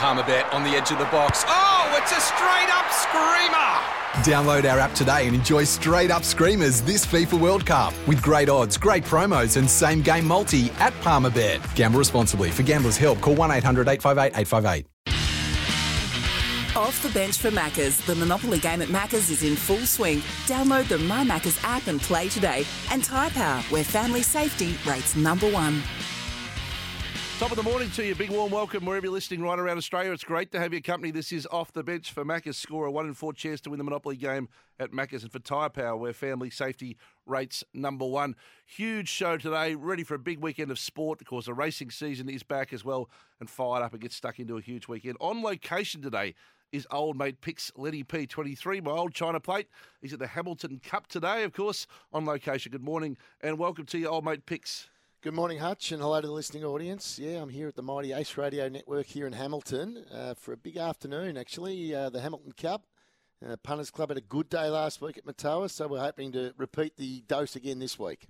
Palmerbet on the edge of the box. Oh, it's a straight up screamer! Download our app today and enjoy straight up screamers this FIFA World Cup with great odds, great promos, and same game multi at Palmerbet. Gamble responsibly. For gamblers' help, call 1 800 858 858. Off the bench for Maccas, the Monopoly game at Maccas is in full swing. Download the My Maccas app and play today. And Tyre Power, where family safety rates number one. Top of the morning to you. Big warm welcome wherever you're listening right around Australia. It's great to have your company. This is Off the Bench for Macca's. Score a one in four chance to win the Monopoly game at Macca's and for Tyre Power, where family safety rates number one. Huge show today. Ready for a big weekend of sport. Of course, the racing season is back as well and fired up and gets stuck into a huge weekend. On location today is old mate Pix Lenny P23, my old China plate. He's at the Hamilton Cup today, of course, on location. Good morning and welcome to you, old mate Pix. Good morning, Hutch, and hello to the listening audience. Yeah, I'm here at the Mighty Ace Radio Network here in Hamilton uh, for a big afternoon, actually. Uh, the Hamilton Cup. Uh, Punters Club had a good day last week at Matoa, so we're hoping to repeat the dose again this week.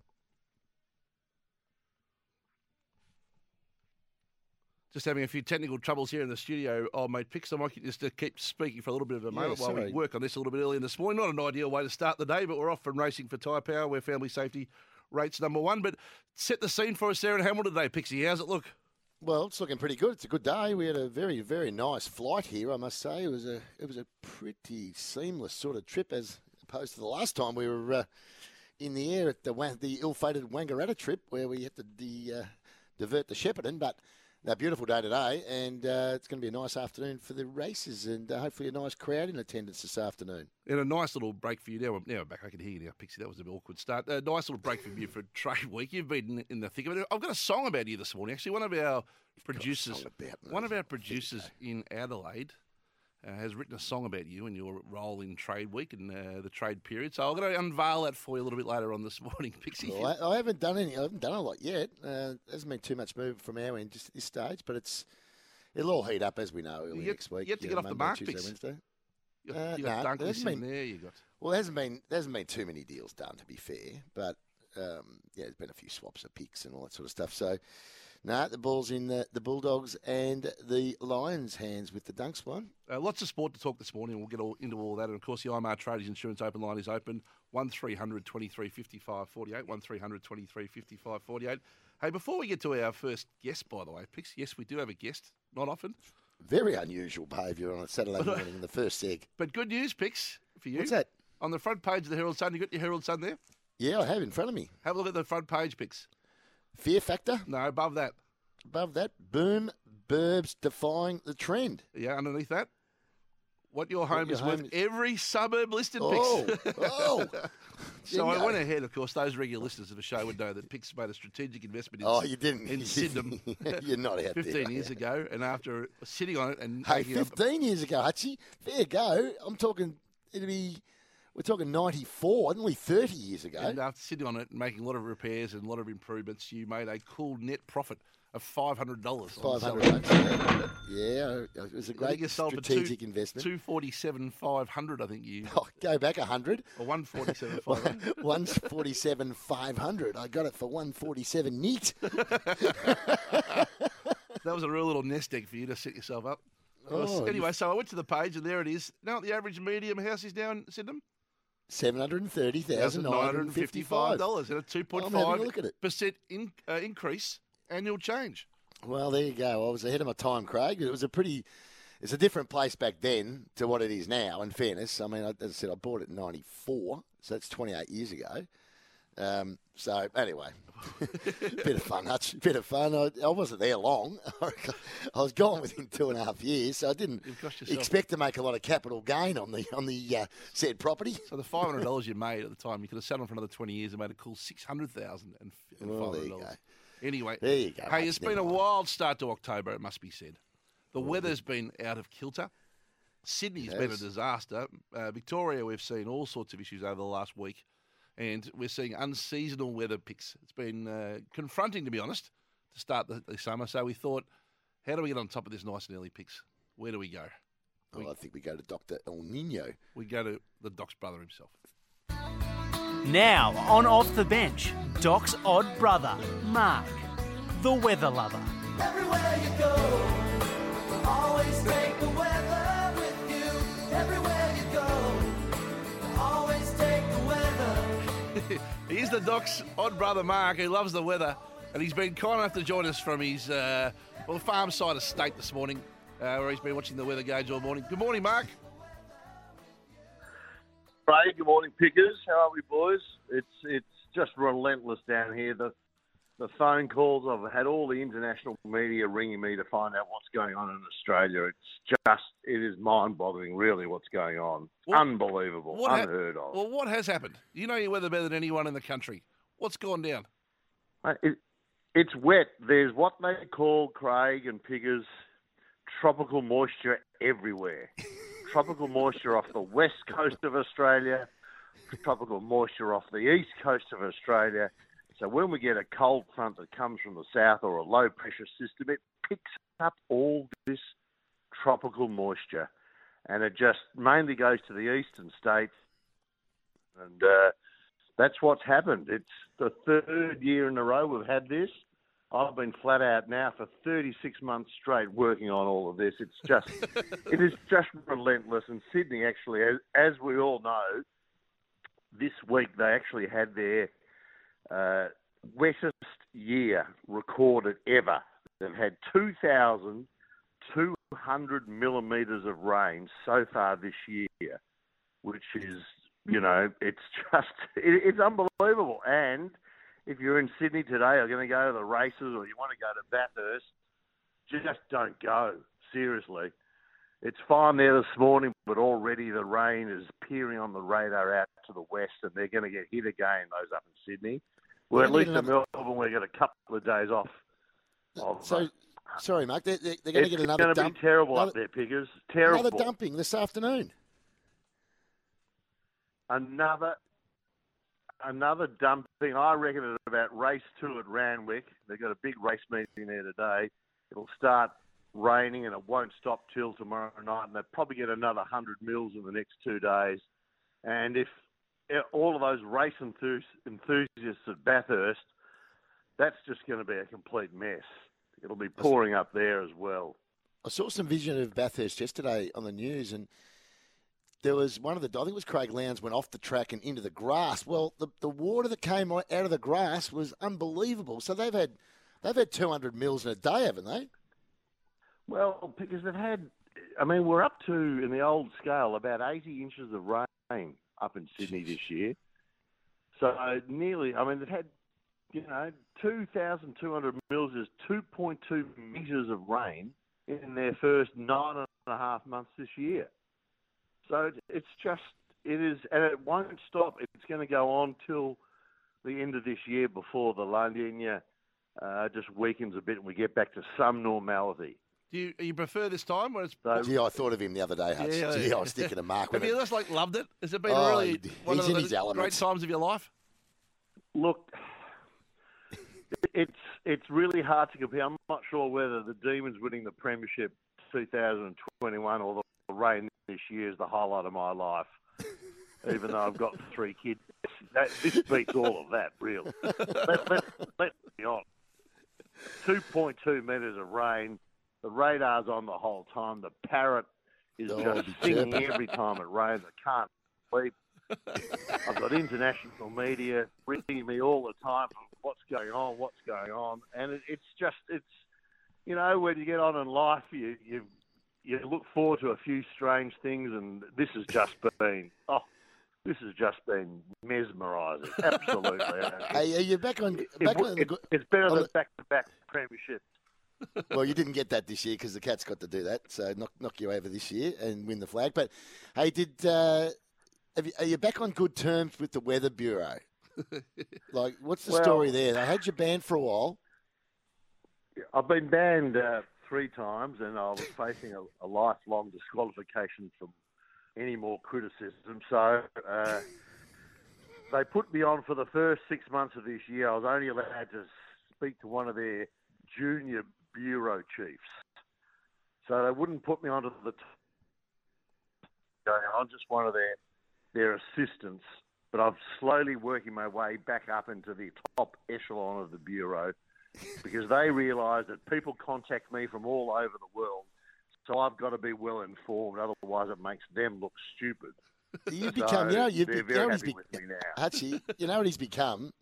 Just having a few technical troubles here in the studio. Oh, mate, Pix, I might just to keep speaking for a little bit of a Yeah, moment while we work on this a little bit earlier in this morning. Not an ideal way to start the day, but we're off from racing for Tyre Power, where family safety rates number one. But set the scene for us there in Hamilton today, Pixie. How's it look? Well, it's looking pretty good. It's a good day. We had a very, very nice flight here. I must say, it was a it was a pretty seamless sort of trip as opposed to the last time we were uh, in the air at the the ill-fated Wangaratta trip where we had to de, uh, divert the Shepparton. But a beautiful day today, and uh, it's going to be a nice afternoon for the races, and uh, hopefully a nice crowd in attendance this afternoon. And a nice little break for you. Now, now I'm back. I can hear you now, Pixie. That was an awkward start. A nice little break from you for trade week. You've been in- in the thick of it. I've got a song about you this morning. Actually, one of our producers, one of our producers in Adelaide, uh, has written a song about you and your role in trade week and uh, the trade period. So I'm going to unveil that for you a little bit later on this morning, Pixie. Well, I, I haven't done any. I haven't done a lot yet. Uh, hasn't been too much movement from our end just at this stage, but it's it'll all heat up as we know early You next week. you have to get off the Monday, mark, Tuesday, Pix. Wednesday. you got, uh, you got there been- there. You got Well, there hasn't been there hasn't been too many deals done to be fair, but um, yeah, there's been a few swaps of picks and all that sort of stuff. So, no, the ball's in the, the Bulldogs and the Lions' hands with the Dunks one. Uh, lots of sport to talk this morning. We'll get all into all that. And of course, the IMAR Tradies Insurance Open Line is open 1300 23 55 48. 1300 23 55 48. Hey, before we get to our first guest, by the way, Pix, yes, we do have a guest. Not often. Very unusual behaviour on a Saturday morning in the first egg. But good news, Pix, for you. What's that? On the front page of the Herald Sun, you got your Herald Sun there? Yeah, I have in front of me. Have a look at the front page, Pix. Fear factor. No, above that. Above that, boom, burbs defying the trend. Yeah, underneath that. What your home your is home worth. is- Every suburb listed, Oh, Pix. oh. So I went ahead, of course, those regular listeners of the show would know that Pix made a strategic investment in, Oh, you didn't. in Sydenham You're not out 15 there. years ago. And after sitting on it and Hey, making up, 15 years ago, Hutchie. Fair go. I'm talking, it'd be, we're talking 94, nearly 30 years ago. and after sitting on it and making a lot of repairs and a lot of improvements, you made a cool net profit of $500. 500 selling. Yeah, it was a great you sold for strategic two, investment. 247 500 I think you. Oh, go back 100. Or 147 500 147 500. I got it for 147 neat. That was a real little nest egg for you to set yourself up. Oh, anyway, so I went to the page and there it is. Now the average medium house is down in Sydenham. $730,955. $955 and a I'm having a look at it. 2.5% in, uh, increase annual change. Well, there you go. I was ahead of my time, Craig. It was a pretty. It's a different place back then to what it is now. In fairness, I mean, I- as I said, I bought it in '94, so that's 28 years ago. Um, so anyway, bit of fun, Hutch. Bit of fun. I, I wasn't there long. I was gone within two and a half years, so I didn't You've cost yourself- expect to make a lot of capital gain on the on the uh, said property. So the five hundred dollars you made at the time, you could have sat on for another twenty years and made a cool six hundred thousand and Well, five hundred dollars. Anyway, There you go, Hey, it's been a wild start to October. It must be said. The weather's been out of kilter. Sydney's been a disaster. Uh, Victoria, we've seen all sorts of issues over the last week, and we're seeing unseasonal weather picks. It's been uh, confronting, to be honest, to start the, the summer. So we thought, how do we get on top of this nice and early picks? Where do we go? Well, I think we go to Doctor El Nino. We go to the Doc's brother himself. Now, on off the bench, Doc's odd brother, Mark, the weather lover. Always take the weather with you everywhere Here's the Doc's odd brother Mark, who loves the weather, and he's been kind enough to join us from his uh, well farm side estate this morning, uh, where he's been watching the weather gauge all morning. Good morning, Mark. Ray, good morning, pickers. How are we, boys? It's it's just relentless down here. The the phone calls I've had all the international media ringing me to find out what's going on in Australia. It's just it is mind-boggling, really, what's going on. What- Unbelievable, What ha- unheard of. Well, what has happened? You know your weather better than anyone in the country. What's gone down? Uh, it, it's wet. There's what they call Craig and Piggers tropical moisture everywhere. tropical moisture off the west coast of Australia, tropical moisture off the east coast of Australia. So when we get a cold front that comes from the south or a low pressure system, it picks up all this tropical moisture, and it just mainly goes to the eastern states, and uh, that's what's happened. It's the third year in a row we've had this. I've been flat out now for 36 months straight working on all of this. It's just, it is just relentless. And Sydney, actually, as, as we all know, this week they actually had their uh, wettest year recorded ever. They've had 2,200 millimetres of rain so far this year, which is, you know, it's just, it, it's unbelievable. And if you're in Sydney today or going to go to the races or you want to go to Bathurst, just don't go. Seriously. It's fine there this morning, but already the rain is peering on the radar out to the west, and they're going to get hit again, those up in Sydney. Well, at We're at least in Melbourne, we get a couple of days off. of, So, uh, sorry, Mark, they're, they're, going to get another It's going to be terrible another, up there, Piggers. Terrible. Another dumping this afternoon. another another dumping. I reckon at about race two at Randwick. They've got a big race meeting there today. It'll start raining and it won't stop till tomorrow night, and they'll probably get another hundred mils in the next two days. And if Uh, all of those race enthusiasts at Bathurst, that's just going to be a complete mess. It'll be pouring up there as well. I saw some vision of Bathurst yesterday on the news, and there was one of the, I think it was Craig Lowndes, went off the track and into the grass. Well, the, the water that came out of the grass was unbelievable. So they've had they've had 200 mils in a day, haven't they? Well, because they've had, I mean, we're up to, in the old scale, about 80 inches of rain up in Sydney this year. So nearly, I mean, they've had, you know, 2,200 mils is 2.2 metres of rain in their first nine and a half months this year. So it's just, it is, and it won't stop. It's going to go on till the end of this year before the La Nina uh, just weakens a bit and we get back to some normality. Do you, you prefer this time where it's? So, Gee, I thought of him the other day, Hutch. Yeah, Gee. I was thinking of Mark. Have when you it- just like loved it? Has it been Oh, really he- one of the great element. times of your life? Look, it's it's really hard to compare. I'm not sure whether the Demons winning the premiership 2021 or the rain this year is the highlight of my life. Even though I've got three kids, that, this beats all of that. Really, let, let, let me on. 2.2 metres of rain. The radar's on the whole time. The parrot is Oh, just singing every time it rains. I can't sleep. I've got international media ringing me all the time for what's going on, what's going on, and it, it's just it's you know when you get on in life, you you you look forward to a few strange things, and this has just been oh, this has just been mesmerising, absolutely. Hey, are you back on? Back it- on the, it- it's better on than back-to-back premiership. Well, you didn't get that this year because the Cats got to do that, so knock knock you over this year and win the flag. But hey, did uh, have you, are you back on good terms with the Weather Bureau? like, what's the Well- story there? They had you banned for a while. I've been banned uh, three times, and I was facing a, a lifelong disqualification from any more criticism. So uh, they put me on for the first six months of this year. I was only allowed to speak to one of their junior bureau chiefs. So they wouldn't put me onto the. T- I'm just one of their their assistants, but I'm slowly working my way back up into the top echelon of the bureau because they realise that people contact me from all over the world. So I've got to be well informed, otherwise it makes them look stupid. You've become, you know, you've they're be, you very know be, with me now. Hutchie, you know what he's become?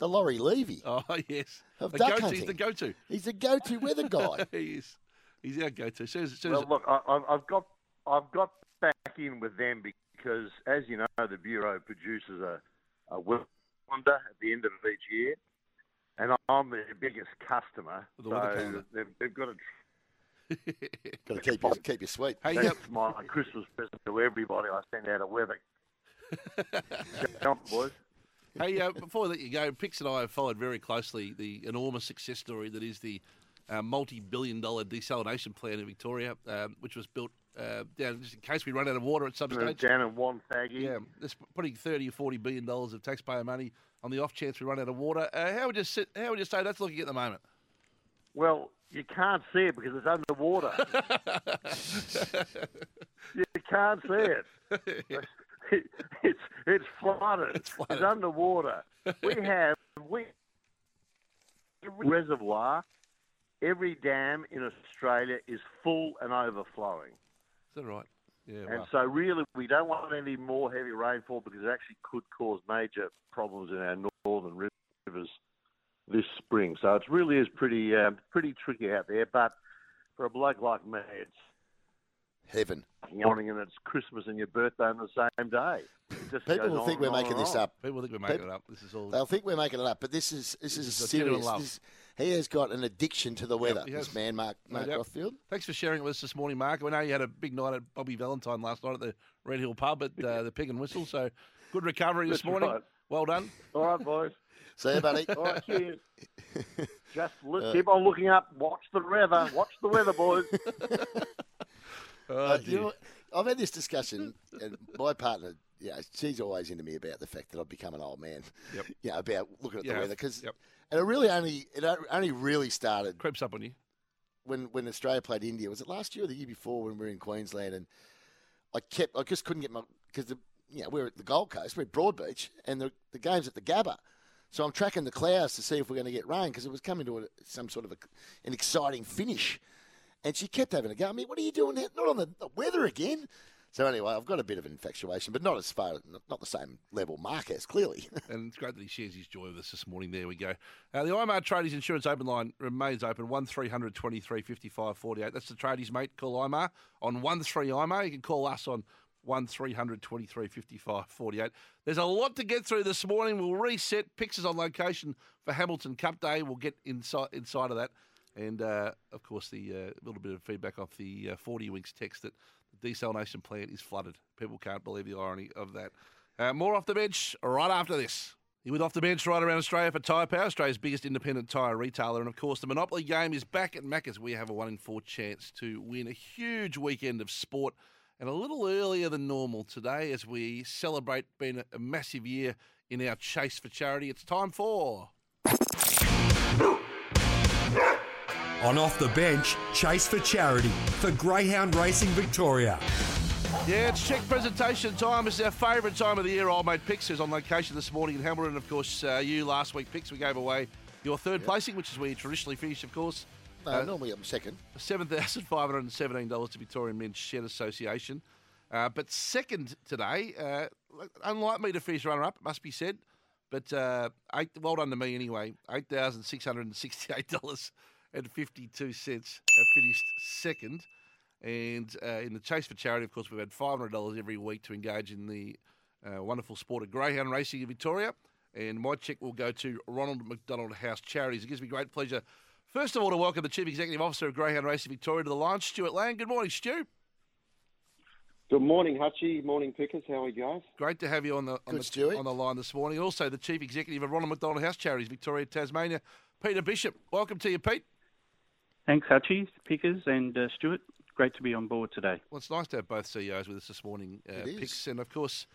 The Laurie Levy. Oh yes, Of the duck go-to. hunting. He's the go-to. He's the go-to weather guy. he is. He's our go-to. Soon as, Well, look, I, I- I've got I've got back in with them because, as you know, the bureau produces a a weather calendar at the end of each year, and I'm their biggest customer. The so they've, they've got to. Got to keep you, keep you sweet. hey, That's yep. my Christmas present to everybody. I send out a weather. Jump, boys. Hey, uh, before I let you go, Pix and I have followed very closely the enormous success story that is the uh, multi-billion dollar desalination plant in Victoria, um, which was built uh, down just in case we run out of water at some stage. Down in Wonthaggi. Yeah, it's putting thirty or forty billion dollars of taxpayer money on the off chance we run out of water. Uh, how would you sit, how would you say that's looking at the moment? Well, you can't see it because it's underwater. you can't see it. it's it's flooded. It's, flooded. underwater. We have we every reservoir, every dam in Australia is full and overflowing. Is that right? Yeah. And Well, so, really, we don't want any more heavy rainfall because it actually could cause major problems in our northern rivers this spring. So it really is pretty um, pretty tricky out there. But for a bloke like me, it's Heaven. morning and it's Christmas and your birthday on the same day. People will think we're making this up. people think we're making it up. This is all. They'll think we're making it up, but this is this, This is, is a genuine serious. love. This- he has got an addiction to the weather. he has. this man, Mark No Mark doubt. Rothfield. Thanks for sharing it with us this morning, Mark. We know you had a big night at Bobby Valentine last night at the Red Hill Pub at uh, the Pig and Whistle. So good recovery this That's morning. right. Well done. All right, boys. See you, buddy. All right, cheers. Just look, Uh, keep on looking up. Watch the weather. Watch the weather, boys. Oh, Uh, you know, I've had this discussion, and my partner, yeah, she's always into me about the fact that I've become an old man. Yep. Yeah, about looking at You the weather because, Yep. and it really only it only really started Creeps up on you. when when Australia played India. Was it last year or the year before when we were in Queensland? And I kept, I just couldn't get my because the you know we're at the Gold Coast, we're at Broadbeach, and the the game's at the Gabba. So I'm tracking the clouds to see if we're going to get rain because it was coming to a, some sort of a, an exciting finish. And she kept having a go. I mean, what are you doing now? Not on the, the weather again. So anyway, I've got a bit of an infatuation, but not as far, not, the same level has, clearly. And it's great that he shares his joy with us this morning. There we go. Uh, the IMAR Tradies Insurance Open Line remains open 1300 23 55 48. That's the tradies, mate. Call IMAR on 13 IMAR. You can call us on 1300 23 55 48. There's a lot to get through this morning. We'll reset. Pictures on location for Hamilton Cup Day. We'll get inside inside of that. And uh, of course, the uh, little bit of feedback off the uh, 40 Winks text that the desalination plant is flooded. People can't believe the irony of that. Uh, more off the bench right after this. You're with Off the Bench right around Australia for Tyre Power, Australia's biggest independent tyre retailer. And of course, the Monopoly game is back at Macca's. We have a one in four chance to win a huge weekend of sport and a little earlier than normal today as we celebrate being a massive year in our chase for charity. It's time for. On Off the Bench, Chase for Charity for Greyhound Racing Victoria. Yeah, it's check presentation time. It's our favourite time of the year. Old mate Picks is on location this morning in Hamilton. Of course, uh, you last week, Picks, we gave away your third placing, which is where you traditionally finish, of course. no, Uh, normally I'm second. seven thousand five hundred and seventeen dollars to Victorian Men's Shed Association. Uh, but second today, uh, unlike me to finish runner up, it must be said. But uh, eight, well done to me anyway. Eight thousand six hundred and sixty-eight dollars and fifty-two cents. Uh, finished second, and uh, in the chase for charity, of course, we've had five hundred dollars every week to engage in the uh, wonderful sport of greyhound racing in Victoria. And my check will go to Ronald McDonald House Charities. It gives me great pleasure, first of all, to welcome the Chief Executive Officer of Greyhound Racing Victoria to the line, Stuart Laing. Good morning, Stu. Good morning, Hutchie. Morning, Pickers. How are you guys? Great to have you on the on, Good, the, on the line this morning. Also, the Chief Executive of Ronald McDonald House Charities Victoria, Tasmania, Peter Bishop. Welcome to you, Pete. Thanks, Hutchie, Pickers, and uh, Stuart. Great to be on board today. Well, it's nice to have both CEOs with us this morning, uh, It is. Pix, and of course,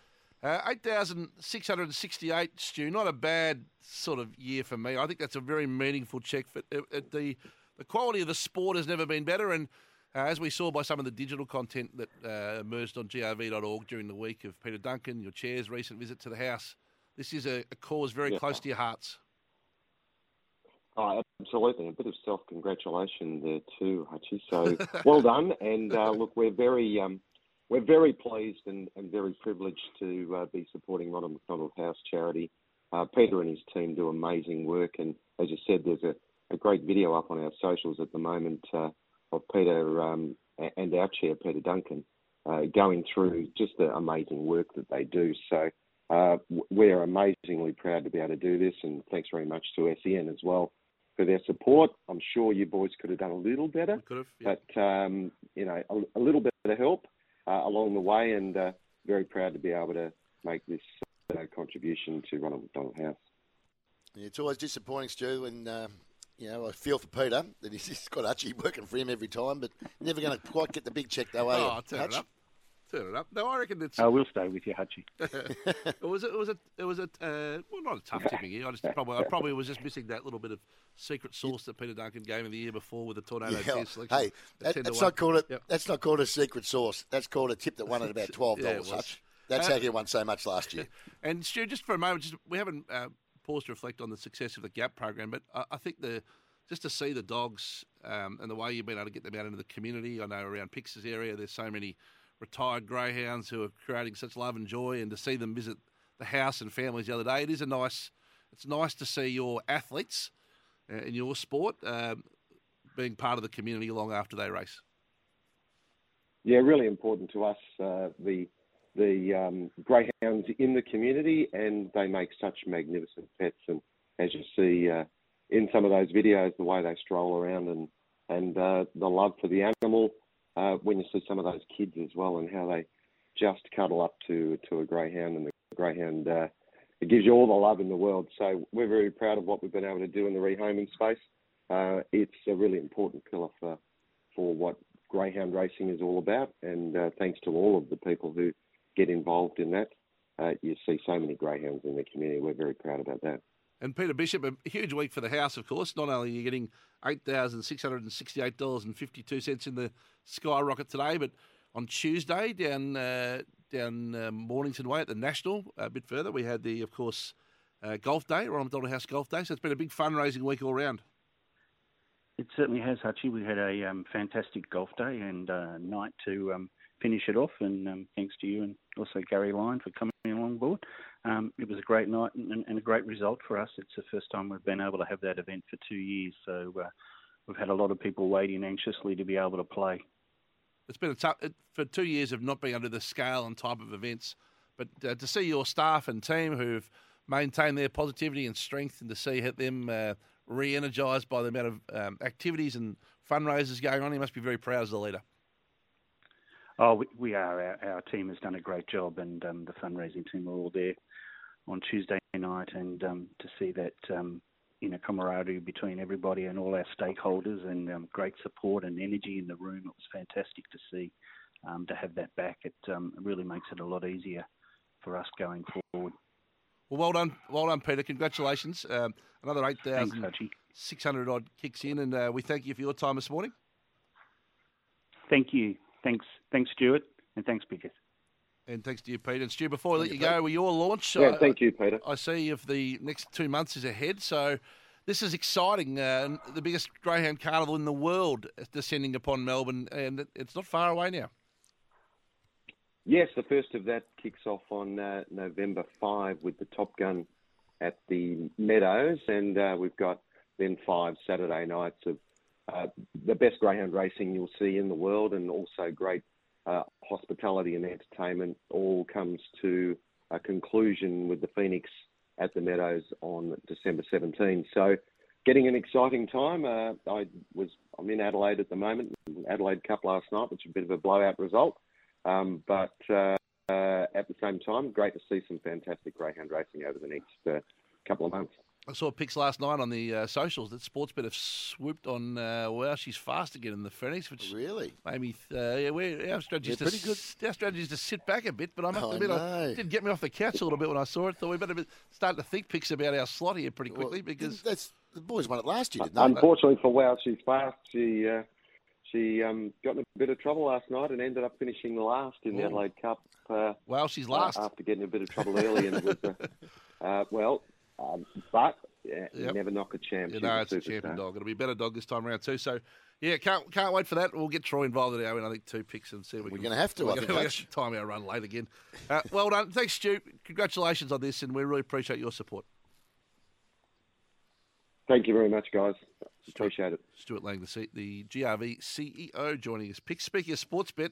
uh, eight thousand six hundred and sixty-eight. Stu, not a bad sort of year for me. I think that's a very meaningful check. For uh, uh, the the quality of the sport has never been better, and uh, as we saw by some of the digital content that uh, emerged on grv.org during the week of Peter Duncan, your chair's recent visit to the house, this is a, a cause very Yeah. close to your hearts. Oh, absolutely. A bit of self congratulation there too, Hutchie. So well done. And uh, look, we're very um, we're very pleased and, and very privileged to uh, be supporting Ronald McDonald House Charity. Uh, Peter and his team do amazing work, and as you said, there's a, a great video up on our socials at the moment uh, of Peter um, and our chair, Peter Duncan, uh, going through just the amazing work that they do. So uh, we're amazingly proud to be able to do this, and thanks very much to SEN as well for their support. I'm sure you boys could have done a little better, Could have. Yeah. but um, you know, a, a little bit of help uh, along the way, and uh, very proud to be able to make this uh, contribution to Ronald McDonald House. Yeah, It's always disappointing, Stu, when um, you know I feel for Peter that he's just got Archie working for him every time, but never going to quite get the big check though, are you? Oh, turn Hutch? it up. Turn it up. No, I reckon it's. I will stay with you, Hutchie. it was a, it was a it was a uh, well not a tough tipping year. I just probably I probably was just missing that little bit of secret sauce that Peter Duncan gave me the year before with the tornado Yeah. test selection. Hey, that, that's not called a Yep. that's not called a secret sauce. That's called a tip that won at about twelve dollars. was. Hutch. That's Uh, how you won so much last year. And Stu, just for a moment, just we haven't uh, paused to reflect on the success of the Gap program, but I, I think the just to see the dogs um, and the way you've been able to get them out into the community. I know around Pix's area, there's so many retired greyhounds who are creating such love and joy, and to see them visit the house and families the other day, it is a nice. It's nice to see your athletes uh, in your sport um, being part of the community long after they race. Yeah, really important to us. Uh, the the um, greyhounds in the community, and they make such magnificent pets. And as you see uh, in some of those videos, the way they stroll around and and uh, the love for the animal. Uh, when you see some of those kids as well, and how they just cuddle up to to a greyhound, and the greyhound uh, it gives you all the love in the world. So we're very proud of what we've been able to do in the rehoming space. Uh, it's a really important pillar for for what greyhound racing is all about, and uh, thanks to all of the people who get involved in that. Uh, you see so many greyhounds in the community. We're very proud about that. And Peter Bishop, a huge week for the house, of course. Not only are you getting eight thousand six hundred and sixty-eight dollars and fifty-two cents in the skyrocket today, but on Tuesday down uh, down uh, Mornington Way at the National, a bit further, we had the, of course, uh, Golf Day, Ronald McDonald House Golf Day. So it's been a big fundraising week all round. It certainly has, Hutchie. We had a um, fantastic golf day and uh, night to um, finish it off, and um, thanks to you and also Gary Lyon for coming along board. Um, it was a great night and, and a great result for us. It's the first time we've been able to have that event for two years, so uh, we've had a lot of people waiting anxiously to be able to play. It's been a tough for two years of not being under the scale and type of events, but uh, to see your staff and team who've maintained their positivity and strength, and to see them uh, re-energised by the amount of um, activities and fundraisers going on, you must be very proud as a leader. Oh, we, we are. Our, our team has done a great job, and um, the fundraising team were all there on Tuesday night, and um, to see that um, you know camaraderie between everybody and all our stakeholders, and um, great support and energy in the room. It was fantastic to see. Um, to have that back, it um, really makes it a lot easier for us going forward. Well, well done, well done, Peter. Congratulations. Um, another eight thousand six hundred odd kicks in, and uh, we thank you for your time this morning. Thank you. Thanks, thanks, Stuart, and thanks, Peter. And thanks to you, Peter. And Stu, before I let you you, go, Pete. with your launch, Yeah, I- thank you, Peter. I see if the next two months is ahead. So this is exciting. Uh, the biggest greyhound carnival in the world is descending upon Melbourne, and it's not far away now. Yes, the first of that kicks off on uh, November 5 with the Top Gun at the Meadows, and uh, we've got then five Saturday nights of uh, the best greyhound racing you'll see in the world, and also great uh, hospitality and entertainment. All comes to a conclusion with the Phoenix at the Meadows on December 17. So, getting an exciting time. Uh, I was I'm in Adelaide at the moment. Adelaide Cup last night, which was a bit of a blowout result. Um, but uh, uh, at the same time, great to see some fantastic greyhound racing over the next uh, couple of months. I saw pics last night on the uh, socials that Sportsbet have swooped on. Uh, Wow, she's fast again in the Phoenix, which Really? made me. Uh, yeah, we're, our strategy is to pretty good. s- Our strategy is to sit back a bit, but I must I admit, I, know. it did get me off the couch a little bit when I saw it. Thought we better be, start to think picks about our slot here pretty quickly Well, because that's the boys won it last year, didn't they? Unfortunately for Wow, she's fast. She uh, she um, got in a bit of trouble last night and ended up finishing last in the Adelaide Cup. Uh, well, she's last. after getting a bit of trouble early, and it was uh, uh, well, um, but yeah, Yep. never knock a champ. You know, it's a superstar. champion dog. It'll be a better dog this time around too. So, yeah, can't can't wait for that. We'll get Troy involved in our, I think, two picks and see. If we We're gonna have to, We're I gonna, think, we're Hutch. gonna time our run late again. Uh, well done, thanks, Stu. Congratulations on this, and we really appreciate your support. Thank you very much, guys. Appreciate it. Stuart Laing, the, C- the GRV CEO, joining us. Picks. Speaking of sports bet,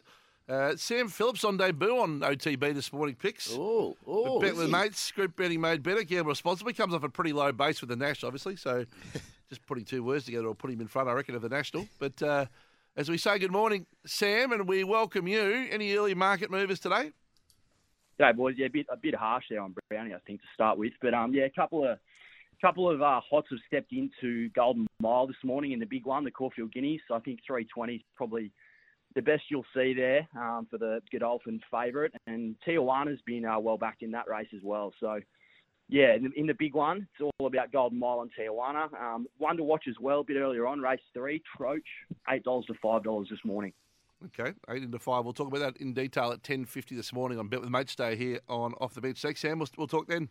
uh, Sam Phillips on debut on OTB this morning. Picks. Oh, oh, bet is with he? mates. Group betting made better. Gamble responsibly. Comes off a pretty low base with the Nash, obviously. So, just putting two words together will put him in front, I reckon, of the National. But uh, as we say, good morning, Sam, and we welcome you. Any early market movers today? G'day, boys. Yeah, a bit a bit harsh there on Brownie, I think, to start with. But um, yeah, a couple of couple of uh, hots have stepped into Golden Mile this morning in the big one, the Caulfield Guineas. So I think 320 is probably the best you'll see there um, for the Godolphin favourite. And Tijuana's been uh, well backed in that race as well. So yeah, in the, in the big one, it's all about Golden Mile and Tijuana. Um, one to watch as well, a bit earlier on, race three, Troach, eight dollars to five dollars this morning. Okay, eight into five. We'll talk about that in detail at ten fifty this morning on Bet with Mates Day here on Off the Bench. Thanks, Sam. We'll, we'll talk then.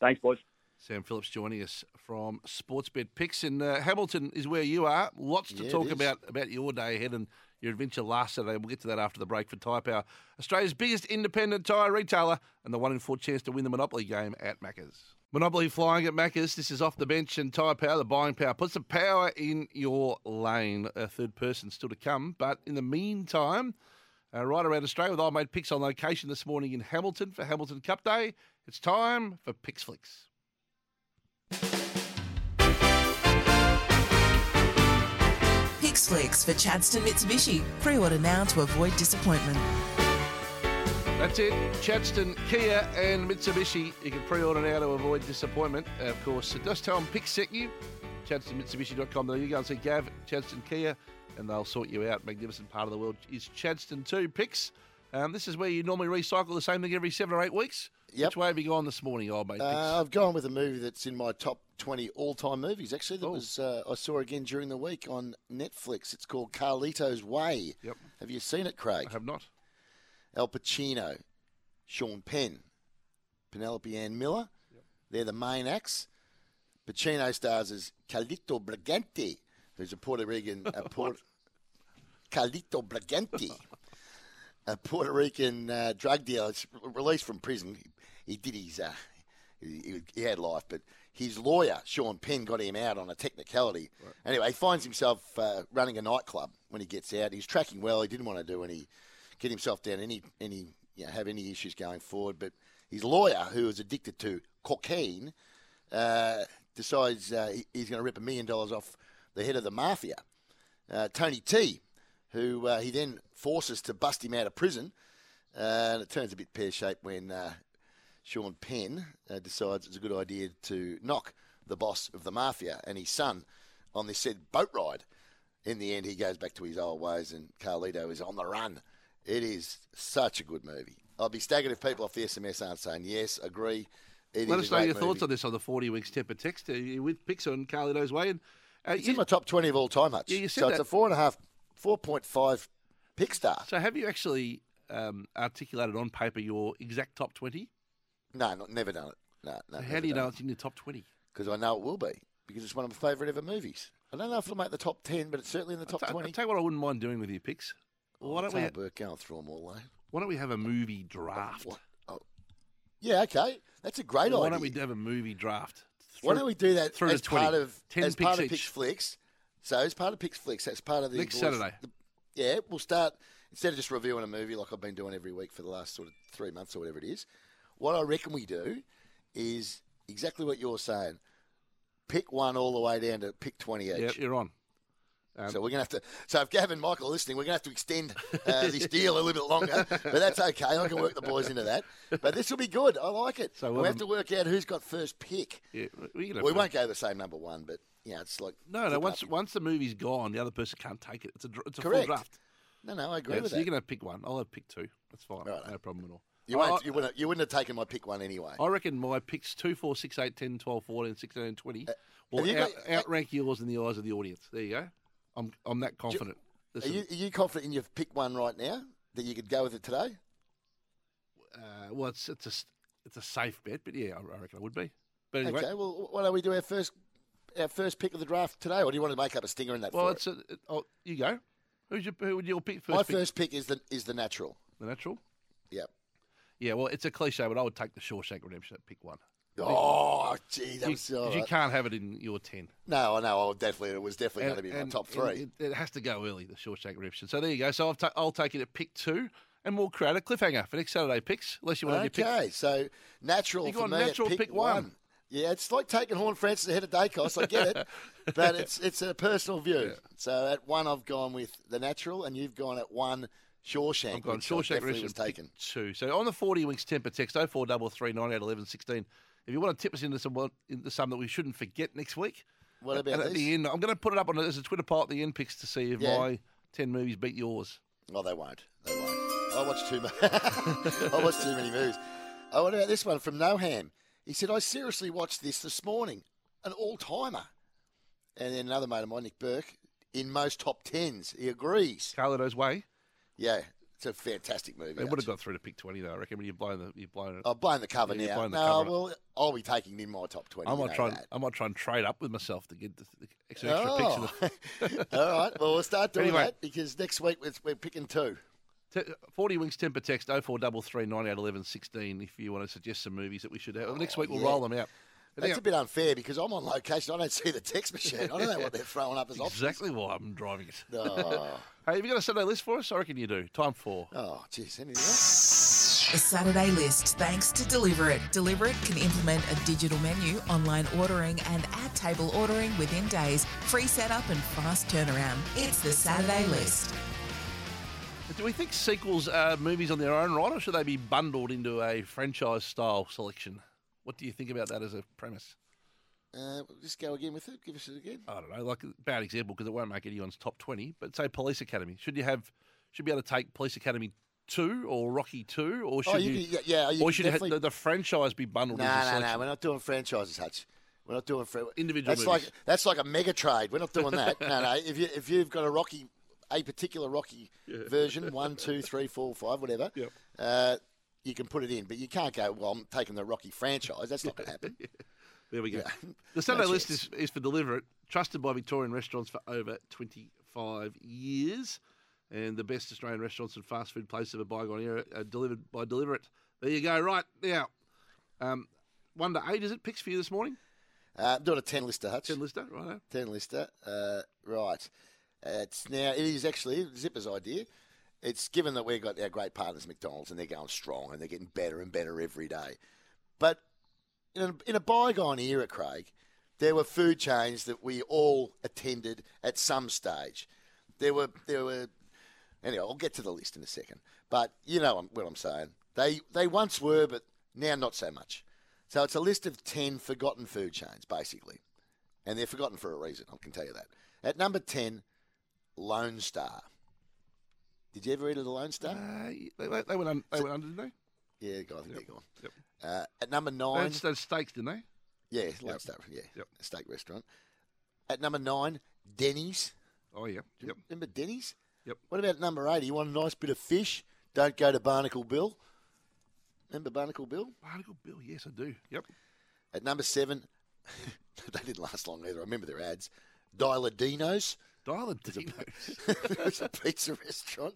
Thanks, boys. Sam Phillips joining us from Sportsbet Picks. And uh, Hamilton is where you are. Lots to Yeah, talk about about your day ahead and your adventure last Saturday. We'll get to that after the break for Tyre Power, Australia's biggest independent tyre retailer, and the one in four chance to win the Monopoly game at Macca's. Monopoly flying at Macca's. This is off the bench and Tyre Power, the buying power. Puts the power in your lane. A third person still to come. But in the meantime, uh, right around Australia with old mate Picks on location this morning in Hamilton for Hamilton Cup Day. It's time for Picks Flicks. Pix Flicks for Chadstone Mitsubishi. Pre-order now to avoid disappointment. That's it. Chadstone, Kia, and Mitsubishi. You can pre-order now to avoid disappointment. Uh, of course, just tell them pick set you. ChadstoneMitsubishi.com. There you go and see Gav, Chadstone Kia, and they'll sort you out. Magnificent part of the world is Chadstone too. Picks. Um, this is where you normally recycle the same thing every seven or eight weeks. Yep. Which way have you gone this morning, old mate? Uh, I've gone with a movie that's in my top 20 all-time movies. Actually, that was uh, I saw again during the week on Netflix. It's called Carlito's Way. Yep. Have you seen it, Craig? I have not. Al Pacino, Sean Penn, Penelope Ann Miller. They're the main acts. Pacino stars as Carlito Brigante, who's a Puerto Rican. A Brigante, a Puerto Rican uh, drug dealer, released from prison. He, he did his. Uh, he, he had life, but his lawyer, Sean Penn, got him out on a technicality. Anyway, he finds himself uh, running a nightclub when he gets out. He's tracking well. He didn't want to do any, get himself down any, any, you know, have any issues going forward. But his lawyer, who is addicted to cocaine, uh, decides uh, he- he's going to rip a million dollars off the head of the mafia, uh, Tony T, who uh, he then forces to bust him out of prison. Uh, and it turns a bit pear shaped when uh, Sean Penn uh, decides it's a good idea to knock the boss of the mafia and his son on this said boat ride. In the end, he goes back to his old ways, and Carlito is on the run. It is such a good movie. I'll be staggered if people off the SMS aren't saying yes, agree. It Let us know your thoughts on this on the 40 weeks temper text uh, with Picks on Carlito's Way. And, uh, It's you- in my top 20 of all time, Hutch. Yeah, you said so it's a four and a half, 4.5 pick star. so have you actually um, articulated on paper your exact top 20? No, not, never done it. No, no. So how do you know it's in your top 20? Because I know it will be. Because it's one of my favourite ever movies. I don't know if it'll make the top 10, but it's certainly in the top I'll 20. tell you what I wouldn't mind doing with your picks. Oh, Why don't we? work going through them all. Why don't we have a movie draft? Yeah, okay. That's a great Why idea. Why don't we have a movie draft? Why don't we do that through as part of 10 as picks part of. Picks Flicks? So it's part of Picks Flicks, that's part of the Next boys- Saturday. the- yeah, we'll start instead of just reviewing a movie like I've been doing every week for the last sort of three months or whatever it is. What I reckon we do is exactly what you're saying. Pick one all the way down to pick twenty each. Yep, you're on. Um, so we're gonna have to. So if Gavin and Michael are listening, we're gonna have to extend uh, this deal a little bit longer. But that's okay. I can work the boys into that. But this will be good. I like it. So we we'll have have- to work out who's got first pick. Yeah, we, We won't go the same number one, but yeah, it's like No, no. Once up. once the movie's gone, the other person can't take it. It's a it's a Correct. full draft. No, no, I agree Yeah, with so that. you're going to pick one. I'll have pick two. That's fine. Right. No problem at all. You, I- you, wouldn't, you wouldn't have taken my pick one anyway. I reckon my picks 2, 4, 6, 8, 10, 12, 14, 16, and 20 will Uh, have you out, got- outrank yours in the eyes of the audience. There you go. I'm I'm that confident. Are Listen, you, are you confident in your pick one right now that you could go with it today? uh, well, it's it's a it's a safe bet, but yeah, I, I reckon I would be. But anyway, Okay, well, why don't we do our first our first pick of the draft today, or do you want to make up a stinger in that? well, it's a, it- oh, you go. Who's your, who would your pick first? My pick? first pick is the is the natural. The natural. Yep. Yeah, well, it's a cliche, but I would take the Shawshank Redemption at pick one. Oh, gee, that you, was all 'cause you can't have it in your ten. No, I know. I definitely it was definitely going to be my top three. It, it has to go early, the Shawshank Redemption. So there you go. So I'll, ta- I'll take it at pick two, and we'll create a cliffhanger for next Saturday picks, unless you want to Okay, pick. so natural You for me natural at pick, pick one. Yeah, it's like taking Horne-Francis ahead of Daicos. I get it, but it's it's a personal view. So at one, I've gone with the natural, and you've gone at one Shawshank. I've gone Shawshank Redemption was taken. two. So on the 40 Winks temper text, 0433 98 11 16. If you want to tip us into some, into some that we shouldn't forget next week, What about and at this? the end, I'm going to put it up on as a Twitter poll at the end picks to see if Yeah. my 10 movies beat yours. Oh, they won't. They won't. I watched too much. I watched too many movies. Oh, what about this one from Noham? He said, "I seriously watched this this morning, an all timer." And then another mate of mine, Nick Burke, in most top tens, he agrees. Carlito's Way. Yeah, it's a fantastic movie. They would have got through to pick 20, though, I reckon, When you're blown, the, you've blown it. I've blown the cover Yeah, now. blown the no, cover. well, I'll be taking in my top twenty. I you might know try. And, that. I might try and trade up with myself to get the, the extra, extra picks. In the, oh. All right. Well, we'll start doing Anyway. that because next week we're, we're picking two. Te- 40 Winks temper text 0433 98 11 16 if you want to suggest some movies that we should have. Next week we'll Oh, yeah. roll them out. But That's anyhow, a bit unfair because I'm on location. I don't see the text machine. I don't know what they're throwing up as options. exactly why I'm driving it. Oh. Hey, have you got a Saturday list for us? I reckon you do. Time for. Oh, jeez. Anything else? A Saturday list thanks to Deliver It. Deliver It can implement a digital menu, online ordering, and at table ordering within days. Free setup and fast turnaround. It's the Saturday list. Do we think sequels are movies on their own right, or should they be bundled into a franchise style selection? What do you think about that as a premise? Uh, just go again with it. Give us it again. I don't know, like a bad example because it won't make anyone's top twenty. But say Police Academy, should you have? Should be able to take Police Academy two or Rocky two, or should Oh, you? you can- yeah, yeah, you or should have the, the franchise be bundled No, into no, selection? no. We're not doing franchises, Hutch. We're not doing fr- Individual That's movies. like that's like a mega trade. We're not doing that. no, no. If you if you've got a Rocky, a particular Rocky version, one, two, three, four, five, whatever, uh, you can put it in. But you can't go. Well, I'm taking the Rocky franchise. That's not going to happen. There we go. Yeah. The Sunday No list is, is for Deliver It, trusted by Victorian restaurants for over 25 years. And the best Australian restaurants and fast food places of a bygone era are delivered by Deliver It. There you go. Right, now, um, one to eight, is it? Picks for you this morning? Uh, I'm doing a ten lister, Hutch. 10 lister, right? Ten lister. Uh, right. It's now. It is actually Zipper's idea. It's given that we've got our great partners McDonald's and they're going strong and they're getting better and better every day. But in a, in a bygone era, Craig, there were food chains that we all attended at some stage. There were there were. Anyway, I'll get to the list in a second. But you know what I'm saying. They they once were, but now not so much. So it's a list of ten forgotten food chains, basically and they're forgotten for a reason. I can tell you that. At number ten, Lone Star. Did you ever eat at a Lone Star? Uh, they, they, they went un, they went under, didn't they? yeah, I think they're gone. Yep. Uh, at number nine, They had steaks, didn't they? yeah, Lone Yep. Star, yeah, Yep. steak restaurant. At number nine, Denny's. Oh, yeah. Yep. Remember Denny's? Yep. What about number eight? You want a nice bit of fish? Don't go to Barnacle Bill. Remember Barnacle Bill? Barnacle Bill, yes, I do. Yep. At number seven, they didn't last long either. I remember their ads. Dial-a-Dino's. Dial-a-Dino's. it's a pizza restaurant.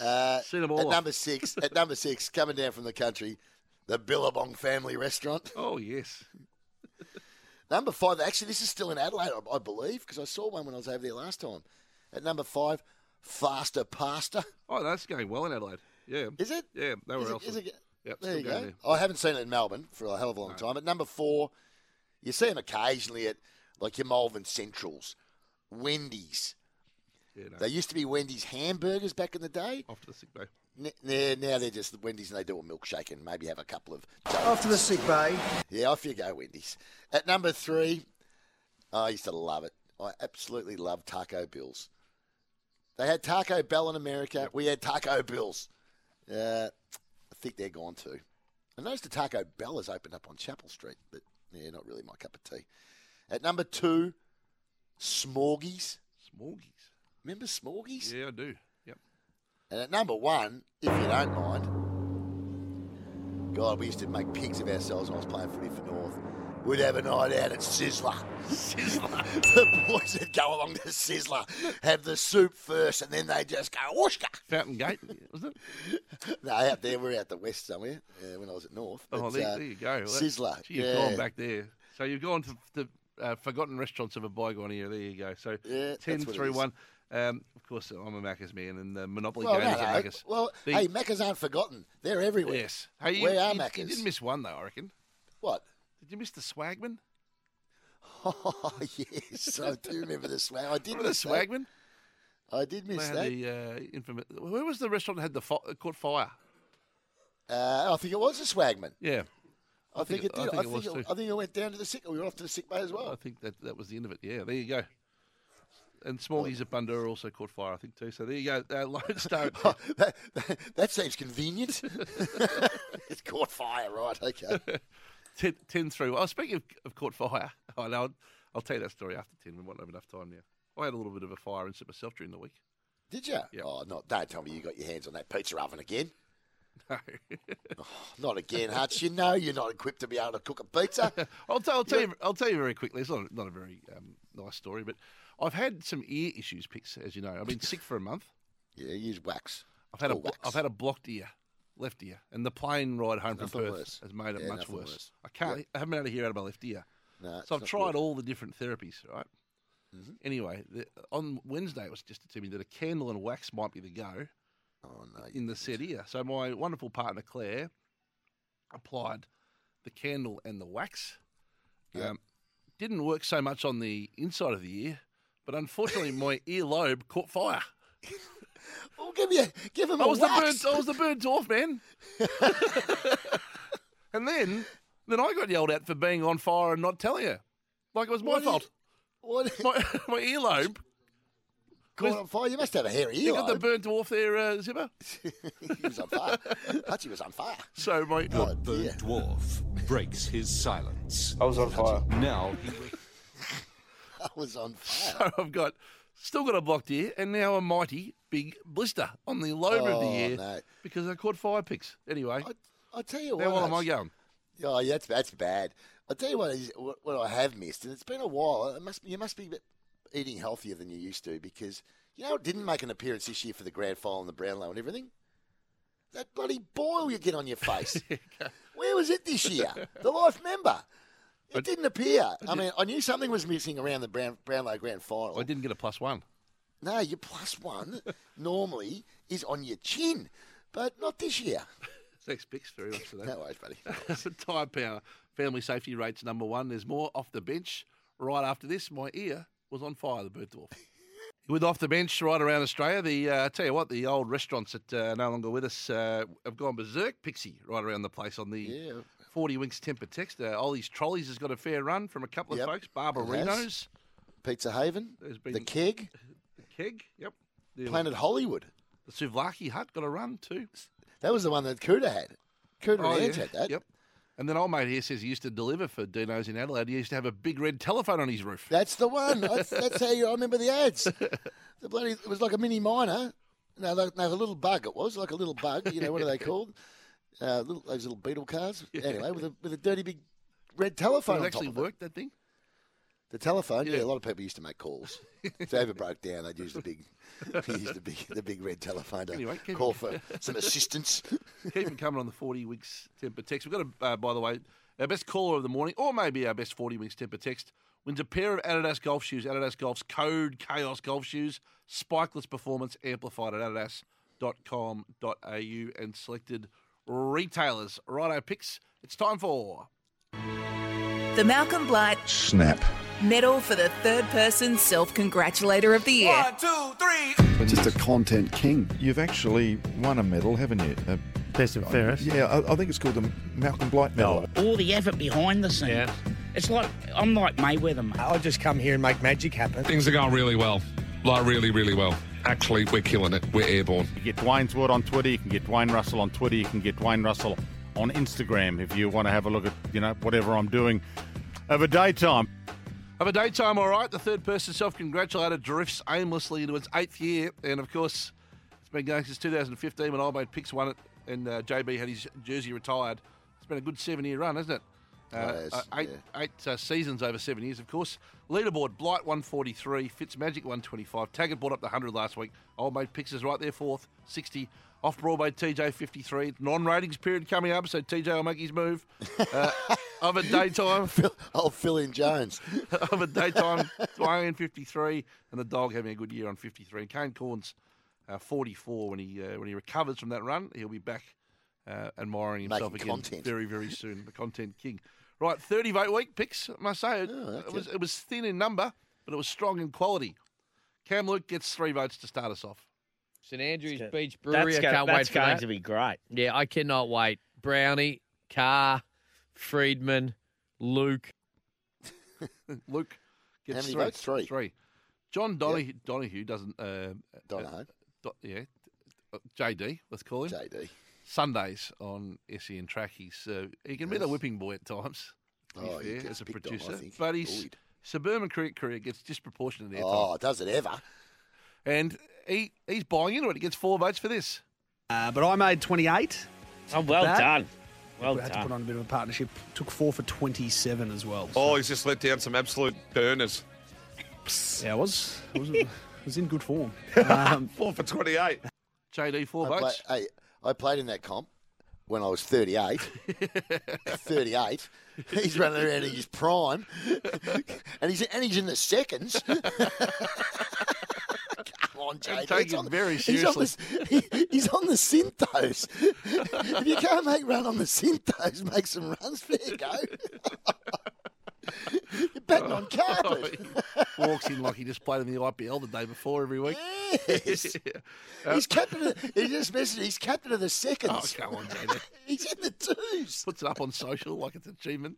Uh, Seen 'em all at off. number six, at number six, coming down from the country, the Billabong Family Restaurant. Oh, yes. Number five, actually, this is still in Adelaide, I, I believe, because I saw one when I was over there last time. At number five, Faster Pasta. Oh, that's going well in Adelaide. Yeah. Is it? Yeah, nowhere Is it- else. is it- Yep, There you go. there. I haven't seen it in Melbourne for a hell of a long time. At number four, you see them occasionally at like your Malvern Centrals, Wendy's. Yeah, no. They used to be Wendy's hamburgers back in the day. Off to the sick bay. N- now, now they're just Wendy's and they do a milkshake and maybe have a couple of. Off to the sick bay. Yeah, off you go, Wendy's. At number three, I used to love it. I absolutely love Taco Bills. They had Taco Bell in America. We had Taco Bills. Uh, I think they're gone too. I noticed the Taco Bell has opened up on Chapel Street, but yeah, not really my cup of tea. At number two, Smorgies. Smorgies. Remember Smorgies? Yeah, I do. Yep. And at number one, if you don't mind, God, we used to make pigs of ourselves when I was playing footy for North. We'd have a night out at Sizzler. Sizzler. the boys would go along to Sizzler, have the soup first, and then they just go, whooshka. Fountain Gate, was it? No, out there, we're out the west somewhere uh, when I was at North. Oh, there, uh, there you go. That- Sizzler. Gee, you've yeah. gone back there. So you've gone to the uh, forgotten restaurants of a bygone era. There you go. So Yeah, 10 that's what it through 1. Um, of course, I'm a Macca's man, and the Monopoly Well, game no, no. Macca's. Well, The- hey, Maccas aren't forgotten. They're everywhere. Yes. Hey, you, Where are you, Maccas? you didn't miss one, though, I reckon. What? Did you miss the Swagman? Oh, yes. I do remember the swag. I did Remember the miss that. Swagman? I did miss that. the uh, infamous. Where was the restaurant that had the fi- caught fire? Uh, I think it was the swagman. Yeah. I, think, it did. I think it was it, too. I think it went down to the sick. We went off to the sick bay as well. I think that that was the end of it. Yeah, there you go. And Smallies at Bundoora also caught fire, I think, too. So there you go. Uh, Lone Star. that, that, that seems convenient. it's caught fire, right? Okay. 10, 10 through. Oh, speaking of, of caught fire, I know. I'll, I'll tell you that story after 10. We won't have enough time now. I had a little bit of a fire incident myself during the week. Did you? Yeah. Oh, not don't tell me you got your hands on that pizza oven again. No. Not again, Hutch. You know you're not equipped to be able to cook a pizza. I'll tell, I'll tell you. I'll tell you very quickly. It's not not a very um, nice story, but I've had some ear issues, Pix, as you know. I've been sick for a month. Yeah, use wax. I've had a wax. have had a blocked ear, left ear, and the plane ride home from Perth worse. has made it Yeah, much worse. worse. I can't. I haven't been able to hear out of my left ear. No, so I've tried good. all the different therapies. Right. Mm-hmm. Anyway, the, on Wednesday it was just to me that a candle and wax might be the go. Oh no! In the said ear. So my wonderful partner Claire applied the candle and the wax. Yep. Um, didn't work so much on the inside of the ear, but unfortunately my earlobe caught fire. Well, give you give him I a was wax. the bird. I was the bird dwarf man. and then, then I got yelled at for being on fire and not telling her, like it was my What did- fault. What? My, my earlobe. Caught on fire. You must have a hairy ear. You ear. got the burnt dwarf there, uh, Zipper. he was on fire. Hutchie was on fire. So my Oh, The dear. burnt dwarf breaks his silence. I was on fire. Now he I was on fire. So I've got still got a blocked ear and now a mighty big blister on the lobe of the Oh, ear no. because I caught fire picks. Anyway, I tell you now what. what am I going? Oh, yeah, that's that's bad. I tell you what, what I have missed, and it's been a while. It must you must be eating healthier than you used to because you know it didn't make an appearance this year for the grand final and the Brownlow and everything. That bloody boil you get on your face. Where was it this year? The life member. It didn't appear. I mean, I knew something was missing around the Brown, Brownlow grand final. I didn't get a plus one. No, your plus one normally is on your chin, but not this year. Thanks, Pix, very much for that. No worries, buddy. Tyre Power family safety rates number one. There's more off the bench. Right after this, my ear was on fire. The bird dwarf. With off the bench right around Australia, the uh, I tell you what, the old restaurants that uh, are no longer with us uh, have gone berserk. Pixie right around the place on the Yeah. 40 Winks Tempur text. Uh, Ollie's Trolleys has got a fair run from a couple of Yep, folks. it has. Barbarinos, Pizza Haven, There's been- the Keg, the Keg, yep. The, Planet Hollywood. the Souvlaki Hut got a run too. That was the one that Kuda had. Kuda Oh, and yeah. had that. Yep. And then old mate here says he used to deliver for Dino's in Adelaide. He used to have a big red telephone on his roof. That's the one. That's, that's how you, I remember the ads. The bloody, it was like a mini miner. No, like, no, a little bug. It was like a little bug. You know what are they called? Uh, little, those little beetle cars. Anyway, with a with a dirty big red telephone. It on actually it. worked, that thing. The telephone. Yeah. Yeah. a lot of people used to make calls. if they ever broke down, they'd use the big, use the big, the big red telephone to Anyway, keep call for some assistance. Keep them coming on the 40 Winks Tempur text. We've got, a, uh, by the way, our best caller of the morning, or maybe our best 40 Winks Tempur text, wins a pair of Adidas golf shoes. Adidas Golf's code Chaos Golf Shoes. Spikeless performance amplified at adidas.com.au and selected retailers. Righto picks. It's time for. The Malcolm Blight Snap. Medal for the Third Person Self Congratulator of the Year. One, two, three. Just a content king. You've actually won a medal, haven't you? Uh, Best and fairest. Yeah, I, I think it's called the Malcolm Blight Medal. all the effort behind the scenes. Yeah. It's like I'm like Mayweather, mate. I'll just come here and make magic happen. Things are going really well. Like, really, really well. Actually, we're killing it. We're airborne. You get Dwayne's Word on Twitter. You can get Dwayne Russell on Twitter. You can get Dwayne Russell on Instagram if you want to have a look at you know whatever I'm doing over daytime. Have a daytime, all right. The third person self congratulator drifts aimlessly into its eighth year. And of course, it's been going since 2015 when old mate Pix won it and uh, JB had his jersey retired It's been a good seven-year run, hasn't it? Uh, yes, uh, eight eight uh, seasons over seven years, of course. Leaderboard: Blight 143, Fitzmagic 125. Taggart brought up the 100 last week. Old mate Pix is right there, fourth, 60. Off Broadway, TJ 53. Non-ratings period coming up, so TJ will make his move. Uh, of a daytime, I'll fill in Jones. of a daytime, Dwayne 53, and the dog having a good year on 53. And Kane Cornes, uh, 44. When he uh, when he recovers from that run, he'll be back uh, admiring himself Making again content. very very soon. The content king. Right, 30 vote week picks. I must say it, Oh, it was it was thin in number, but it was strong in quality. Cam Luke gets three votes to start us off. St Andrews That's Beach Brewery. I can't that's wait for going that. to be great. Yeah, I cannot wait. Brownie, Carr, Friedman, Luke. Luke gets many three. votes? Three. Three. John Donahue, Donahue doesn't. Uh, Donahoe. Uh, Do- yeah. Uh, JD, let's call him. JD. Sundays on SEN track. He's uh, he can be the Yes. whipping boy at times. To be Oh, he fair, gets as a picked on, I producer, think. but his Bullied. suburban cricket career gets disproportionate airtime. Oh, does it ever? And he he's buying into it. He gets four votes for this. Uh, but I made 28. Oh, well That- done. Well we had to put on a bit of a partnership. Took four for 27 as well. Oh, he's just let down some absolute burners. Yeah, I was, I was, I was in good form. Um, Four for 28. JD, four I, play, votes. hey, I played in that comp when I was 38. 38. He's running around in his prime, and he's and he's in the seconds. On, JD. take it very he's on the- seriously. he- he's on the synthos. if you can't make run on the synthos, make some runs. Fair go. You're batting on carpet. Walks in like he just played in the IPL the day before every week. Yes. Uh, he's captain. Of, he just messaged. He's captain of the seconds. Oh, come on, JD. he's in the twos. Puts it up on social like it's an achievement.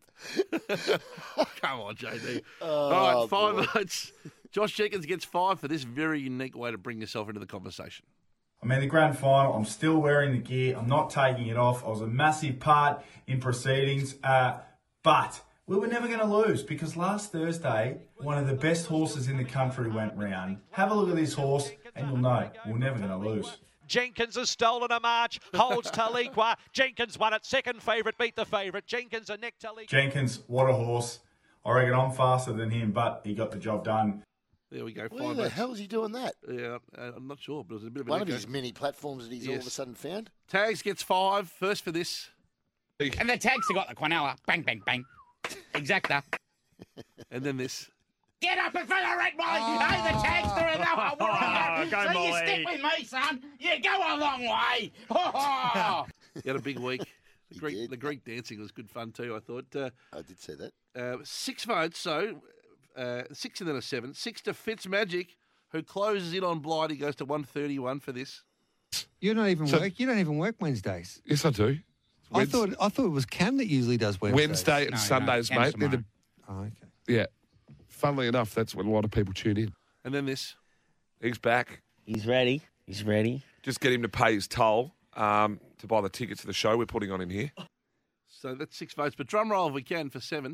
come on, JD. Oh, All right, five votes. Josh Jenkins gets five for this very unique way to bring yourself into the conversation. I'm in the grand final. I'm still wearing the gear. I'm not taking it off. I was a massive part in proceedings, uh, but we were never going to lose because last Thursday, one of the best horses in the country went round. Have a look at this horse, and you'll know we're never going to lose. Jenkins has stolen a march, holds Taliqua. Jenkins won it. Second favourite, beat the favourite. Jenkins and Nick Taliqua. Jenkins, what a horse! I reckon I'm faster than him, but he got the job done. There we go. Where Five the votes. hell is he doing that? Yeah, uh, I'm not sure, but it was a bit of an One of his many platforms that he's all of a sudden found. Tags gets five first for this. And the tags have got the Quinella. Bang, bang, bang. Exacta. And then this. Get up and follow right, Molly. Hey, the tags are enough. We're on it. Go, so you stick with me, son. You go a long way. Oh. He had a big week. The Greek, the Greek dancing was good fun too. I thought. Uh, I did say that. Uh, six votes, so uh, six and then a seven. Six to Fitzmagic, who closes in on Blight. He goes to one thirty-one for this. You don't even So- work. You don't even work Wednesdays. Yes, I do. I Wednes- thought I thought it was Cam that usually does Wednesdays. Wednesday and Sundays, mate. They're the- Oh, okay. yeah. Funnily enough, that's when a lot of people tune in. And then this. He's back. He's ready. He's ready. Just get him to pay his toll um, to buy the tickets to the show we're putting on in here. So that's six votes. But drum roll if we can for seven.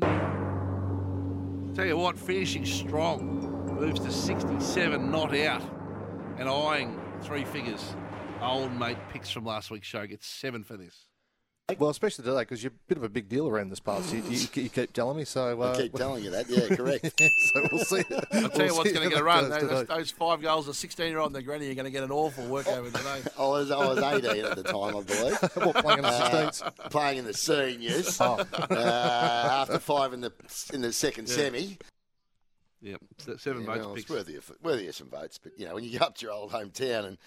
Tell you what, finishing strong. Moves to 67, not out. And eyeing three figures. Old mate picks from last week's show gets seven for this. Well, especially today because you're a bit of a big deal around this parts. You, you, you keep telling me, so uh, I keep telling you that. Yeah, correct. so we'll see. I'll tell we'll you what's going to get a run. Those, those five goals, a 16 year old and the granny are going to get an awful workover today. I was I was 18 at the time, I believe. What, playing in the Uh, 16s? playing in the seniors. Oh. uh, after five in the in the second Yeah. semi. Yep, seven Yeah, votes well, it's worthy of, worthy of some votes, but you know when you go up to your old hometown and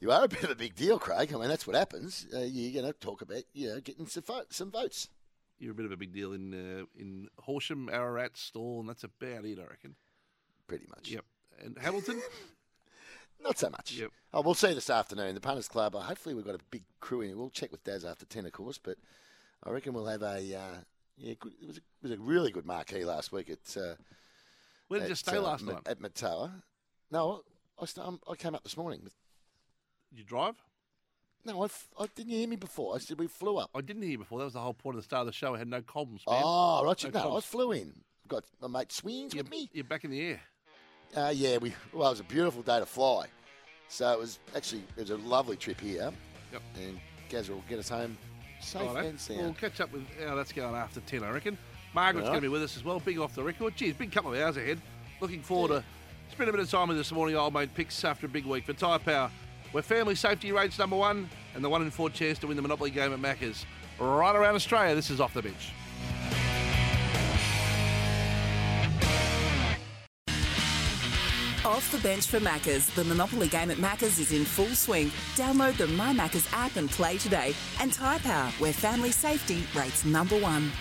you are a bit of a big deal, Craig. I mean that's what happens. Uh, you're going to talk about you know getting some, some votes. You're a bit of a big deal in uh, in Horsham, Ararat, Stawell, and that's about it, I reckon. Pretty much. Yep. And Hamilton? Not so much. Yep. Oh, we'll see this afternoon. The Punters Club. Uh, hopefully, we've got a big crew in. We'll check with Daz after ten, of course. But I reckon we'll have a uh, yeah. Good, it was a, it was a really good marquee last week at. Uh, Where did you stay uh, last night? At Murtoa. No, I, st- um, I came up this morning. With, you drive? no, I, f- I didn't hear me before. I said we flew up. I didn't hear you before. That was the whole point of the start of the show. I had no comms, man. Oh, right. No I comms. flew in. Got my mate Swings with me. You're back in the air. Uh, yeah, we well, it was a beautiful day to fly. So it was actually it was a lovely trip here. Yep. And Gaz will get us home Safe Righto. and sound. We'll catch up with how that's going after 10, I reckon. Margaret's Right. going to be with us as well. Big off the record. Geez, big couple of hours ahead. Looking forward to spending a bit of time with us this morning, old mate picks after a big week for Tyre Power. Where family safety rates number one and the one in four chance to win the Monopoly game at Macca's. Right around Australia, this is Off the Bench. Off the bench for Maccas. The Monopoly game at Maccas is in full swing. Download the My Maccas app and play today. And Tyre Power, where family safety rates number one.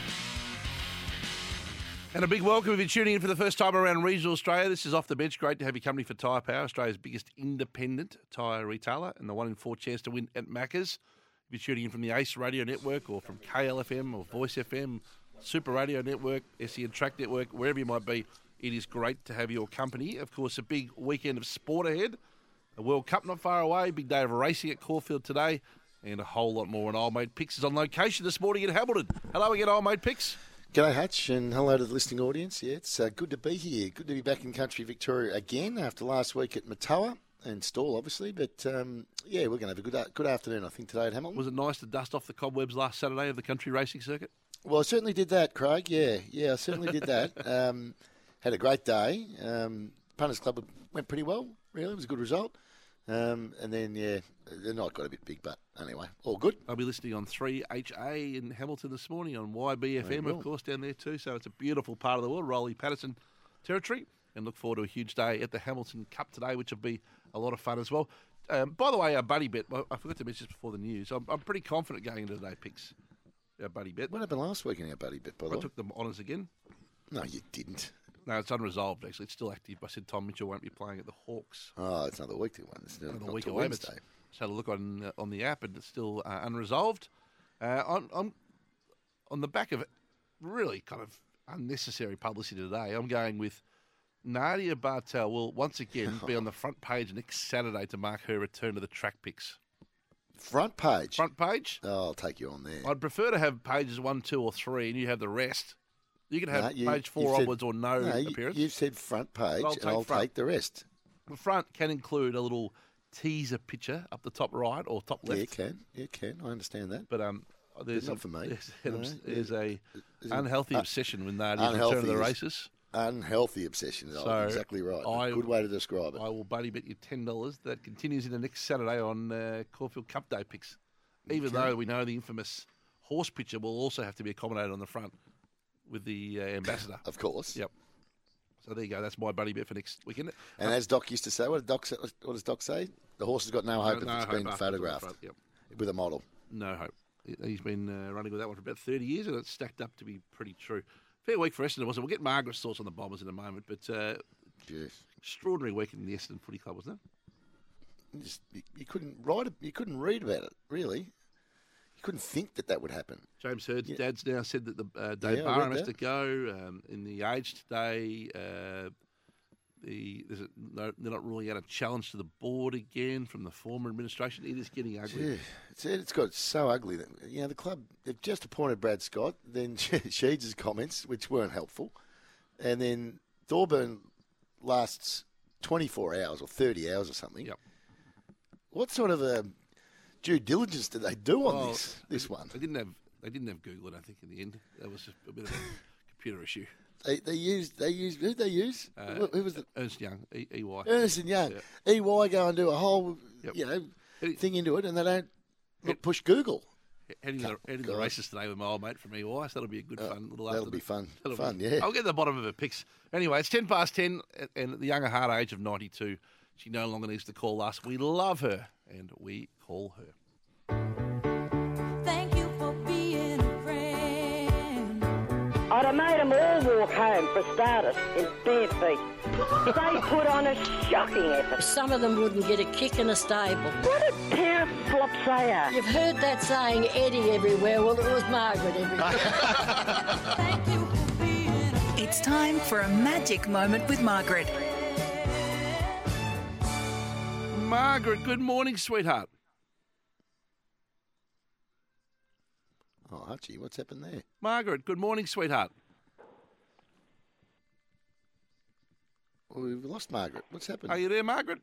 And a big welcome if you're tuning in for the first time around regional Australia. This is Off the Bench. Great to have your company for Tyre Power, Australia's biggest independent tyre retailer, and the one in four chance to win at Macca's. If you're tuning in from the Ace Radio Network or from KLFM or Voice FM, Super Radio Network, SEN Track Network, wherever you might be, it is great to have your company. Of course, a big weekend of sport ahead. A World Cup not far away, big day of racing at Caulfield today, and a whole lot more. And Old Mate Pix is on location this morning in Hamilton. Hello again, Old Mate Pix. G'day, Hutch, and hello to the listening audience. Yeah, it's uh, good to be here. Good to be back in country Victoria again after last week at Murtoa and Stawell, obviously. But um, yeah, we're going to have a good good afternoon, I think, today at Hamilton. Was it nice to dust off the cobwebs last Saturday of the country racing circuit? Well, I certainly did that, Craig. Yeah, yeah, I certainly did that. Um, had a great day. Um, Punters Club went pretty well, really. It was a good result. Um, and then, yeah, the night got a bit big, but anyway, all good. I'll be listening on 3HA in Hamilton this morning on YBFM, of course, down there too. So it's a beautiful part of the world, Rolly Patterson territory. And look forward to a huge day at the Hamilton Cup today, which will be a lot of fun as well. Um, by the way, our buddy bet, I forgot to mention this before the news. I'm, I'm pretty confident going into today, picks. Our buddy bet. What happened last week in our buddy bit, by the I way? took them honours again. No, you didn't. No, it's unresolved, actually. It's still active. I said Tom Mitchell won't be playing at the Hawks. Oh, it's another week to one. It's not, another not week away. but Wednesday. Just had a look on uh, on the app, and it's still uh, unresolved. Uh, I'm, I'm on the back of it, really kind of unnecessary publicity today. I'm going with Nadia Bartel will once again be on the front page next Saturday to mark her return to the track picks. Front page. Front page. Oh, I'll take you on there. I'd prefer to have pages one, two, or three, and you have the rest. You can have No, you- page four said- onwards or no, no, you- appearance. You've said front page, I'll and I'll front. take the rest. The front can include a little teaser picture up the top right or top Yeah, left. you can. You can. I understand that. But um, there's not a, for me. There's, No, yeah. there's a There's unhealthy obsession with Nadia's return to the races. Unhealthy obsession. So exactly right. I- Good way to describe it. I will buddy bet you ten dollars that continues into next Saturday on uh, Caulfield Cup Day picks. Even Okay. though we know the infamous horse picture will also have to be accommodated on the front with the uh, ambassador. Of course. Yep. So there you go. That's my bunny bit for next weekend. And as Doc used to say, what Doc? What does Doc say? The horse has got no hope No if it's hope been after it's on the photographed front, yep. with a model. No hope. He- He's been uh, running with that one for about 30 years, and it's stacked up to be pretty true. Fair week for Essendon, wasn't it? We'll get Margaret's thoughts on the Bombers in a moment, but uh, extraordinary week in the Essendon Footy Club, wasn't it? You, just, you, you couldn't write it. You couldn't read about it. Really, you couldn't think that that would happen. James Hird's dad's now said that the uh, Dave Yeah, Barham has to go. Um, in the age today, uh, the there's a, no, they're not ruling out a challenge to the board again from the former administration. It is getting ugly. Yeah, it's, it's got so ugly that you know the club they've just appointed Brad Scott, then Sheeds' comments, which weren't helpful, and then Thorburn lasts twenty four hours or thirty hours or something. Yep. What sort of a due diligence did they do on Well, this this one? They didn't have they didn't have Google. I don't think in the end that was just a bit of a computer issue. They they used they used who they use? Uh, who, was the Ernst Young, E- EY. Ernst and Young? Yeah. EY go and do a whole Yep. you know thing into it, and they don't not push Google. Heading, the, heading the races today with my old mate from EY, so that'll be a good Uh, fun little. that'll after be fun. that'll Fun, be- yeah. I'll get to the bottom of her picks. Anyway, it's ten past ten, and- and at the younger heart age of ninety-two, she no longer needs to call us. We love her, and we call her. Thank you for being a friend. I'd have made them all walk home for starters in bare feet. They put on a shocking effort. Some of them wouldn't get a kick in a stable. What a pair of flops they are. You've heard that saying, Eddie everywhere. Well, it was Margaret everywhere. It's time for a magic moment with Margaret. Margaret, good morning, sweetheart. Oh, Hutchie, what's happened there? Margaret, good morning, sweetheart. Well, we've lost Margaret. What's happened? Are you there, Margaret?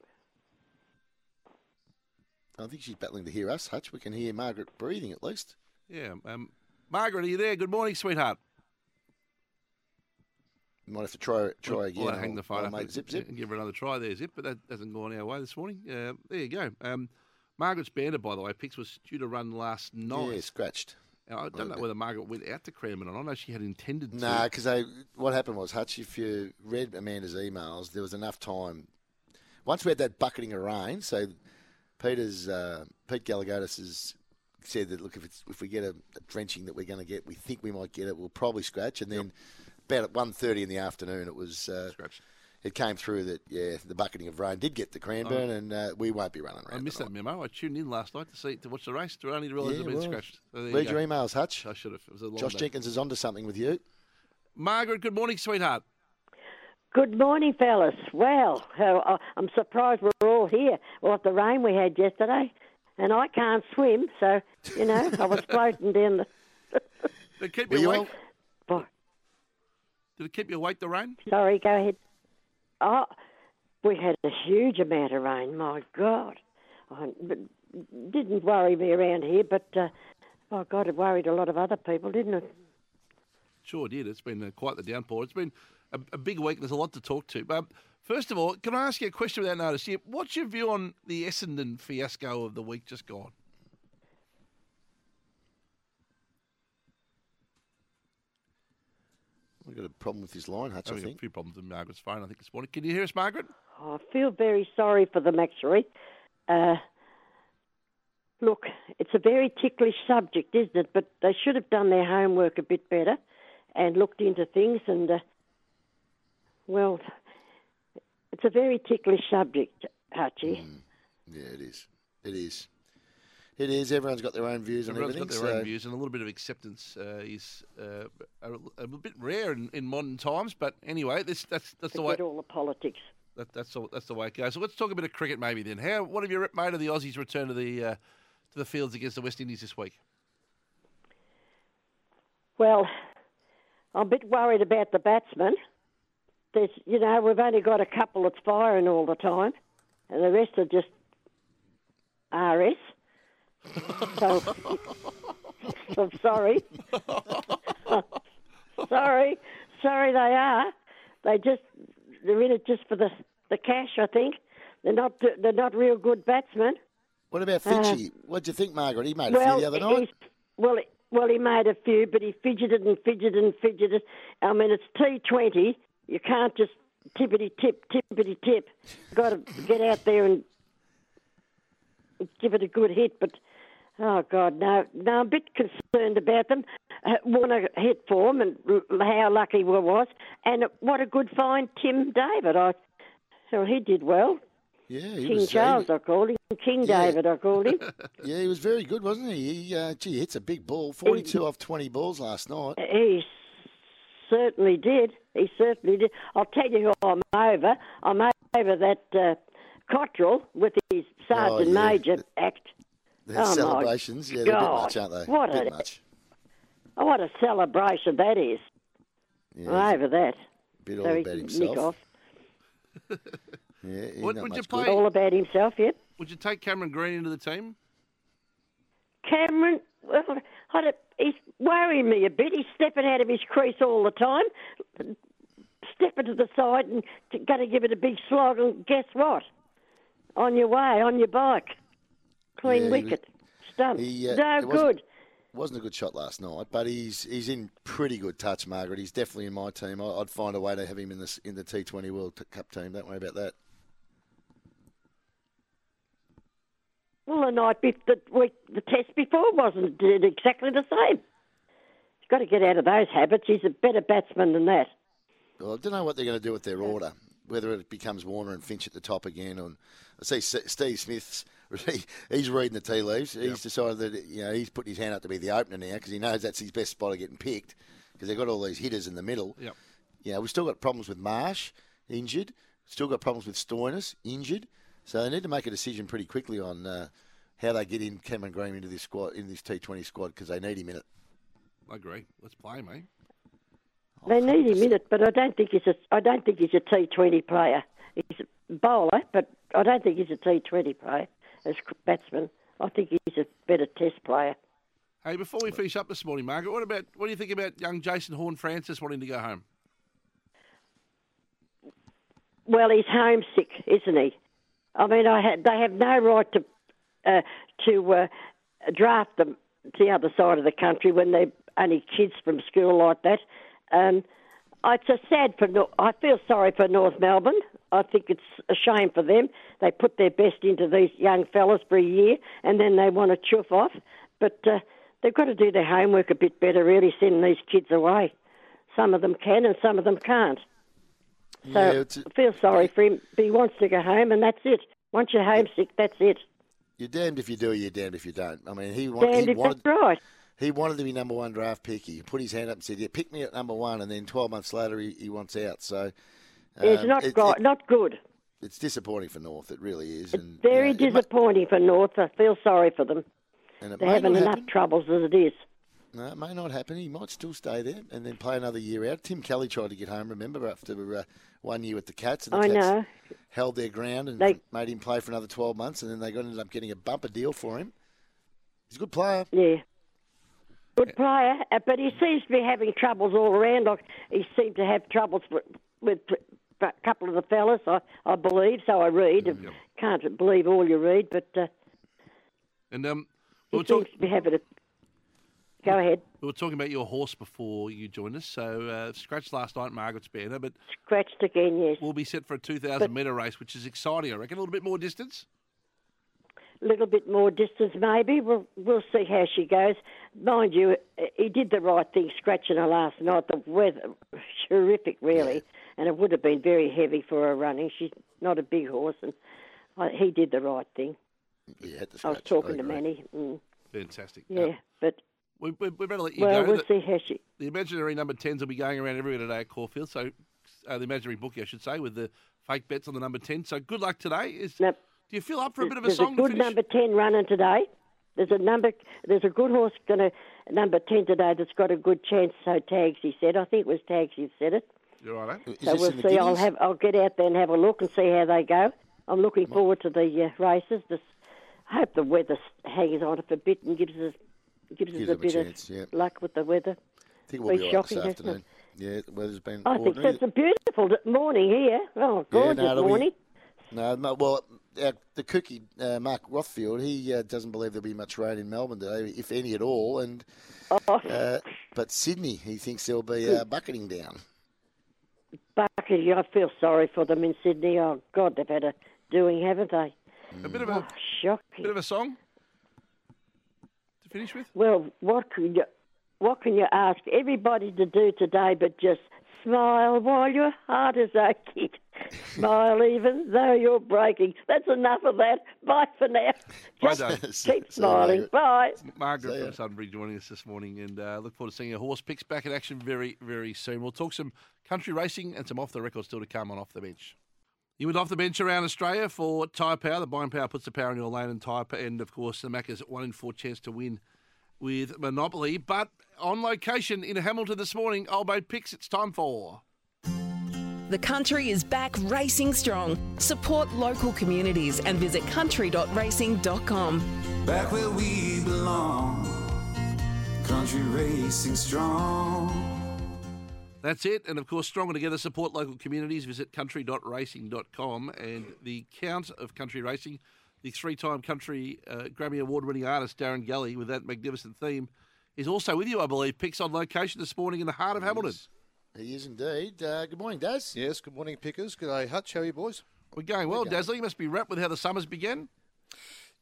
I think she's battling to hear us, Hutch. We can hear Margaret breathing at least. Yeah. Um, Margaret, are you there? Good morning, sweetheart. Might have to try try We'll- again. we'll hang the phone up and, zip zip. and give her another try there, Zip, but that hasn't gone our way this morning. Uh, there you go. Um, Margaret's bandit, by the way, Pix was due to run last night. Yeah, scratched. Now, I don't know whether Margaret went out to Cranbourne or not. I know she had intended to. Nah, because what happened was, Hutch, if you read Amanda's emails, there was enough time. Once we had that bucketing of rain, so Peter's uh, Pete Gallagher has said that look, if it's if we get a, a drenching that we're going to get, we think we might get it, we'll probably scratch. And then about at 1.30 in the afternoon, it was uh, It came through that yeah, the bucketing of rain did get to Cranbourne, Oh. and uh, we won't be running around. I around. missed that memo. I tuned in last night to see to watch the race. To only realise Yeah, it had been well, scratched. So there you read your emails, Hutch. I should have. It was a long Josh day. Jenkins is onto something with you. Margaret, good morning, sweetheart. Good morning, fellas. Well, uh, I'm surprised we're all here. Well, the rain we had yesterday, and I can't swim, so you know I was floating down the. Did keep me you you awake? Did it keep you awake, the rain? Sorry, go ahead. Oh, we had a huge amount of rain. My God, I didn't worry me around here, but uh, oh God, it worried a lot of other people, didn't it? Sure did. It's been uh, quite the downpour. It's been a, a big week. There's a lot to talk to. But first of all, can I ask you a question without notice? Here? What's your view on the Essendon fiasco of the week just gone? We've got a problem with his line, Hutch. I Having a think. few problems with Margaret's phone, I think, this morning. Can you hear us, Margaret? I feel very sorry for them, actually. Uh, look, it's a very ticklish subject, isn't it? But they should have done their homework a bit better and looked into things. And, uh, well, it's a very ticklish subject, Hutchie. Yeah, it is. It is. It is. Everyone's got their own views on Everyone's everything. got their so own views, and a little bit of acceptance uh, is uh, a, a bit rare in, in modern times. But anyway, this, that's that's the way. Forget all the politics. That, that's the, that's the way it goes. So let's talk a bit of cricket, maybe then. How what have you made of the Aussies' return to the uh, to the fields against the West Indies this week? Well, I'm a bit worried about the batsmen. There's, you know, we've only got a couple that's firing all the time, and the rest are just RS. So, I'm sorry. sorry, sorry, they are. They just they're in it just for the the cash. I think they're not they're not real good batsmen. what about Finchie? what do you think, Margaret? He made a Uh, well, few the other night. well, he- well, he made a few, but he fidgeted and fidgeted and fidgeted. I mean, it's T Twenty. You can't just tippity tip, tippity tip. You've Got to get out there and give it a good hit. But oh God, no, no, I'm a bit concerned about them. Uh, Warner hit for him, and how lucky we was, and what a good find, Tim David. I, well, he did well. Yeah, he King was. Charles, I called him. King Yeah. David, I called him. yeah, he was very good, wasn't he? He uh, gee, hits a big ball. Forty-two off twenty balls last night. He certainly did. He certainly did. I'll tell you who I'm over. I'm over that uh, Cottrell with his Sergeant Oh, yeah. Major act. The Oh, celebrations, yeah, they're a bit much, aren't they? What bit a- much. Oh, what a celebration that is. Yeah, I'm over that. bit So all he about himself. nick off. Yeah, What would you much good. play? All about himself, yep. Would you take Cameron Green into the team? Cameron, well, I he's worrying me a bit. He's stepping out of his crease all the time, stepping to the side and going to give it a big slog. And guess what? On your way, on your bike, clean Yeah, wicket, stump. He, uh, no good. Wasn't a good shot last night, but he's he's in pretty good touch, Margaret. He's definitely in my team. I- I'd find a way to have him in this in the T20 World Cup team. Don't worry about that. Well, the night before, the week, the test before wasn't did exactly the same. He's got to get out of those habits. He's a better batsman than that. Well, I don't know what they're going to do with their order. Whether it becomes Warner and Finch at the top again, or I see Steve Smith's. He's reading the tea leaves. He's decided that you know he's putting his hand up to be the opener now because he knows that's his best spot of getting picked because they've got all these hitters in the middle. Yep. You know, we've still got problems with Marsh injured. Still got problems with Stoinis injured. So they need to make a decision pretty quickly on uh, how they get in Cameron Graham into this squad in this T20 squad because they need him in it. I agree. Let's play, mate. They need him in it, but I don't think he's a. I don't think he's a T Twenty player. He's a bowler, but I don't think he's a T Twenty player as batsman. I think he's a better Test player. Hey, before we finish up this morning, Margaret, what about what do you think about young Jason Horne-Francis wanting to go home? Well, he's homesick, isn't he? I mean, I had, they have no right to uh, to uh, draft them to the other side of the country when they're only kids from school like that. Um, it's a sad for. I feel sorry for North Melbourne. I think it's a shame for them. They put their best into these young fellas for a year, and then they want to chuff off. But uh, they've got to do their homework a bit better. Really, sending these kids away. Some of them can, and some of them can't. So Yeah, I feel sorry for him. But he wants to go home, and that's it. Once you're homesick, that's it. You're damned if you do, you're damned if you don't. I mean, he, Damned he if wanted. that's right. He wanted to be number one draft pick. He put his hand up and said, "Yeah, pick me at number one." And then 12 months later, he, he wants out. So it's um, not it- go- it- not good. it's disappointing for North. It really is. And Very you know, disappointing for North. I feel sorry for them. They're having enough happen. troubles as it is. No, it may not happen. He might still stay there and then play another year out. Tim Kelly tried to get home, remember, after uh, one year with the Cats. And the I Cats know. held their ground and They- made him play for another 12 months, and then they got ended up getting a bumper deal for him. He's a good player. Yeah. Good player, uh, but he seems to be having troubles all around. Like he seemed to have troubles with, with a couple of the fellas, I, I believe. So I read. Can't believe all you read, but uh, And um, we were, talk- to be having a. Go ahead. we were talking about your horse before you joined us. So uh, scratched last night, Margaret's banner, but Scratched again, yes. we'll be set for a 2,000 But- metre race, which is exciting. I reckon a little bit more distance. A little bit more distance, maybe. We'll we'll see how she goes. Mind you, he did the right thing scratching her last night. The weather, horrific, really, and it would have been very heavy for her running. She's not a big horse, and uh, he did the right thing. Yeah, had to I was talking I to. Manny. Mm, Fantastic. yeah, but We, we, we better let you well, go. we'll The- see how she. The imaginary number 10s will be going around everywhere today at Caulfield. So, uh, the imaginary bookie, I should say, with the fake bets on the number 10. So, good luck today. Is Do you feel up for a bit of a There's song a good finish? number ten running today. There's a number. There's a good horse going to number ten today that's got a good chance. So Tags, he said. I think it was Tags who said it. You all right? so we'll see. I'll have. I'll get out there and have a look and see how they go. I'm looking forward to the uh, races. Just hope the weather hangs on it a bit and gives us gives, Gives us a them a bit chance, of yeah. luck with the weather. I think we'll Be be all right shocking, this afternoon. Yeah, the weather's been I think it's a beautiful morning here. Oh, Yeah, gorgeous no, it'll be- morning. No, no, well, uh, the cookie, uh, Mark Rothfield, he uh, doesn't believe there'll be much rain in Melbourne today, if any at all. And Oh. uh, but Sydney, he thinks there'll be uh, bucketing down. Bucky, I feel sorry for them in Sydney. Oh God, they've had a doing, haven't they? A bit of a, Oh, shocking. bit of a song to finish with. Well, what can you what can you ask everybody to do today but just smile while your heart is aching? Smile even though you're breaking. That's enough of that. Bye for now. Just keep smiling. Bye. Margaret from Sunbury joining us this morning, and uh, look forward to seeing your horse picks back in action very, very soon. We'll talk some country racing and some off the record still to come on off the bench. You went off the bench around Australia for Tyre Power. The buying power puts the power in your lane, and Tyre Power, and of course the Macca's one in four chance to win with Monopoly. But on location in Hamilton this morning, Old Boat Picks. It's time for. The country is back racing strong. Support local communities and visit country.racing.com. Back where we belong. Country racing strong. That's it. And of course, Stronger Together support local communities. Visit country.racing.com. And the count of country racing, the three time country uh, Grammy Award winning artist Darren Galley with that magnificent theme, is also with you, I believe. Picks on location this morning in the heart of Hamilton. He is indeed. Uh, good morning, Daz. Yes, good morning, Pickers. Good day, Hutch. How are you, boys? We're going well, Dazzler. You must be wrapped with how the summers began.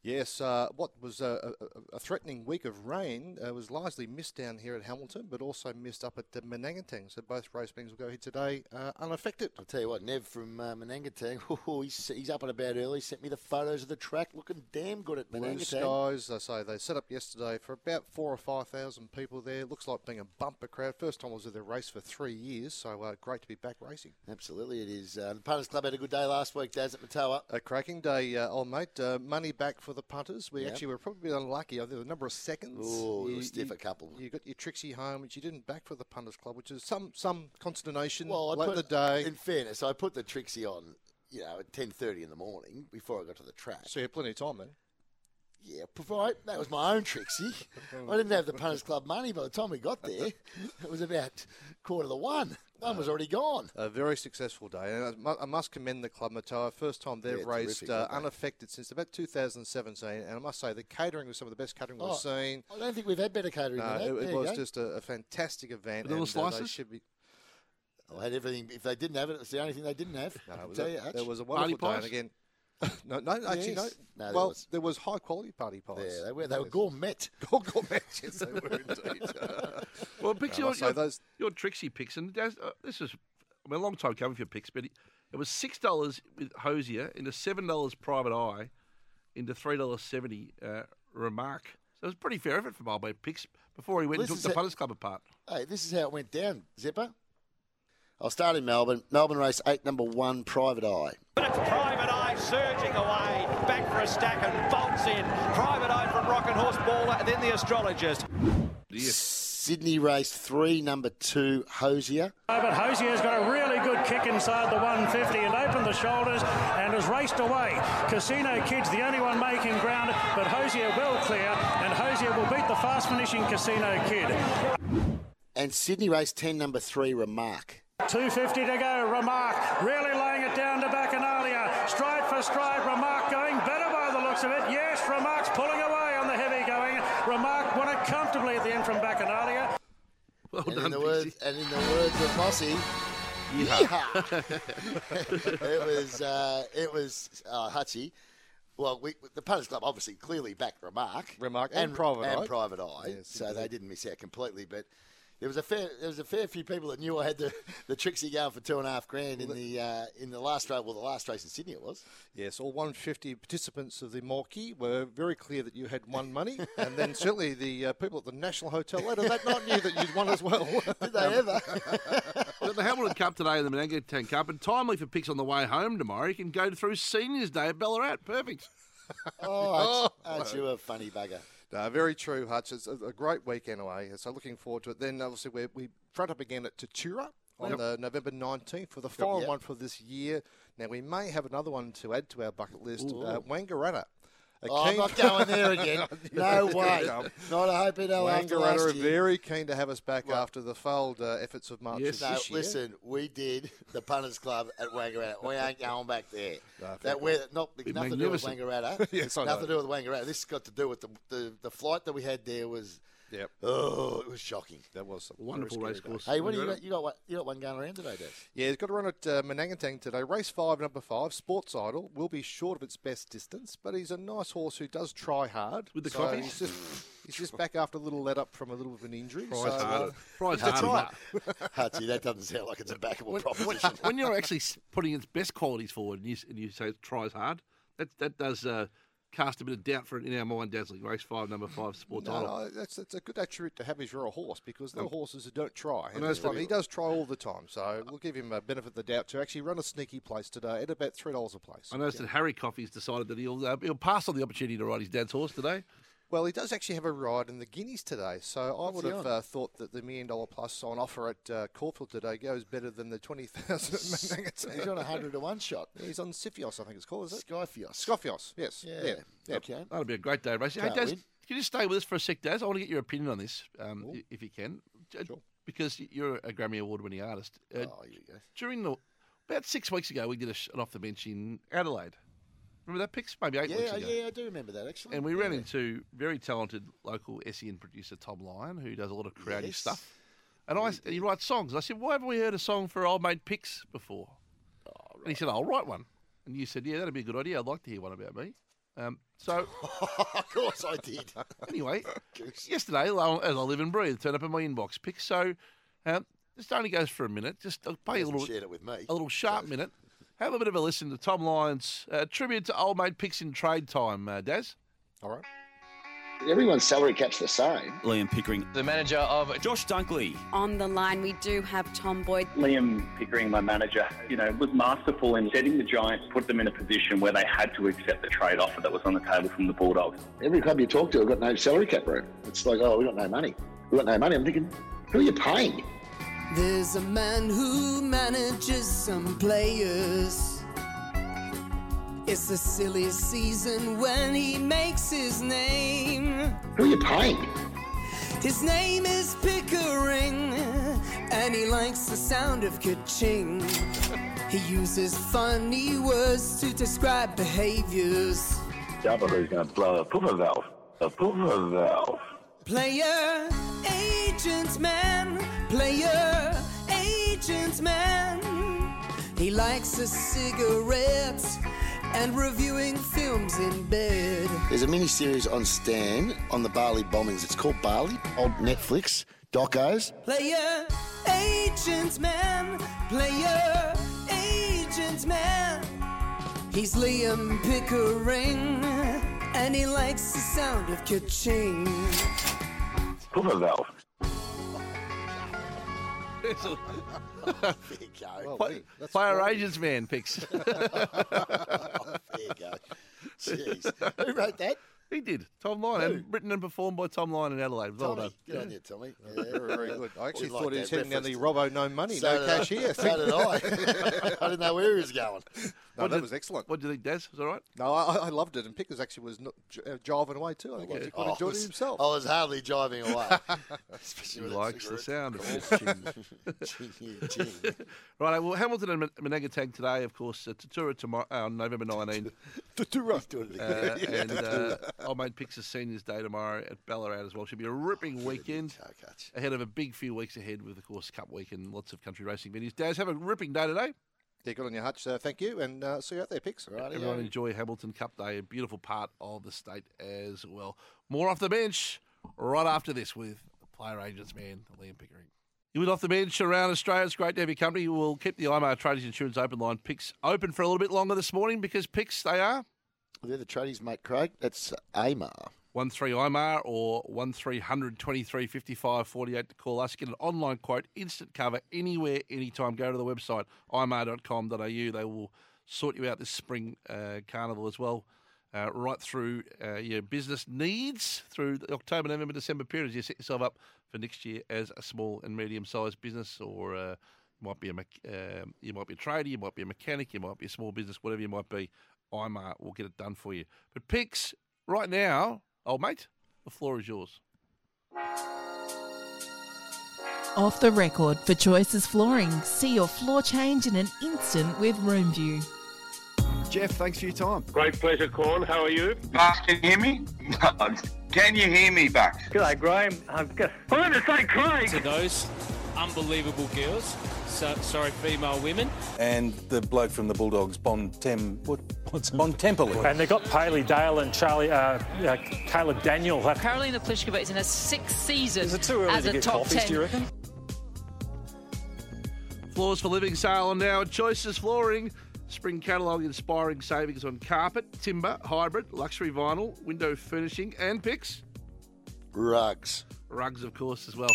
Yes, uh, what was a, a, a threatening week of rain uh, was largely missed down here at Hamilton, but also missed up at uh, Manangatang. So both race meetings will go here today uh, unaffected. I'll tell you what, Nev from uh, Manangatang, oh, he's, he's up and about early. Sent me the photos of the track, looking damn good at Blue Manangatang. skies, I say they set up yesterday for about four or five thousand people there. Looks like being a bumper crowd. First time I was at the race for three years, so uh, great to be back racing. Absolutely, it is. Uh, the Punters Club had a good day last week, Daz, at Murtoa. A cracking day, uh, old mate. Uh, money back for the punters. We Yep. actually were probably unlucky. I think the number of seconds. Oh, you, stiff a couple. You got your Trixie home, which you didn't back for the punters club, which is some some consternation Well, I late put, in the day. In fairness, I put the Trixie on, you know, at ten thirty in the morning before I got to the track. So you had plenty of time then. Yeah, provide. That was my own Trixie. I didn't have the punters club money by the time we got there. It was about quarter to one. One was already gone. A very successful day, and I must commend the club, Murtoa. First time they've Yeah, raised terrific, uh, they? unaffected since about 2017, and I must say the catering was some of the best catering Oh, we've seen. I don't think we've had better catering No, than that. it, it was go. just a, a fantastic event. Vanilla and, uh, they slices? should be. I had everything. If they didn't have it, it's the only thing they didn't have. No, it was a- you, Hutch. was a wonderful day, and again, no, no, actually, no. Yes. No, there well, was. there was high quality party pies. Yeah, they were. They were gourmet. gourmet, yes, they were indeed. Well, picks No, I your, must say your, those- your Trixie picks, and Daz, uh, this is I mean, a long time coming for your picks, but it, it was six dollars with Hosier into seven dollars Private Eye into three dollars seventy uh, Remark. So it was pretty fair effort from old mate picks before he went This and took the a- punters club apart. Hey, this is how it went down, Zipper. I'll start in Melbourne. Melbourne race eight, number one, Private Eye. Private Eye surging away, back for a stack and bolts in. Private Eye from Rocket Horse Baller, and then the astrologist. Sydney race three, number two, Hosier. Oh, But Hosier's got a really good kick inside the 150 and opened the shoulders and has raced away. Casino Kid's the only one making ground, but Hosier well clear, and Hosier will beat the fast finishing Casino Kid. And Sydney race 10, number three, Remark. 250 to go. Remark really laying it down to Bacchanalia. Stride for stride. Remark going better by the looks of it. Yes, Remark's pulling away on the heavy going. Remark won it comfortably at the end from Bacchanalia. Well and, done, in the Pixie. words, and in the words of Mossy, Yeehaw. it was, uh, it was uh, Hutchie. Well, we, the Punters Club obviously clearly backed Remark, Remark and Private and Eye. Private Eye, Yes, so indeed. they didn't miss out completely. But there was a fair, there was a fair few people that knew I had the, the Trixie going for two and a half grand in the uh, in the last race. Well, the last race in Sydney it was. Yes, all 150 participants of the Morkie were very clear that you had won money, and then certainly the uh, people at the National Hotel later that night knew that you'd won as well. Did they ever? We've the Hamilton Cup today and the Manangatang Cup, and timely for picks on the way home tomorrow. You can go through Seniors Day at Ballarat. Perfect. Oh, Hutch, Hutch, you a funny bugger. No, very true, Hutch. It's a, a great week anyway, so looking forward to it. Then obviously we we front up again at Tatura on Yep. the November 19th for the final Yep. one for this year. Now we may have another one to add to our bucket list, Ooh. uh, Wangaratta. A Oh, I'm keen- not going there again. No know it's gonna way. Not a hope in hell after last are year. very keen to have us back after the failed uh, efforts of March Yes. No, this year. listen, we did the punters club at Wangaratta. We ain't going back there. No, that point. weather, not Be nothing to do with magnificent. Wangaratta. Yes, I know. nothing to do with Wangaratta. This has got to do with the, the the flight that we had there was. Yep. Oh, it was shocking. That was a Wonderful race scary course. day. Hey, what do you got? You got what? You got one going around today, Des? Yeah, he's got to run at uh, Manangatang today. Race five, number five, Sports Idol, will be short of its best distance, but he's a nice horse who does try hard. With the so coffee? He's just, he's just back after a little let up from a little bit of an injury. Tries so, hard. uh, Tries That's hard. right. Hutchie, that doesn't sound like it's a backable when, proposition. when you're actually putting its best qualities forward and you, and you say it tries hard, that that does uh, cast a bit of doubt for it in our mind. Dazzling race five, number five, Sports No, Idol. no, that's, that's a good attribute to have as you're a horse because there are Um, horses who don't try. And know this it's one, pretty- he does try all the time, so we'll give him a benefit of the doubt to actually run a sneaky place today at about three dollars a place. I noticed that Harry Coffey's decided that he'll uh, he'll pass on the opportunity to ride his dad's horse today. Well, he does actually have a ride in the Guineas today, so I What's would have uh, thought that the million dollar plus on offer at uh, Caulfield today goes better than the twenty thousand. He's on a hundred to one shot. He's on Siphios, I think it's called, is it? Skyfios. Scofios, yes. Yeah. yeah. yeah. Okay. That'll be a great day of racing. Hey, Can't Daz, win. can you just stay with us for a sec, Daz? I want to get your opinion on this, um, i- if you can, Sure. because you're a Grammy Award-winning artist. Uh, Oh, here you go. during the about six weeks ago, we did a sh- an off the bench in Adelaide. Remember that picks? Maybe eight weeks Yeah, ago. yeah, I do remember that actually. And we ran into very talented local SEN producer Tom Lyon, who does a lot of creative Yes. stuff. And I, he writes songs. I said, "Why haven't we heard a song for Old Mate Picks before?" And he said, "I'll write one." And you said, "Yeah, that'd be a good idea. I'd like to hear one about me." Um, so of course I did. anyway, yesterday, as I live and breathe, turned up in my inbox pick. So um, this only goes for a minute. Just I'll play a Hasn't little, shared it with me. a little sharp minute. Have a bit of a listen to Tom Lyon's uh, tribute to Old Mate Picks in trade time, uh, Daz. All right. Everyone's salary cap's the same. Liam Pickering, the manager of Josh Dunkley. On the line, we do have Tom Boyd. Liam Pickering, my manager, you know, was masterful in setting the Giants, put them in a position where they had to accept the trade offer that was on the table from the Bulldogs. Every club you talk to have got no salary cap room. It's like, oh, we've got no money. We've got no money. I'm thinking, who are you paying? There's a man who manages some players. It's a silly season when he makes his name. Who are you paying? His name is Pickering, and he likes the sound of ka-ching. He uses funny words to describe behaviors. Jabba who's to blow a puffer valve. A puffer valve. Player, agent man, player, agent man. He likes a cigarette and reviewing films in bed. There's a mini series on Stan on the Bali bombings. It's called Bali. Old Netflix docos. Player, agent man, player, agent man. He's Liam Pickering, and he likes the sound of ka-ching. Puffer valve. There you go. Play- Player agents man picks. Oh, there you go. Jeez. Who wrote that? He did. Tom Lyon, and written and performed by Tom Lyon in Adelaide. Well Tommy. done. Good on you, Tommy. Yeah, Very, very good. I actually We thought like he was that heading down the reference. Robbo no money, So no did I. cash here. So did I. I didn't know where he was going. No, What that did- was excellent. What do you think, Daz? Was all right? No, I, I loved it, and Pickers actually was not, j- uh, jiving away too. I think he quite I enjoyed was- it himself. I was hardly driving away. He Especially with that likes the cigarette. sound of this ching. Ching, ching. Right, well, Hamilton and Men- Manangatang today, of course, uh, Tatura tomorrow, uh, on November 19. Tatura. Doing it Uh, again. and uh, old mate Pix' seniors day tomorrow at Ballarat as well. Should be a ripping weekend ahead of a big few weeks ahead with, of course, Cup Week and lots of country racing venues. Daz, have a ripping day today. Yeah, good on your hutch. Uh, thank you, and uh, see you out there, Picks. Right, Everyone enjoy Hamilton Cup Day, a beautiful part of the state as well. More off the bench right after this with player agents man, Liam Pickering. You with off the bench around Australia. It's great to have your company. We'll keep the IMAR Tradies Insurance open line picks open for a little bit longer this morning because picks they are They're the tradies, mate, Craig. That's Amar. one three IMAR or one 23 55 48 to call us. Get an online quote, instant cover anywhere, anytime. Go to the website imar.com.au. They will sort you out this spring uh, carnival as well. Uh, right through uh, your business needs through the October, November, December period as you set yourself up for next year as a small and medium sized business, or uh, might be a um you might be a trader, you might be a mechanic, you might be a small business, whatever you might be. IMAR will get it done for you. But picks right now, old mate, the floor is yours. Off the record for Choices Flooring. See your floor change in an instant with Roomview. Jeff, thanks for your time. Great pleasure, Corn. How are you? Bucks, can you hear me? can you hear me, Bucks? G'day, Graham. I'm going to say Craig. to those unbelievable girls. So, sorry, female women. and the bloke from the Bulldogs, Bon Tem, what, what's Bon Temple. And they've got Paley Dale and Charlie, uh, uh, Caleb Daniel. Have Carolina Pliskova is in her sixth season Is it too early as to a get top coffees, ten. do you reckon? Floors for Living sale on now at Choices Flooring. Spring catalogue inspiring savings on carpet, timber, hybrid, luxury vinyl, window furnishing, and picks. Rugs. Rugs, of course, as well.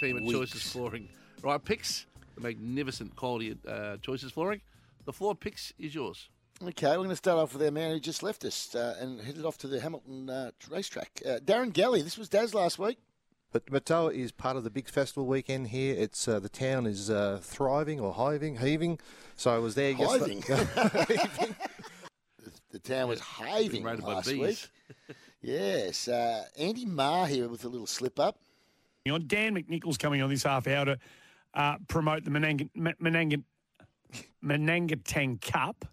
Team at Weeks. Choices Flooring. Right, picks. The magnificent quality uh, Choices Flooring. The floor picks is yours. Okay, we're going to start off with our man who just left us uh, and headed off to the Hamilton uh, racetrack. Uh, Darren Galley, this was Daz last week. But Murtoa is part of the big festival weekend here. It's uh, the town is uh, thriving or hiving, heaving. So I was there. Hiving. yesterday. The town was having raided last week. Yes, uh, Andy Maher here with a little slip up. On Dan McNichols coming on this half hour to uh, promote the Menang- M- Menang- Manangatang Cup.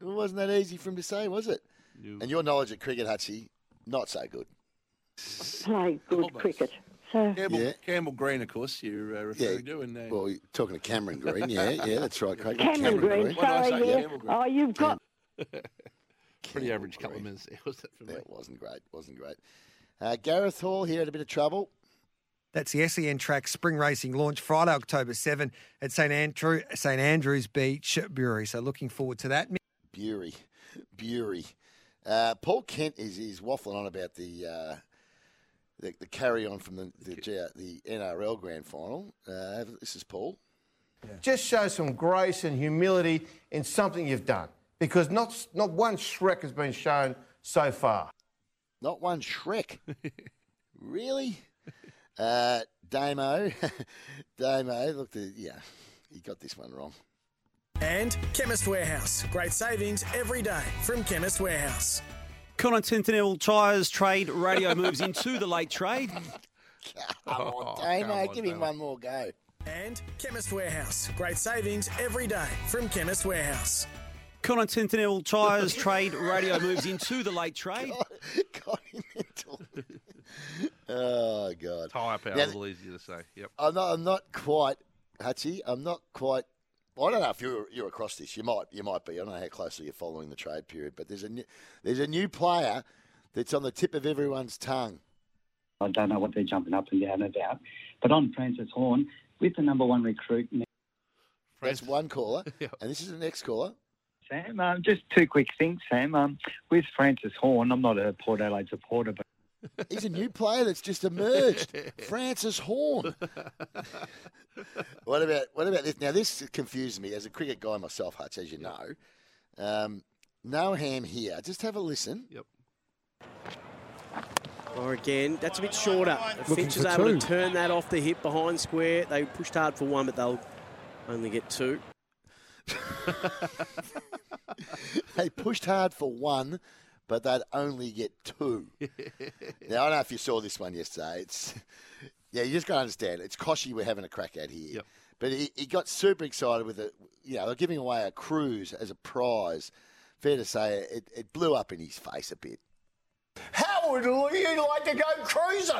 It wasn't that easy for him to say, was it? And your knowledge of cricket, Hutchie, not so good. Play good cricket. So Campbell, Yeah. Campbell Green, of course, you're uh, referring to. And, uh, Well, you're talking to Cameron Green. Yeah, yeah, that's right, Craig. Cameron Green, What did I sorry, yeah. Green. Oh, you've got Pretty average couple of minutes there, was that for me? That wasn't great, wasn't great. Uh, Gareth Hall here had a bit of trouble. That's the SEN track spring racing launch Friday, October 7 at St Andrew, St Andrews Beach Brewery. So looking forward to that. Bury, Bury. Uh, Paul Kent is is waffling on about the uh, the, the carry on from the the, G- the NRL Grand Final. Uh, this is Paul. Just show some grace and humility in something you've done. Because not, not one Shrek has been shown so far. Not one Shrek. really? Uh, Damo, Damo. Look, the, yeah, he got this one wrong. And Chemist Warehouse. Great savings every day from Chemist Warehouse. Continental Tyres trade radio moves into the late trade. Come on, Damo, give him one more go. And Chemist Warehouse. Great savings every day from Chemist Warehouse. Continental Tyres trade radio moves into the late trade. Continental. Oh God. Tyre power, Now, a little easier to say. Yep. I'm not. I'm not quite, Hutchie. I'm not quite. I don't know if you're you're across this. You might. You might be. I don't know how closely you're following the trade period, but there's a new, there's a new player that's on the tip of everyone's tongue. I don't know what they're jumping up and down about. But on Francis Horne, with the number one recruit, That's one caller, and this is the next caller. Sam, um, just two quick things, Sam. Um, with Francis Horne, I'm not a Port Adelaide supporter, but He's a new player that's just emerged, Francis Horne. what about what about this? Now this confuses me as a cricket guy myself, Hutch, as you know. Um, no ham here. Just have a listen. Yep. Or again, that's a bit shorter. Looking Finch is able two. to turn that off the hip behind square. They pushed hard for one, but they'll only get two. they pushed hard for one, but they'd only get two. now I don't know if you saw this one yesterday. It's yeah, you just got to understand. It's Kochie we're having a crack at here. But he, he got super excited with it. You know, they're giving away a cruise as a prize. Fair to say, it, it blew up in his face a bit. How would you like to go cruising?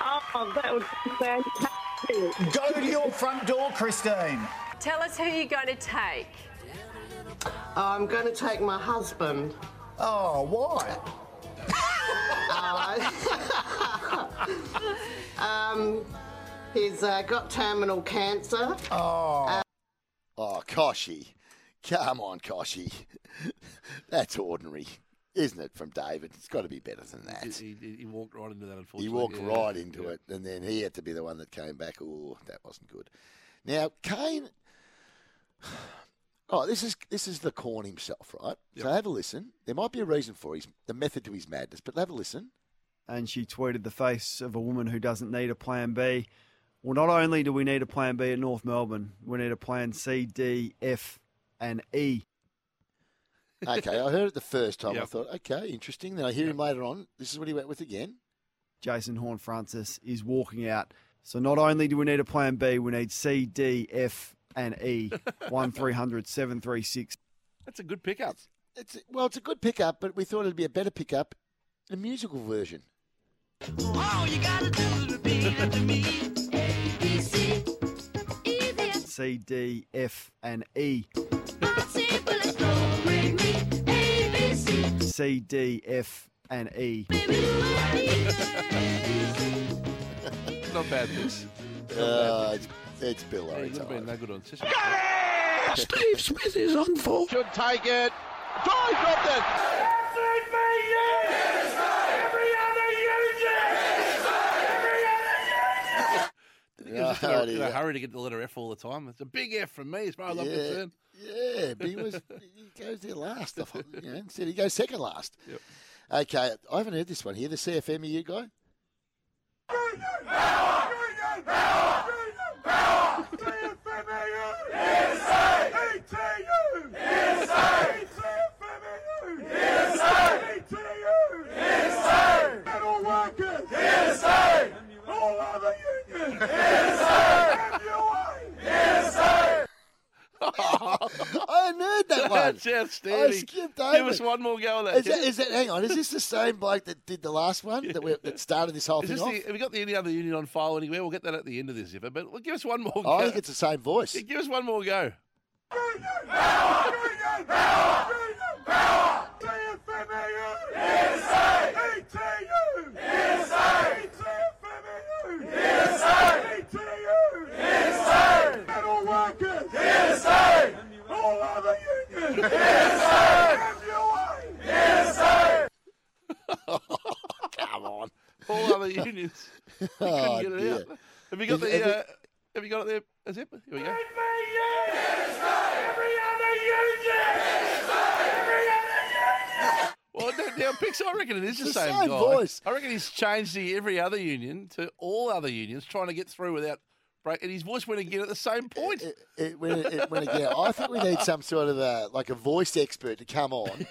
Oh, that would be fantastic. Go to your front door, Christine. Tell us who you're going to take. I'm going to take my husband. Oh, why? um, he's uh, got terminal cancer. Oh. Oh, Kochie. Come on, Kochie. That's ordinary, isn't it, from David? It's got to be better than that. He, he, he walked right into that, unfortunately. He walked Yeah. right into it, and then he had to be the one that came back. Oh, that wasn't good. Now, Kane. Oh, this is this is the corn himself, right? So have a listen. There might be a reason for his the method to his madness, but have a listen. and she tweeted the face of a woman who doesn't need a plan B. Well, not only do we need a plan B at North Melbourne, we need a plan C, D, F, and E. Okay, I heard it the first time. I thought, okay, interesting. Then I hear him later on. This is what he went with again. Jason Horne-Francis is walking out. So not only do we need a plan B, we need C, D, F, and E. 1300 736. That's a good pickup. It's well, it's a good pickup, but we thought it'd be a better pickup, a musical version. All you gotta do is be to me. A, B, C. C, D, F, and E. C, D, F, and E. Not bad, this. Uh, it's, it's Bill Yeah, he would have been time. no good on Sesame. Steve Smith is on for. Should take it. Try dropped it. He was just in a, in a hurry to get the letter F all the time. It's a big F from me, as far as I'm Yeah. concerned. Yeah, but he was he goes there last. I You know, instead he goes second last. Okay, I haven't heard this one here. The CFMEU guy. I hadn't heard that one. That's outstanding. I skipped over. Give us one more go on that. Is that, is that? Hang on. Is this the same bloke that did the last one that, we, that started this whole Is thing this off? the, have we got the any other union on file anywhere? We'll get that at the end of this, if it. But give us one more. Go. I think it's the same voice. Yeah, give us one more go. Come on. All other unions. We Oh, couldn't get it dear. out. Have you got Have- the? have we- uh, have you got it there? Is it? Here we go. Every other union! Every other union! Well, no, now, Pix, I reckon it is the the same, same guy. voice. I reckon he's changed the every other union to all other unions, trying to get through without break, and his voice went again at the same point. It, it, went, it went again. I think we need some sort of a, like a voice expert to come on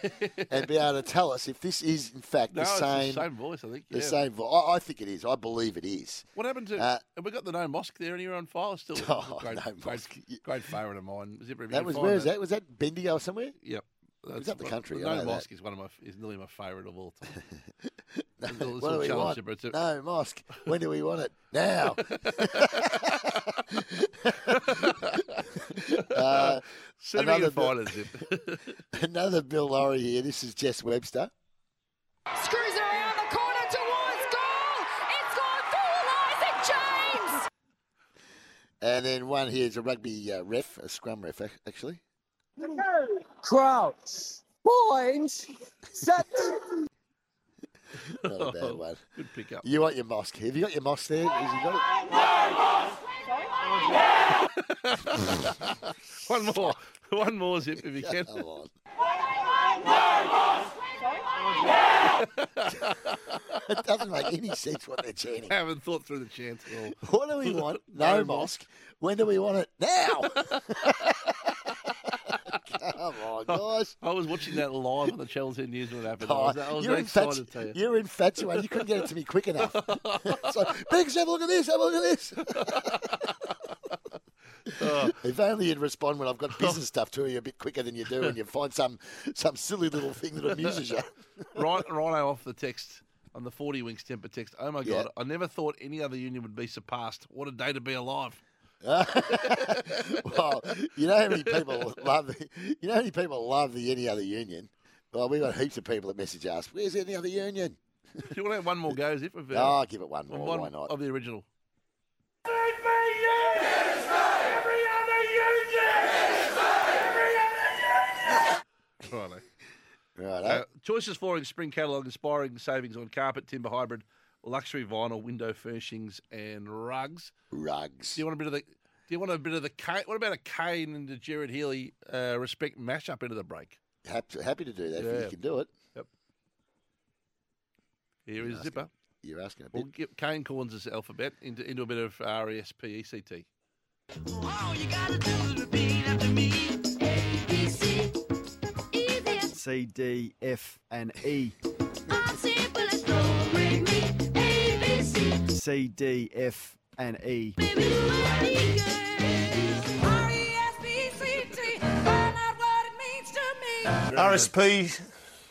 and be able to tell us if this is in fact no, the same the same voice. I think the yeah. same voice. I, I think it is. I believe it is. What happened to? Uh, have we got the no mosque there anywhere on file? Still, Oh, great, no great, mosque. great favourite of mine. You That was where is that? Was that Bendigo or somewhere? Yep. It's up the country, The I no know mosque is one of my is nearly my favourite of all time. No, It's what do we want? Zipper. A- No, mosque. When do we want it? Now. uh, See if we can another find Bill- another Bill Lawry here. This is Jess Webster. Screws it around the corner towards goal. It's gone full Isaac James. And then one here is a rugby uh, ref, a scrum ref, actually. Crouch. Point. Set. Not a bad oh, one. Good pick up. You want your mosque. Have you got your mosque there? Has he got it? one more, one more, Zip, if you can. Come on. it doesn't make any sense what they're chanting. I haven't thought through the chance at all. What do we want? No, mosque. When do we want it? Now. Come on, guys. I was watching that live on the Channel 10 News when it happened. I Oh, was, I was you're, very excited infatu- to you. you're infatuated. You couldn't get it to me quick enough. so, Biggs, have a look at this. Have a look at this. Oh. If only you'd respond when I've got business stuff to you a bit quicker than you do, and you find some some silly little thing that amuses you. Ryan, Rhino off the text on the 40 Winks Tempur text. Oh my Yeah. God, I never thought any other union would be surpassed. What a day to be alive. well, you know how many people love the, you know how many people love the any other union. Well, we've got heaps of people that message us. Where's the any other union? Do you want to have one more go, Zip? Of, uh, Oh, I'll give it one more. one Why not? Of the original. Righto. Right. Uh, choices flooring, spring catalogue, inspiring savings on carpet, timber hybrid, luxury vinyl, window furnishings, and rugs. Rugs. Do you want a bit of the? Do you want a bit of the? Kane, what about a Kane and the Jared Healy uh, respect mashup into the break? Happy, happy to do that if you can do it. Yep. Here You're is asking- Zipper. You're asking a We'll bit. get Kane Cornes' his alphabet into into a bit of R E S P E C T. C, D, F, and E. C, D, F, and E. RSP,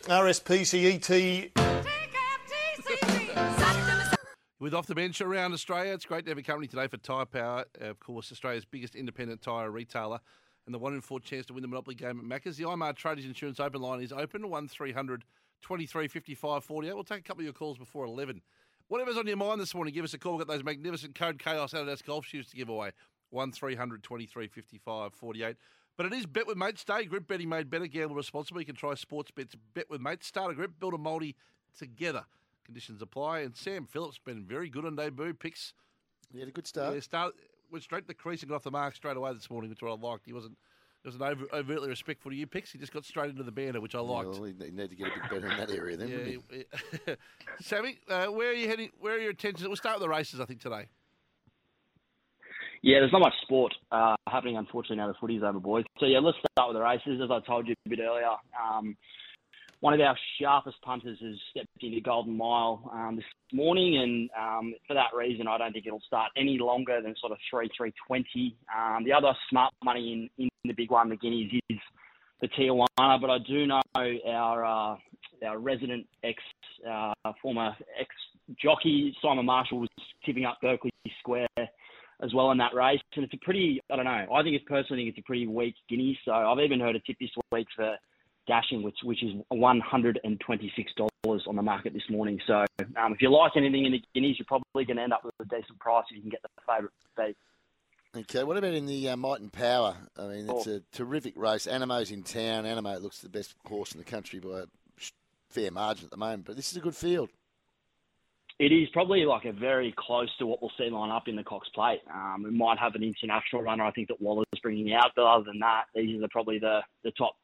RSPCET. With off the bench around Australia, it's great to have a company today for Tyre Power, uh, of course, Australia's biggest independent tyre retailer, and the one in four chance to win the Monopoly game at Macca's. The IMAR Traders Insurance Open line is open, 1300 23 55 48. We'll take a couple of your calls before 11. Whatever's on your mind this morning, give us a call. We've got those magnificent Code Chaos Adidas golf shoes to give away. 1300 23 55 48. But it is Bet with Mates Day. Grip betting made better. Gamble responsibly. You can try sports bets. Bet with Mates. Start a grip, build a multi together. Conditions apply. And Sam Phillips been very good on debut. Picks. He had a good start. Yeah, start, went straight to the crease and got off the mark straight away this morning, which I liked. He wasn't he wasn't over, overtly respectful to you picks. He just got straight into the banner, which I liked. Well, he need to get a bit better in that area then, wouldn't he? Yeah, yeah. Sammy, uh, where are you heading? Where are your attentions? We'll start with the races, I think, today. Yeah, there's not much sport uh, happening, unfortunately, now the footy's over, boys. So, yeah, let's start with the races. As I told you a bit earlier, um, one of our sharpest punters has stepped into Golden Mile um, this morning, and um, for that reason, I don't think it'll start any longer than sort of 3 320. Um, the other smart money in, in the big one, the Guineas, is the Tijuana, but I do know our uh, our resident ex uh, former ex jockey Simon Marshall was tipping up Berkeley Square as well in that race, and it's a pretty I don't know I think it's personally I think it's a pretty weak Guinea. So I've even heard a tip this week for dashing, which which is one hundred and twenty six dollars on the market this morning. So um, if you like anything in the Guineas, you're probably going to end up with a decent price if you can get the favourite. Okay, what about in the uh, Might and Power? I mean, it's Oh. a terrific race. Anamoe's in town. Anamoe looks the best horse in the country by a fair margin at the moment, but this is a good field. It is probably like a very close to what we'll see line up in the Cox Plate. Um, we might have an international runner. I think that Waller's bringing out, but other than that, these are probably the the top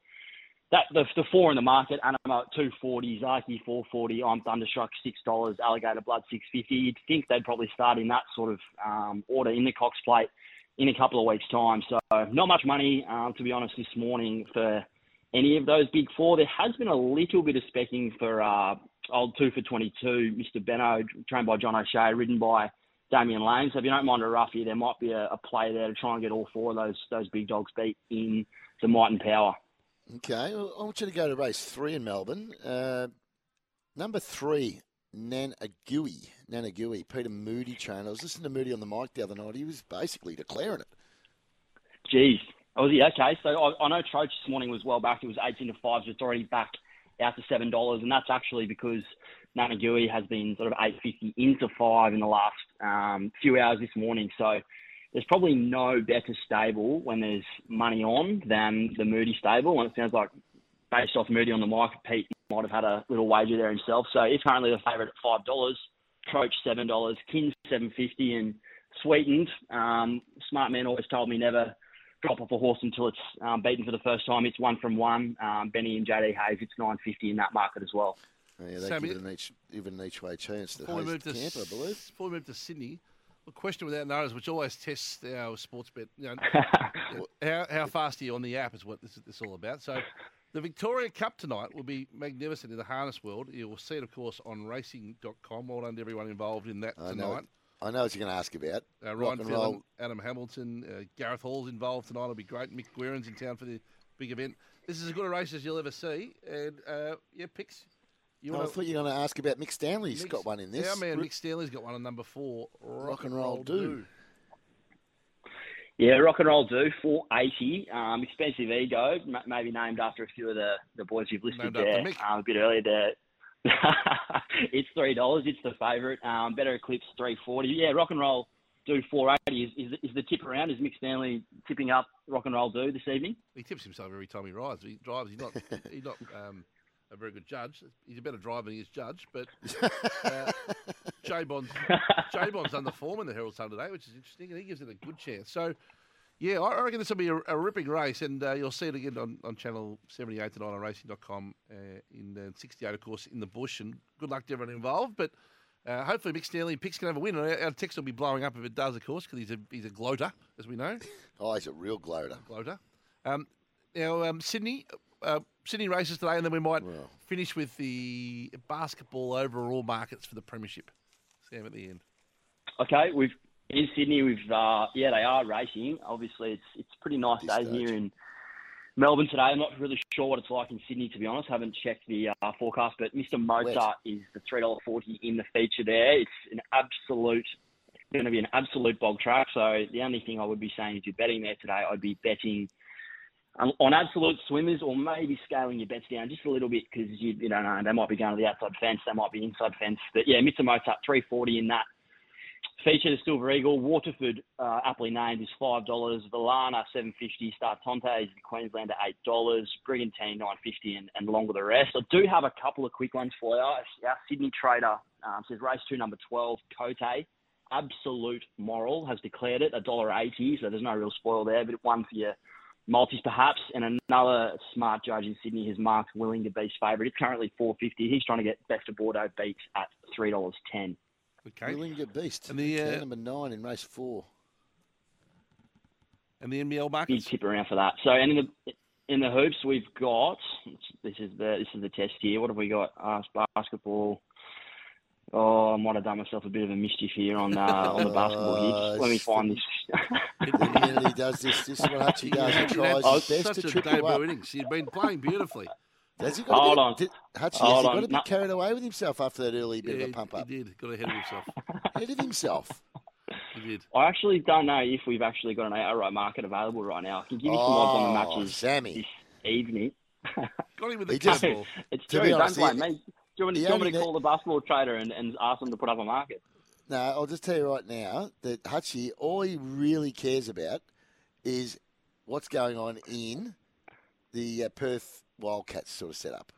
that the, the four in the market, Anamoe at two forty, Zaaki four forty, I'm Thunderstruck six dollars, Alligator Blood six fifty. You'd think they'd probably start in that sort of um, order in the Cox Plate in a couple of weeks' time. So not much money, um, to be honest, this morning for any of those big four. There has been a little bit of specking for uh, old two for twenty two, Mr. Benno, trained by John O'Shea, ridden by Damian Lane. So if you don't mind a roughie, there might be a, a play there to try and get all four of those those big dogs beat in the might and power. Okay, well, I want you to go to race three in Melbourne. Uh, number three, Nanagui. Nanagui, Peter Moody trainer. I was listening to Moody on the mic the other night. He was basically declaring it. Jeez. Oh, he? Okay. So I, I know Troach this morning was well back. It was 18 to 5, so it's already back out to $7. And that's actually because Nanagui has been sort of 850 into 5 in the last um, few hours this morning. So there's probably no better stable when there's money on than the Moody stable. And it sounds like, based off Moody on the mic, Pete might have had a little wager there himself. So it's currently the favourite at five dollars, Troach seven dollars, Kins seven fifty, and Sweetened. Um, smart man always told me never drop off a horse until it's um, beaten for the first time. It's one from one. Um, Benny and JD Hayes, it's nine fifty in that market as well. Yeah, they Sammy- give it an each, even an each way chance to Before we Hayes move to camp, I believe. Before we move to Sydney, a question without notice, which always tests our sports bet. You know, how, how fast are you on the app is what this, this is all about. So, the Victoria Cup tonight will be magnificent in the harness world. You will see it, of course, on racing.com. Well done to everyone involved in that I tonight. know, I know what you're going to ask about. Uh, Ryan roll. Adam Hamilton, uh, Gareth Hall's involved tonight. It'll be great. Mick Guerin's in town for the big event. This is as good a race as you'll ever see. And uh, yeah, picks. You I wanna- thought you were going to ask about Mick Stanley's Mick's- got one in this. Our man Mick Stanley's got one on number four. Rock and roll do. Yeah, rock and roll do four eighty. Um, expensive ego, m- maybe named after a few of the, the boys you've listed Named after there Mick. um, a bit earlier. There, it's three dollars. It's the favourite. Um, better eclipse three forty. Yeah, rock and roll do four eighty. Is, is is the tip around? Is Mick Stanley tipping up rock and roll do this evening? He tips himself every time he rides. He drives. He's not. he's not um, a very good judge. He's a better driver than he is judge. But uh, J Bond's J Bond's done the form in the Herald Sun today, which is interesting, and he gives it a good chance. So. Yeah, I reckon this will be a, a ripping race, and uh, you'll see it again on, on channel 78 tonight on racing.com uh, in uh, 68, of course, in the bush. And good luck to everyone involved. But uh, hopefully, Mick Stanley and Picks can have a win. And our, our text will be blowing up if it does, of course, because he's a, he's a gloater, as we know. Oh, he's a real gloater. Gloater. Um, now, um, Sydney, uh, Sydney races today, and then we might finish with the basketball overall markets for the Premiership. Sam at the end. Okay, we've in Sydney. We've uh, yeah, they are racing. Obviously, it's it's pretty nice day here in Melbourne today. I'm not really sure what it's like in Sydney to be honest. I haven't checked the uh, forecast, but Mr. Mozart is the three dollar forty in the feature there. It's an absolute going to be an absolute bog track. So the only thing I would be saying if you're betting there today, I'd be betting on- on absolute swimmers or maybe scaling your bets down just a little bit because you, you don't know they might be going to the outside fence, they might be inside fence. But yeah. Mozart three forty in that feature. The Silver Eagle, Waterford, uh, aptly named, is five dollars. Valana seven fifty. Star Tonte is the Queenslander eight dollars. Brigantine nine fifty, and, and longer the rest. I do have a couple of quick ones for you. Our Sydney trader um, says race two, number twelve, Cote. Absolute Moral has declared it a dollar eighty, so there's no real spoil there. But one for your multis perhaps, and another smart judge in Sydney has marked Willing to Beast favourite. It's currently four fifty. He's trying to get best of Bordeaux beat at three dollars ten. Okay. Willing to Beast. And the, uh, number nine in race four. And the NBL big tip around for that. So, and in the in the hoops, we've got this is the this is the test here. What have we got? Uh, basketball. Oh, I might have done myself a bit of a mischief here on uh, on the basketball here. Just Let me find this. the minute he does this, this is what Hutchie does. He tries his best such to a trip you debut up. innings. You've been playing beautifully. Has he got Hold a on. bit, did, Hutchie, Hold has he on. got a bit No. carried away with himself after that early bit Yeah, of a pump up? He did. Got ahead of himself. Ahead of himself. He did. I actually don't know if we've actually got an outright market available right now. I can give you some odds on the Oh, matches Sammy. this evening. Got him with He the just- couple. It's To true. be Don't blame he- me. Do you want me, do you want me to ne- call the basketball trader and, and ask them to put up a market? No, I'll just tell you right now that Hutchie, all he really cares about is what's going on in the uh, Perth Wildcats sort of setup.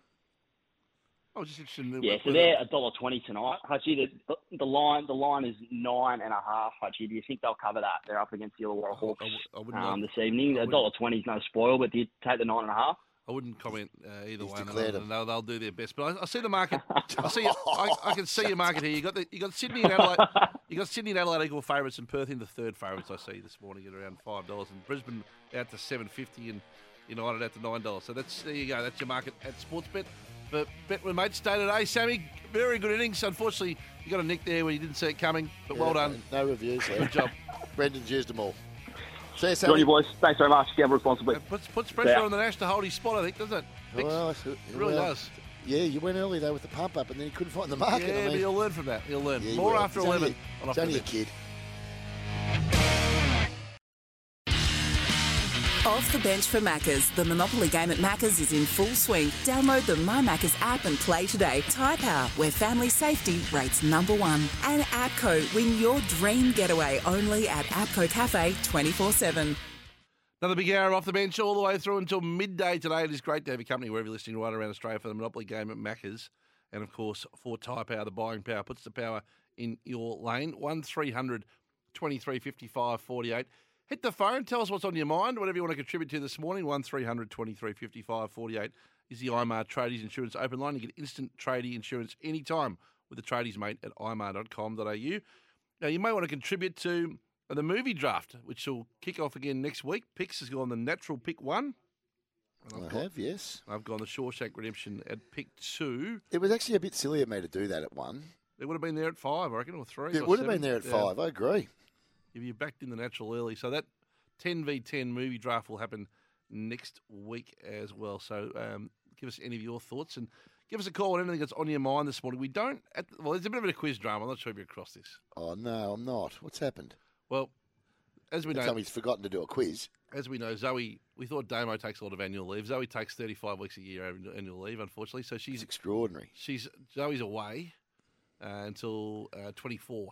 I was just interested in the, Yeah, so they're a dollar twenty tonight. Hutchie, the, the line the line is nine and a half. Hutchie, do you think they'll cover that? They're up against the Illawarra Hawks I wouldn't um, this evening. A dollar twenty is no spoil, but do you take the nine and a half? I wouldn't comment uh, either He's way. declared No, them. no, they'll do their best. But I, I see the market. I see. I, I can see your market here. You got the, you got Sydney and Adelaide. You got Sydney and Adelaide equal favourites, and Perth in the third favourites. I see this morning at around five dollars, and Brisbane out to seven fifty, and United out to nine dollars. So that's there you go. That's your market at Sportsbet. But bet with mates day today, Sammy. Very good innings. Unfortunately, you got a nick there where you didn't see it coming. But well done. No reviews. Good job. Brendan's used them all. See you, Good on Sammy. you, boys. Thanks very much. Gamble responsibly. Puts, puts pressure Yeah. on the Nash to hold his spot, I think, doesn't it? Fix? Well, it really well, does. Yeah, you went early though with the pump up, and then you couldn't find the market. Yeah, I but mean, he'll learn from that. You'll learn. Yeah, More will. after It's 11 a- on It's Off the only a kid. Off the bench for Maccas. The Monopoly game at Maccas is in full swing. Download the My Maccas app and play today. Tyre Power, where family safety rates number one. And APCO, win your dream getaway only at APCO Cafe 24 7. Another big hour off the bench all the way through until midday today. It is great to have your company wherever you're listening right around Australia for the Monopoly game at Macca's. And of course, for Tyre Power, the buying power puts the power in your lane. 1300 23 55 48. Hit the phone, tell us what's on your mind, whatever you want to contribute to this morning. 1300 23 55 48 is the IMAR Tradies Insurance open line. You get instant tradie insurance anytime with the tradies mate at imar.com.au. Now, you may want to contribute to the movie draft, which will kick off again next week. Picks has gone the natural pick one. I have, yes. I've gone the Shawshank Redemption at pick two. It was actually a bit silly of me to do that at one. It would have been there at five, I reckon, or three. It or would have been there at Yeah. five. I agree. If you backed in the natural early. So that 10 v 10 movie draft will happen next week as well. So um, give us any of your thoughts and give us a call on anything that's on your mind this morning. We don't, at, well, there's a bit of a quiz drama. I'm not sure if you're across this. Oh no, I'm not. What's happened? Well, as we know, Somebody's forgotten to do a quiz. as we know, Zoe, we thought Damo takes a lot of annual leave. Zoe takes 35 weeks a year annual- annual leave, unfortunately. So she's extraordinary. She's Zoe's away uh, until uh, 24.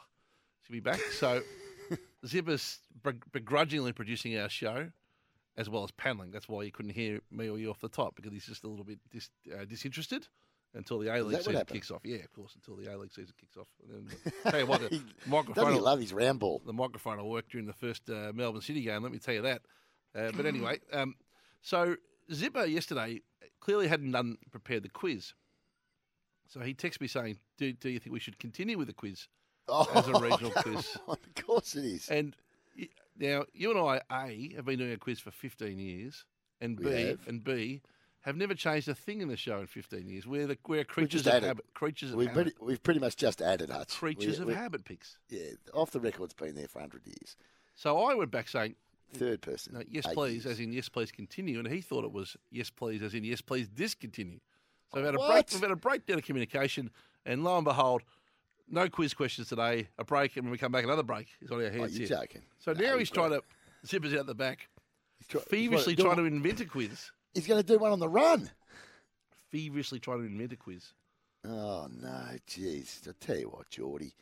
She'll be back. So Beg- begrudgingly producing our show as well as paneling. That's why you couldn't hear me or you off the top because he's just a little bit dis, uh, disinterested until the A League season kicks off. Yeah, of course, until the A League season kicks off. And then, tell you what, the microphone. doesn't he love his ball? The microphone will work during the first uh, Melbourne City game. Let me tell you that. Uh, but anyway, um, so Zipper yesterday clearly hadn't done prepared the quiz. So he texted me saying, "Do, do you think we should continue with the quiz as a oh, regional quiz?" on, of course it is. And now you and I, A, have been doing a quiz for 15 years, and We B, have. and B, have never changed a thing in the show in 15 years. We're the we're creatures just of added. habit. Creatures of we've habit. Pretty, we've pretty much just added Hutch. Creatures We- of we- habit picks. Yeah, off the record's been there for hundred years. So I went back saying, Third person. No, yes, please, years. as in yes, please continue. And he thought it was yes, please, as in yes, please discontinue. So we've had a What? break. We've had a breakdown of communication, and lo and behold, no quiz questions today. A break, and when we come back, another break. He's on our oh, hands Oh, you're here. joking. So No, now he's he's trying to zip us out the back, try- feverishly he's trying wanna to invent a quiz. He's going to do one on the run. Feverishly trying to invent a quiz. Oh no, jeez! I tell you what, Geordie,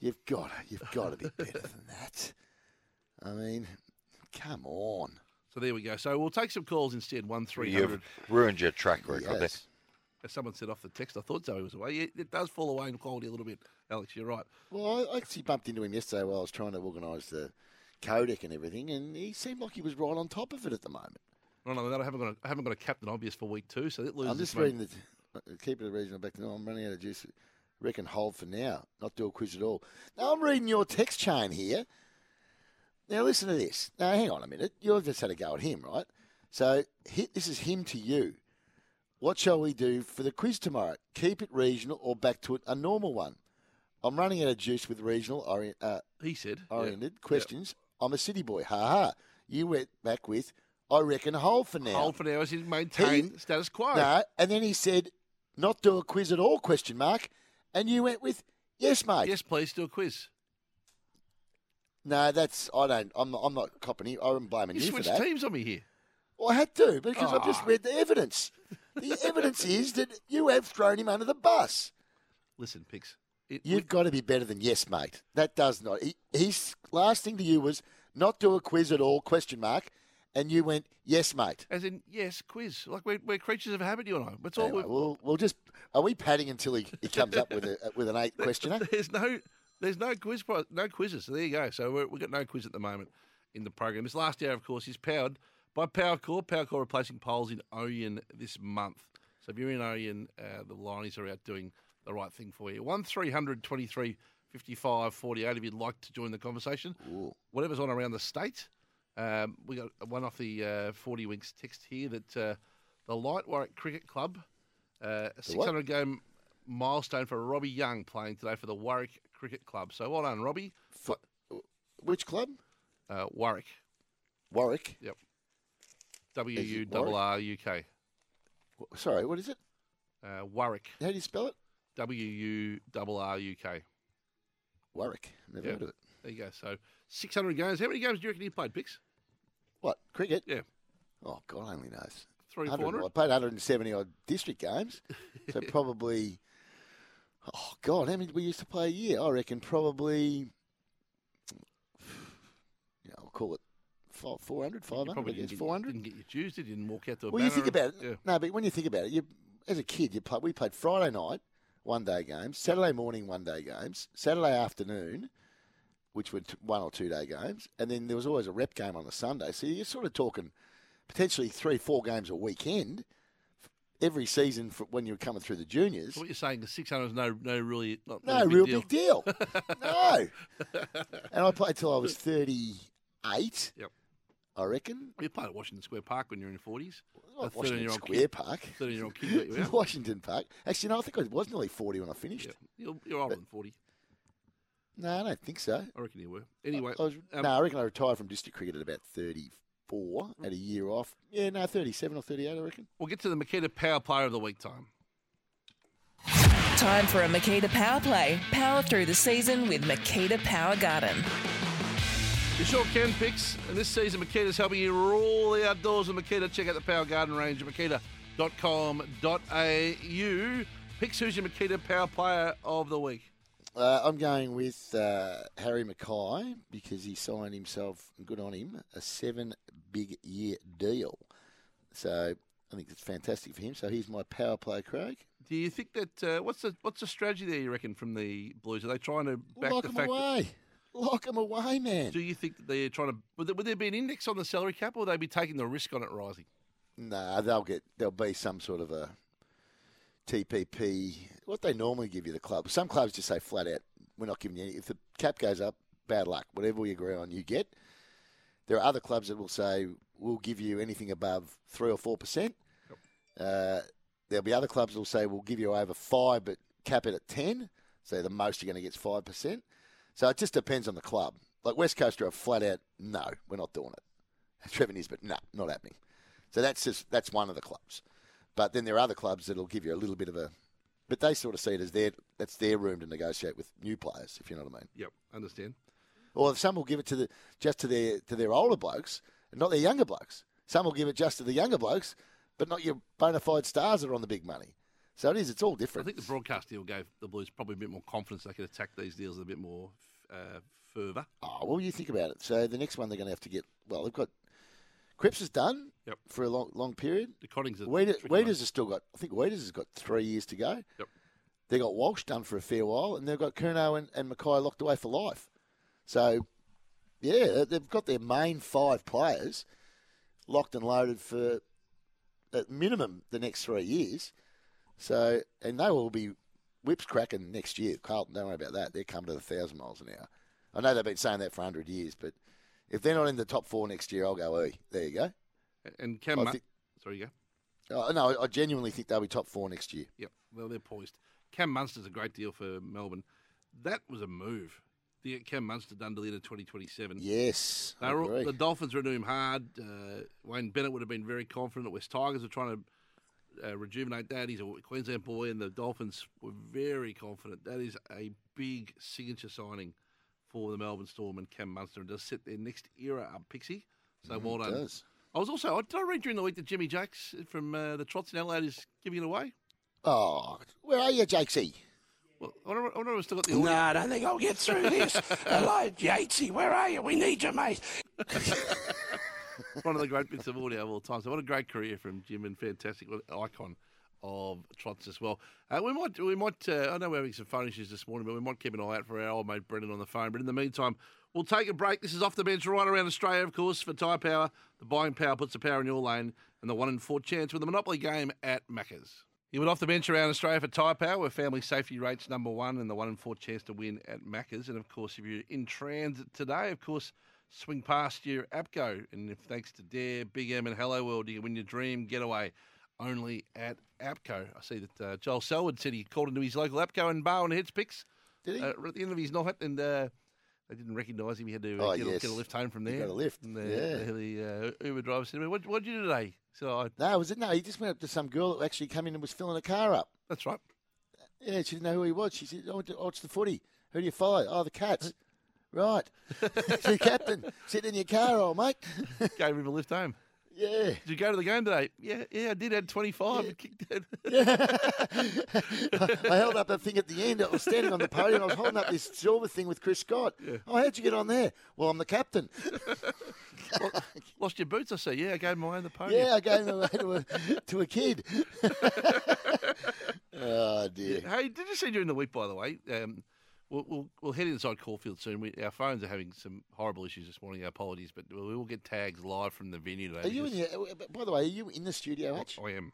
you've got to, you've got to be better than that. I mean, come on. So there we go. So we'll take some calls instead. One three hundred. You've ruined your track record. Yes. As someone said off the text, I thought Zoe was away. Yeah, it does fall away in quality a little bit, Alex. You're right. Well, I actually bumped into him yesterday while I was trying to organise the codec and everything, and he seemed like he was right on top of it at the moment. No, no, no, I haven't got a, I haven't got a captain obvious for week two, so it loses. I'm just reading the. uh, Keep it a regional back to no. I'm running out of juice. Reckon hold for now. Not do a quiz at all. Now I'm reading your text chain here. Now listen to this. Now hang on a minute. You've just had a go at him, right? So this is him to you. What shall we do for the quiz tomorrow? Keep it regional or back to it a normal one? I'm running out of juice with regional ori- uh, He said. yeah. oriented questions. I'm a city boy. Ha ha. You went back with, I reckon, hold for now. Hold for now as in maintain He- status quo. No, and then he said, not do a quiz at all, question mark. And you went with, yes, mate. Yes, please do a quiz. No, that's, I don't, I'm not, I'm not copping you. I'm blaming You you, for switched that. teams on me here. Well, I had to, because I've just Ah. read the evidence. The evidence is that you have thrown him under the bus. Listen, Pix. It, You've got to be better than yes, mate. That does not. He, his last thing to you was not do a quiz at all, question mark. And you went, yes, mate. As in, yes, quiz. Like we're, we're creatures of habit, you and I. That's all. Anyway, we we'll, we'll just, are we padding until he, he comes up with a with an eight questioner? There's no, there's no quiz, no quizzes. So there you go. So we're, we've got no quiz at the moment in the program. This last hour, of course, is powered by Powercor. Powercor replacing poles in Oyen this month. So if you're in Oyen, uh, the Lionies are out doing the right thing for you. 1 300 23 55 48 if you'd like to join the conversation. Whatever's on around the state. Um, we got one off the uh, 40 Winks text here that uh, the Light Wurruk Cricket Club, uh, 600 game milestone for Robbie Young playing today for the Wurruk Cricket Club. So well done, Robbie. Which club? Uh, Wurruk. Wurruk. Yep. W U R R U K. Sorry, what is it? Uh, Wurruk. How do you spell it? W U R R U K. Wurruk. Never Yeah. heard of it. There you go. So 600 games. How many games do you reckon you played, Pix? What cricket? Yeah. Oh God, only knows. Three, 400? I played 170 odd district games, so probably. Oh God, how many did we used to play a year? I reckon probably. Yeah, I'll call it fi- 400, 500. You probably I guess 400. didn't get your you? Didn't walk out to a Well, you think about it. Yeah. No, but when you think about it, you as a kid, you play. We played Friday night, one day games, Saturday morning, one day games, Saturday afternoon, which were t- one or two day games, and then there was always a rep game on the Sunday. So you're sort of talking potentially three, four games a weekend every season when you're coming through the juniors. So what you're saying is 600 is no, no really, not No really real deal. big deal. no. And I played till I was 38. Yep. I reckon. You played at Washington Square Park when you were in your 40s. Well, A Washington 13-year-old Square kid, Park. 13 year old kid got you out. Washington Park. Actually, no, I think I was nearly 40 when I finished. You're, you're older than 40. No, I don't think so. I reckon you were. Anyway, I was, um, no, I reckon I retired from district cricket at about 34, had a year off. Yeah, no, 37 or 38, I reckon. we'll get to the Makita Power Player of the Week time. Time for a Makita Power Play. Power through the season with Makita Power Garden. You sure can, picks, And this season, Makita's helping you rule the outdoors with Makita. Check out the Power Garden range at makita.com.au. Pix, who's your Makita Power Player of the Week? Uh, I'm going with uh, Harry McKay because he signed himself, good on him, a seven big year deal. So I think it's fantastic for him. So he's my power play, Craig. Do you think that uh, what's the what's the strategy there? You reckon from the Blues? Are they trying to back Lock the fact? away. Lock them away, man. Do you think that they're trying to? Would there, would there be an index on the salary cap, or would they be taking the risk on it rising? Nah, they'll get there'll be some sort of a TPP. What they normally give you the club. Some clubs just say flat out, we're not giving you any. If the cap goes up, bad luck. Whatever we agree on, you get. There are other clubs that will say we'll give you anything above three or four percent. Uh, there'll be other clubs that will say we'll give you over five, but cap it at ten. So the most you're going to get is five percent. So it just depends on the club. Like West Coast are a flat out, no, we're not doing it. Trevor Nisbett, no, not happening. So that's just that's one of the clubs. But then there are other clubs that'll give you a little bit of a, but they sort of see it as their that's their room to negotiate with new players, if you know what I mean. Yep, understand. Or some will give it to the just to their to their older blokes, and not their younger blokes. Some will give it just to the younger blokes, but not your bona fide stars that are on the big money. So it is. It's all different. I think the broadcast deal gave the Blues probably a bit more confidence. They could attack these deals a bit more uh, fervour. Oh, well, you think about it. So the next one they're going to have to get. Well, they've got Cripps is done Yep. for a long long period. The Cottings are Weeders. Weeders has still got. I think Weeders has got three years to go. Yep. They got Walsh done for a fair while, and they've got Curnow and, and McKay locked away for life. So, yeah, they've got their main five players locked and loaded for at minimum the next three years. So, and they will be whips cracking next year. Carlton, don't worry about that. They're coming to the thousand miles an hour. I know they've been saying that for hundred years, but if they're not in the top four next year, I'll go. E. There you go. And Cam, think- sorry, you go. Oh, no, I genuinely think they'll be top four next year. Yep, well, they're poised. Cam Munster's a great deal for Melbourne. That was a move. Get Cam Munster done to the end of 2027. Yes, were all- the Dolphins were doing him hard. Uh, Wayne Bennett would have been very confident. The West Tigers are trying to uh, rejuvenate that. He's a Queensland boy, and the Dolphins were very confident. That is a big signature signing for the Melbourne Storm and Cam Munster, and does set their next era up, Pixie. So Mm, well it done. does. I was also. Did I read during the week that Jimmy Jakes from uh, the Trots in Adelaide is giving it away? Oh, where are you, Jakesy? Well, I wonder, I wonder if still got the No. I don't think I'll get through this. Hello, Yatesy, where are you? We need you, mate. One of the great bits of audio of all time. So what a great career from Jim and fantastic icon of trots as well. Uh, we might, we might. Uh, I know we're having some phone issues this morning, but we might keep an eye out for our old mate Brendan on the phone. But in the meantime, we'll take a break. This is off the bench right around Australia, of course, for Tyre Power. The buying power puts the power in your lane, and the one in four chance with the Monopoly game at Macca's. You went off the bench around Australia for Tyre Power, where family safety rates number one, and the one in four chance to win at Macca's. And of course, if you're in transit today, of course, swing past your APCO. And if thanks to Dare, Big M, and Hello World, you can win your dream getaway only at APCO. I see that uh, Joel Selwood said he called into his local APCO in Barwon Heads picks. Did he? Uh, at the end of his night, and uh, they didn't recognise him. He had to uh, Oh, get, a, yes. get a lift home from He there. got a lift, And the, yeah. the, uh, Uber driver said, to me, what, what did you do today? So I, No, was it? No, he just went up to some girl that actually came in and was filling a car up. That's right. Yeah, she didn't know who he was. She said, "I went to watch the footy. Who do you follow? Oh, the Cats. Right. the captain. Sit in your car, old mate. gave him a lift home. Yeah. Did you go to the game today? Yeah, yeah, I did. Had 25 and kicked it. I held up that thing at the end. I was standing on the podium. I was holding up this silver thing with Chris Scott. Oh, how'd you get on there? Well, I'm the captain. Lost your boots, I see. Yeah, I gave them away on the podium. Yeah, I gave them away to a, to a kid. oh, dear. Hey, did you see during the week, by the way? Um, we'll, we'll, we'll head inside Caulfield soon. We, our phones are having some horrible issues this morning. Our apologies, but we will get tags live from the venue today. Are you in the, uh, by the way, are you in the studio, H? I am.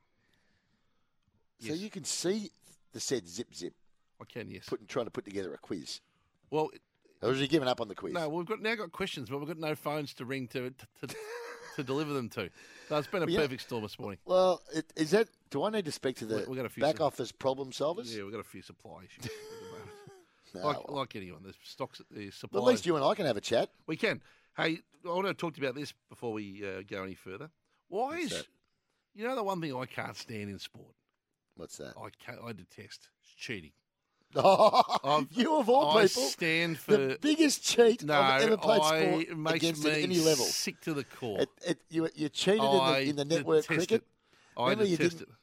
So you can see the said zip zip. I can, yes. Putting, trying to put together a quiz. Well, or has he given up on the quiz? No, we've got now got questions, but we've got no phones to ring to to, to, to deliver them to. So it's been a yeah. perfect storm this morning. Well, it, is that? Do I need to speak to the We- we got a few back some- office problem solvers? Yeah, we've got a few supply issues. the. No, like, like anyone, there's stocks, there's supplies. Well, at least you and I can have a chat. We can. Hey, I want to talk to you about this before we uh, go any further. Why What's is that? you know the one thing I can't stand in sport? What's that? I can't, I detest It's cheating. Oh, you of all I people, stand for the biggest cheat no, I've ever played I, sport against at any level. sick to the core. It, it, you, you cheated in the, in the network cricket. it. I remember detest didn't.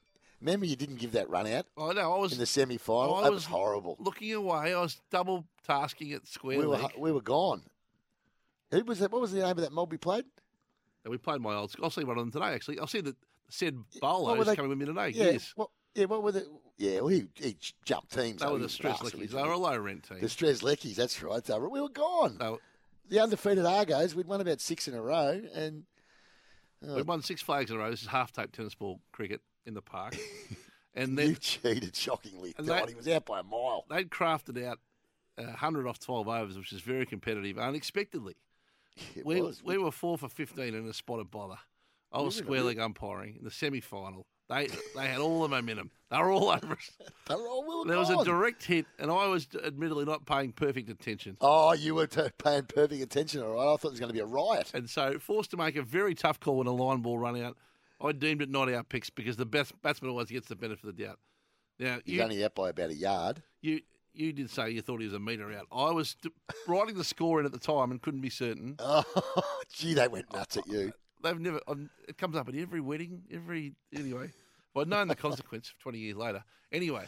Remember you didn't give that run out. I know. I was in the semi final. I That was was horrible. Looking away, I was double tasking at square We were we were gone. Who was that? What was the name of that mob we played? And we played my old. I'll see one of them today. Actually, I'll see that said is coming with me today. Yeah, Yes, What, yeah, what were the? Yeah, well, he, he jumped teams. they were the stress originally. They were a low rent team. The Strez Leckies, that's right. They were, we were gone. The undefeated Argos, we'd won about six in a row, and oh, uh, We won six flags in a row. This is half tape tennis ball cricket in the park. and then you cheated shockingly. And God, he was out by a mile. they'd crafted out uh, 100 off 12 overs, which is very competitive, unexpectedly. It we, was. we were four for 15 in a spotted bother. I was square leg umpiring in the semi final. They they had all the momentum. They were all over us. They were all, we were There was a direct hit, and I was admittedly not paying perfect attention. Oh, you were t- paying perfect attention, all right. I thought it was going to be a riot. And so, forced to make a very tough call when a line ball run out. I deemed it not out picks because the best batsman always gets the benefit of the doubt. Now, He's you, only out by about a yard. you you did say you thought he was a metre out. I was d- writing the score in at the time and couldn't be certain. Oh, gee, they went nuts at you. They've never. um, It comes up at every wedding, every anyway. Well, I'd known the consequence twenty years later. Anyway,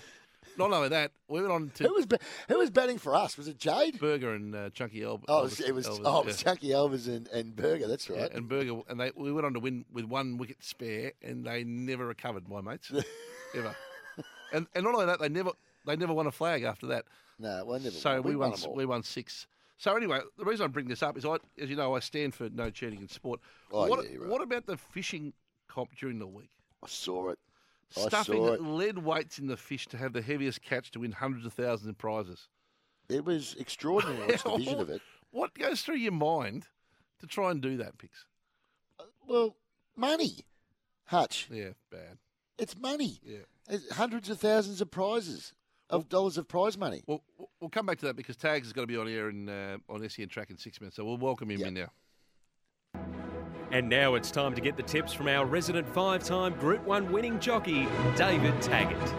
not only that, we went on to Who was who was batting for us? Was it Jade? Burger and uh, Chunky Elb. Oh, it was, it was, Elvis, oh, it was yeah. Chunky Elvis and, and Burger. That's right. Yeah, and Burger, and they we went on to win with one wicket spare, and they never recovered, my mates, ever. And and not only that, they never they never won a flag after that. No, well, never So we, We won, won we won six. So anyway, the reason I bring this up is I, as you know, I stand for no cheating in sport. Oh, what, yeah, right. what about the fishing comp during the week? I saw it. I Stuffing saw it. lead weights in the fish to have the heaviest catch to win hundreds of thousands in prizes. It was extraordinary. I watched the vision of it. What goes through your mind to try and do that, Pix? Well, money, Hutch. Yeah, bad. It's money. Yeah. It's hundreds of thousands of prizes of dollars of prize money. Well, we'll come back to that because Tags is going to be on air in, uh, on SEN Track in six minutes, so we'll welcome him in now. And now it's time to get the tips from our resident five time Group 1 winning jockey, David Taggart.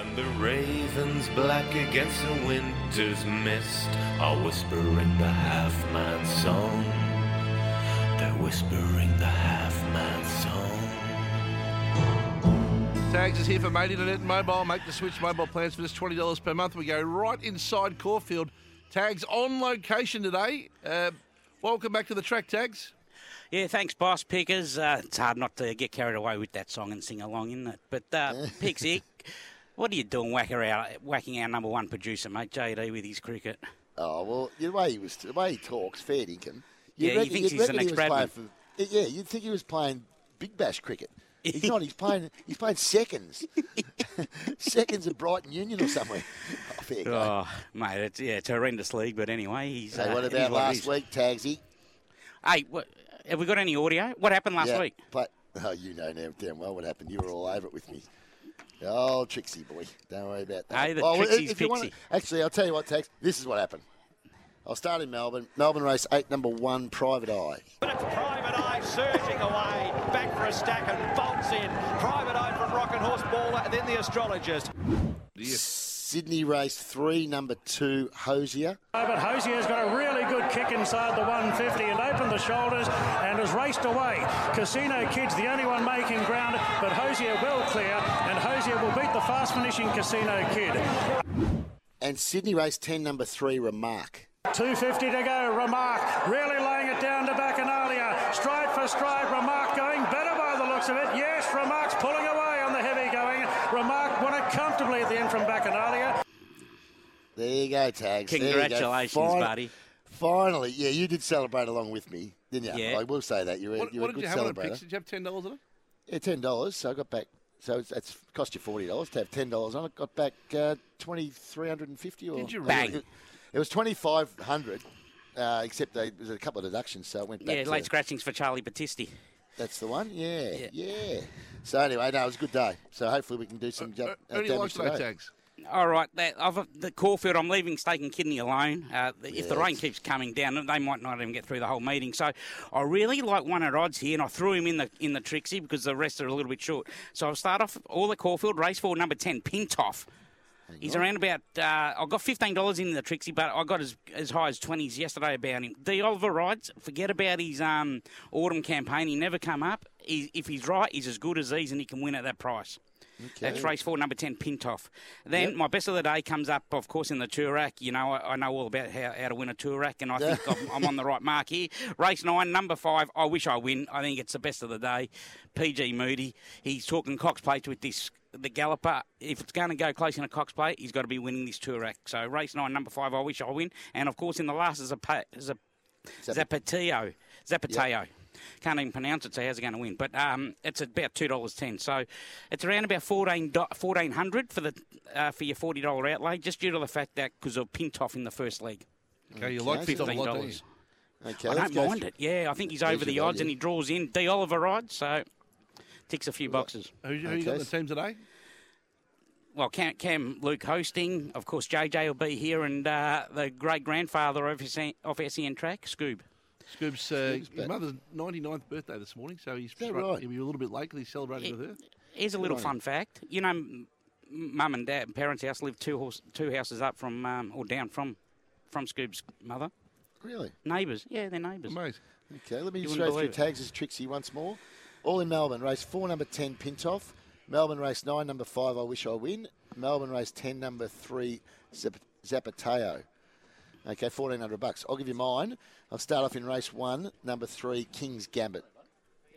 And the ravens black against the winter's mist are whispering the half man's song. They're whispering the half man's song. Tags is here for Mate Internet and Mobile. Make the switch mobile plans for just $20 per month. We go right inside Caulfield. Tags on location today. Uh, welcome back to the track, Tags. Yeah, thanks, boss Pickers. Uh, it's hard not to get carried away with that song and sing along, isn't it? But uh, here, What are you doing, whacker out, whacking our number one producer, mate, JD, with his cricket? Oh well, the way he was, the way he talks, fair dinkum. Yeah, he reckon- thinks you'd he's the he next playing Bradman. for- yeah, you'd think he was playing Big Bash cricket. He's not. He's playing. He's playing seconds. seconds at Brighton Union or somewhere. Oh, fair go. Oh, mate, it's, yeah, it's a horrendous league, but anyway, he's. Hey, uh, what it is about it last is. week, Tagsy? Hey, what, have we got any audio? What happened last Yeah, week? But oh, you know now damn well what happened. You were all over it with me. Oh, Trixie boy, don't worry about that. Hey, the well, Trixie's if you wanna- pixie. actually, I'll tell you what, Tags. This is what happened. I'll start in Melbourne. Melbourne race eight, number one, Private Eye. But it's Private Eye surging away, back for a stack and bolts in. Private Eye from Rocket Horse Baller, and then the astrologist. Sydney race three, number two, Hosier. Oh, but Hosier's got a really good kick inside the 150 and opened the shoulders and has raced away. Casino Kid's the only one making ground, but Hosier well clear, and Hosier will beat the fast finishing Casino Kid. And Sydney race 10, number three, Remark. 250 to go. Remark really laying it down to Bacchanalia. Stride for stride. Remark going better by the looks of it. Yes, Remark's pulling away on the heavy going. Remark comfortably at the end from Bacchanalia. There you go, Tags. There you go. Congratulations, Fin- buddy. Finally, yeah, you did celebrate along with me, didn't you? Yeah. I will say that. You're, a- What, you're what a did good you have on a celebrator. picture? Did you have ten dollars on it? Yeah, ten dollars. So I got back. So it's, that's cost you forty dollars to have ten dollars on it. Got back uh, twenty three hundred and fifty. Or Did you Bang. really? It, it was twenty five hundred, uh, except they, there was a couple of deductions, so it went back. Yeah, to, late scratchings for Charlie Battisti. That's the one. Yeah, yeah, So anyway, no, it was a good day. So hopefully we can do some ju- uh, Who do you like damage today, today. Tags? All right, that, I've, the Caulfield, I'm leaving Steak and Kidney alone. Uh, if the rain keeps coming down, they might not even get through the whole meeting. So I really like one at odds here, and I threw him in the in the Trixie because the rest are a little bit short. So I'll start off all the Caulfield race for number ten, Pintoff. He's around about. Uh, I got fifteen dollars in the Trixie, but I got as as high as twenties yesterday about him. The Oliver rides. Forget about his um, autumn campaign. He never come up. He, if he's right, he's as good as these, and he can win at that price. That's race four, number 10, Pintoff. Then Yep. my best of the day comes up, of course, in the Toorak. You know, I, I know all about how, how to win a Toorak, and I think I'm, I'm on the right mark here. Race nine, number five, I wish I win. I think it's the best of the day. PG Moody. He's talking Cox Plate with this. The Galloper, if it's going to go close in a Cox Plate, he's got to be winning this Toorak. So race nine, number five, I wish I win. And of course, in the last is a, pa- is a Zapateo. Zapateo. Can't even pronounce it, so how's it going to win? But um, it's about two dollars ten, so it's around about fourteen fourteen hundred for the uh, for your forty dollar outlay, just due to the fact that because of Pintoff in the first leg. Okay, you like Pintoff a lot, don't you? $15. Okay, I don't mind through- it. Yeah, I think he's There's over the odds value. and he draws in. D Oliver rides, so ticks a few boxes. Who, who you got in the team today? Well, Cam, Cam Luke hosting. Of course, JJ will be here, and uh, the great grandfather of SEN, of SEN track, Scoob. Scoob's, uh, his mother's 99th birthday this morning, so he's that right- right? he'll be a little bit late 'cause he's celebrating with her. Here's a little Good on fun fact. You know, mum and dad, parents' house live two horse, two houses up from um, or down from from Scoob's mother. Really? Neighbours. Yeah, they're neighbours. Amazing. Okay, let me You just wouldn't go through tags as Trixie once more. All in Melbourne. Race 4, number 10, Pintoff. Melbourne race 9, number 5, I Wish I Win. Melbourne race 10, number 3, Zap- Zapateo. Okay, 1400 bucks. I'll give you mine. I'll start off in race 1, number 3, King's Gambit.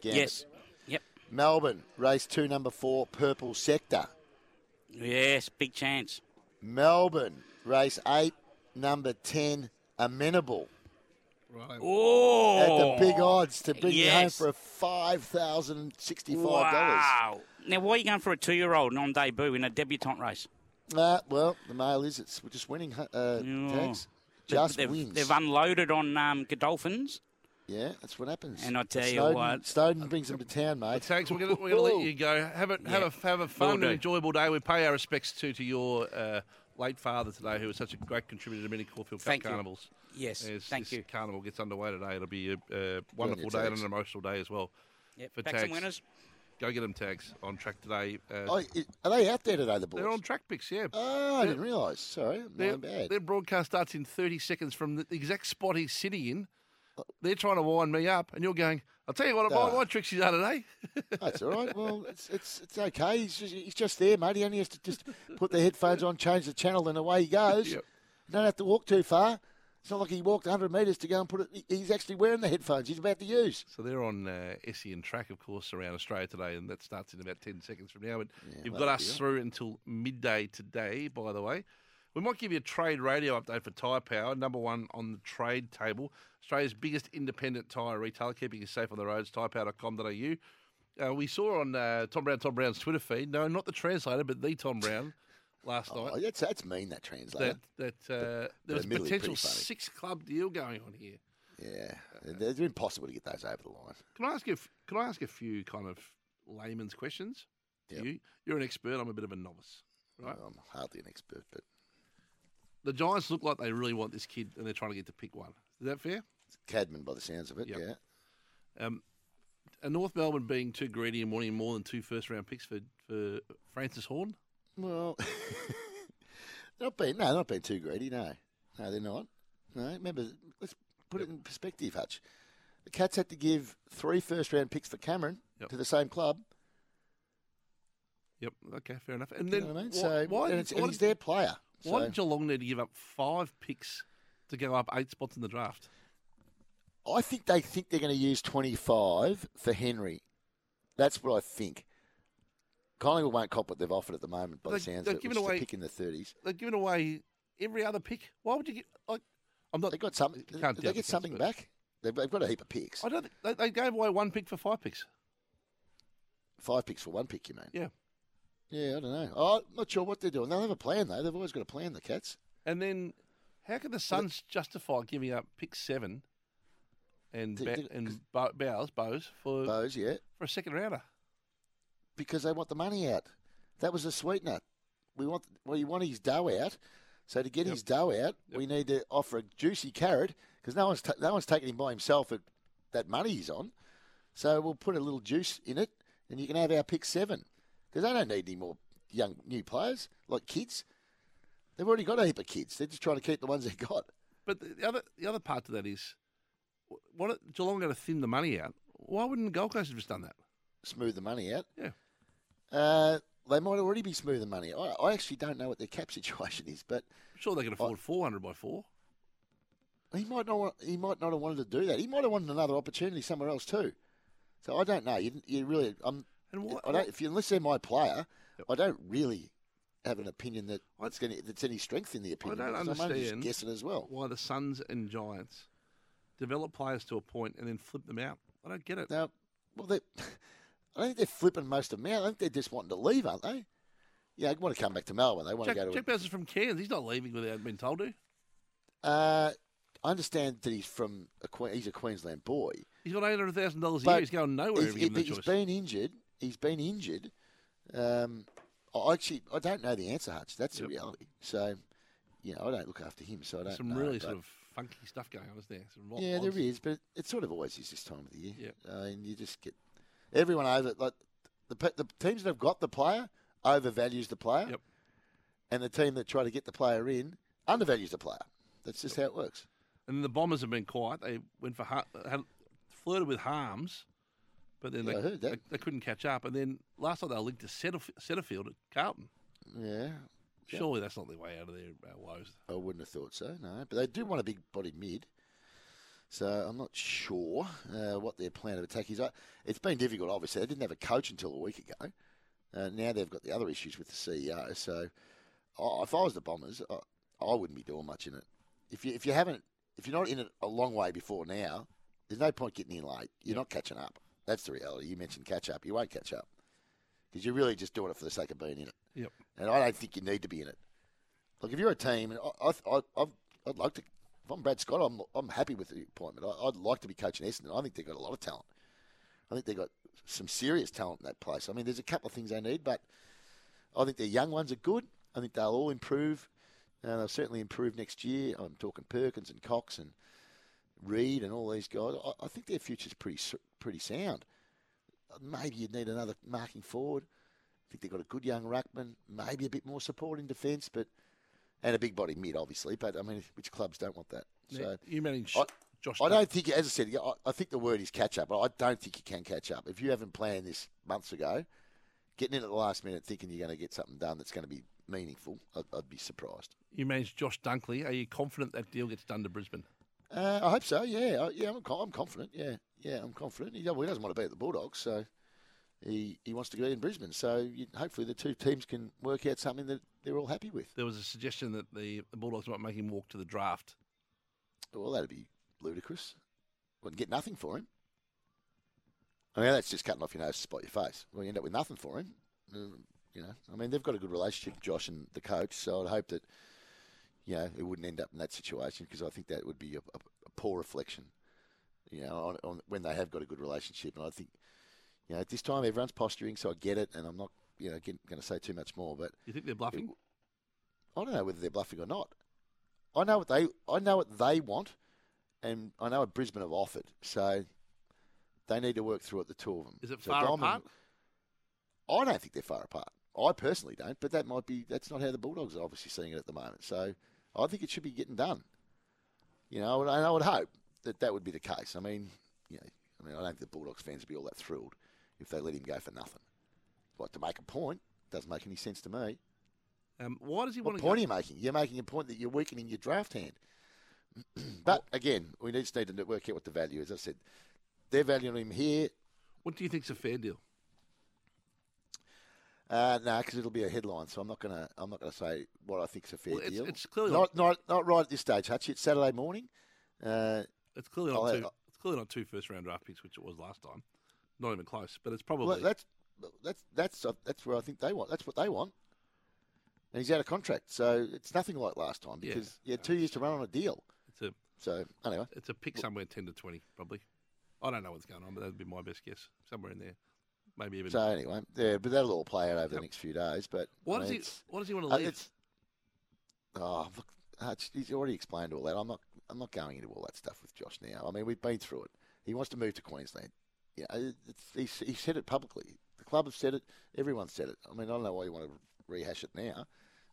Gambit. Yes. Yep. Melbourne, race 2, number 4, Purple Sector. Yes, big chance. Melbourne, race 8, number 10, Amenable. Right. Oh, At the big odds to bring you home for a $5,065. Wow. Now, why are you going for a two-year-old on debut in a debutante race? Uh, well, the mail is it's we're just winning uh, tags. They- Just they've, wins. They've unloaded on um, Godolphins. yeah, that's what happens. And I tell you Snowden, what- Snowden brings them to town, mate. Tags, we're going to let you go. Have a have a have a fun Will and enjoyable day. We pay our respects to to your uh, late father today, who was such a great contributor to many Caulfield Cup Thank you. Carnivals. Yes, As thank this you. Carnival gets underway today. It'll be a, a wonderful you, day and an emotional day as well. Yep, for back some tags. winners. Go get them tags on track today. Uh, Oh, are they out there today, the boys? they're on track picks, yeah. Oh, I didn't realise. Sorry, Their, my bad. their broadcast starts in 30 seconds from the exact spot he's sitting in. They're trying to wind me up, and you're going, I'll tell you what, Ah. my, my tricks are today. That's all right. Well, it's it's it's okay. He's just, he's just there, mate. He only has to just put the headphones on, change the channel, and away he goes. Yep. You don't have to walk too far. It's not like he walked 100 metres to go and put it. He's actually wearing the headphones he's about to use. So they're on uh, SEN track, of course, around Australia today, and that starts in about 10 seconds from now. But you've got us through until midday today, by the way. We might give you a trade radio update for Tyre Power, number one on the trade table. Australia's biggest independent tyre retailer, keeping you safe on the roads, tyrepower.com.au. Uh, we saw on uh, Tom Brown, Tom Brown's Twitter feed, no, not the translator, but the Tom Brown last Oh, night. that's, that's mean, that translator. That, that uh, there was a potential six club deal going on here. Yeah, they're impossible to get those over the line. Can I ask you? a- Can I ask a few kind of layman's questions? to You, you're an expert. I'm a bit of a novice, right? I'm hardly an expert, but The Giants look like they really want this kid, and they're trying to get to pick one. Is that fair? Cadman, by the sounds of it, Yep. yeah. Um, are North Melbourne being too greedy and wanting more than two first round picks for for Francis Horne? Well, not being no, not being too greedy. No, no, they're not. No, remember, let's put it in perspective, Hutch. The Cats had to give three first round picks for Cameron to the same club. Yep. Okay, fair enough. And You then know what I mean? why, So, why, and did- it's- and why he's did- their player, Why so- did Geelong need to give up five picks to go up eight spots in the draft? I think they think they're going to use 25 for Henry. That's what I think. Collingwood won't cop what they've offered at the moment, by the sounds of it, which is away- a pick in the 30s. They're giving away every other pick. Why would you get like? I'm not. They got something. can't They get something back. They've, they've got a heap of picks. I don't. They, they gave away one pick for five picks. Five picks for one pick, you mean? Yeah. Yeah, I don't know. Oh, I'm not sure what they're doing. They'll have a plan, though. They've always got a plan, the Cats. And then, how can the Suns justify giving up pick seven and They- they- and Bo- Bowes, Bowes for Bowes, yeah. for a second rounder? Because they want the money out. That was a sweetener. We want well, you want his dough out. So to get his dough out, we need to offer a juicy carrot because no one's ta- no one's taking him by himself at that money he's on. So we'll put a little juice in it, and you can have our pick seven because they don't need any more young new players like kids. They've already got a heap of kids. They're just trying to keep the ones they've got. But the the other the other part to that is, wh- what Geelong going to thin the money out? Why wouldn't the Gold Coast have just done that? Smooth the money out. Yeah. Uh, they might already be smoothing money. I, I actually don't know what their cap situation is, but I'm sure they can afford four hundred by four. He might not. Want, he might not have wanted to do that. He might have wanted another opportunity somewhere else too. So I don't know. You, you really. I'm. I don't. If you unless they're my player, I don't really have an opinion that it's going that's any strength in the opinion. I don't because I'm just understand guessing as well. why the Suns and Giants develop players to a point and then flip them out. I don't get it. Now, well, they. I don't think they're flipping most of them out. I think they're just wanting to leave, aren't they? Yeah, they want to come back to Melbourne. They want Jack, to go to. Jack Bowes is from Cairns. He's not leaving without being told to. Uh, I understand that he's from a Que- he's a Queensland boy. He's got eight hundred thousand dollars a year. He's going nowhere he's, if you give him the he's been injured. He's been injured. Um, I actually I don't know the answer, Hutch. That's the reality. So, you know, I don't look after him, so I don't. Some know, really sort of funky stuff going on, isn't there? Some Yeah, odds. there is, but it sort of always is this time of the year. Uh, and you just get everyone over like the the teams that have got the player overvalues the player, and the team that try to get the player in undervalues the player. That's just how it works. And the Bombers have been quiet. They went for Har- had flirted with Harms, but then Yeah, they, I heard that. They, they couldn't catch up. And then last night they were linked to Setterf- Setterfield at Carlton. Yeah. Surely that's not their way out of their uh, woes. I wouldn't have thought so, no. But they do want a big body mid. So I'm not sure uh, what their plan of attack is. It's been difficult, obviously. They didn't have a coach until a week ago. Uh, now they've got the other issues with the CEO. So I if I was the Bombers, I, I wouldn't be doing much in it. If you if you haven't, if you're not in it a long way before now, there's no point getting in late. You're not catching up. That's the reality. You mentioned catch up. You won't catch up because you're really just doing it for the sake of being in it. Yep. And I don't think you need to be in it. Like if you're a team, and I, I, I, I've, I'd like to. If I'm Brad Scott, I'm, I'm happy with the appointment. I, I'd like to be coaching Essendon. I think they've got a lot of talent. I think they've got some serious talent in that place. I mean, there's a couple of things they need, but I think their young ones are good. I think they'll all improve. Uh, they'll certainly improve next year. I'm talking Perkins and Cox and Reid and all these guys. I, I think their future's pretty pretty sound. Maybe you'd need another marking forward. I think they've got a good young ruckman. Maybe a bit more support in defence, but and a big body mid, obviously. But I mean, which clubs don't want that? So you manage I, Josh I don't think, as I said, I, I think the word is catch up. But I don't think you can catch up if you haven't planned this months ago. Getting in at the last minute, thinking you're going to get something done that's going to be meaningful, I'd, I'd be surprised. You manage Josh Dunkley. Are you confident that deal gets done to Brisbane? Uh, I hope so. Yeah, I- yeah, I'm, I'm confident. Yeah, yeah, I'm confident. He, well, he doesn't want to be at the Bulldogs, so he he wants to go in Brisbane. So you, hopefully the two teams can work out something that they're all happy with. There was a suggestion that the, the Bulldogs might make him walk to the draft. Well, that'd be ludicrous. Wouldn't get nothing for him. I mean, that's just cutting off your nose to spot your face. Well, you end up with nothing for him. Uh, you know, I mean, they've got a good relationship, Josh and the coach. So I'd hope that, you know, it wouldn't end up in that situation because I think that would be a, a, a poor reflection, you know, on, on when they have got a good relationship. And I think, you know, at this time everyone's posturing, so I get it, and I'm not, you know, going to say too much more. But You think they're bluffing? I don't know whether they're bluffing or not. I know what they I know what they want, and I know what Brisbane have offered. So they need to work through it. The two of them. Is it So far apart? I don't think they're far apart. I personally don't, but that might be that's not how the Bulldogs are obviously seeing it at the moment. So I think it should be getting done. You know, and I would hope that that would be the case. I mean, you know, I mean, I don't think the Bulldogs fans would be all that thrilled if they let him go for nothing. But to make a point doesn't make any sense to me. Um, why does he What want to point go? are you making? You're making a point that you're weakening your draft hand. but again, we just need to work out what the value is. I said they're valuing him here. What do you think's a fair deal? Uh, no, because it'll be a headline, so I'm not gonna. I'm not gonna say what I think's a fair Well, it's- deal. it's clearly not, not not right at this stage, Hutch. It's Saturday morning. Uh, It's clearly not two. It's clearly not two first round draft picks, which it was last time. Not even close. But it's probably well, that's that's that's uh, that's where I think they want. That's what they want. And he's out of contract, so it's nothing like last time because you had two years to run on a deal. it's a So anyway, it's a pick somewhere ten to twenty probably. I don't know what's going on, but that'd be my best guess. Somewhere in there, maybe even. so anyway, yeah, but that'll all play out over the next few days. But Why I does he? Why does he want to uh, leave? it's- Oh, look, Hutch, he's already explained all that. I'm not. I'm not going into all that stuff with Josh now. I mean, we've been through it. He wants to move to Queensland. Yeah, it's, he's, he said it publicly. The club have said it. Everyone's said it. I mean, I don't know why you want to rehash it now.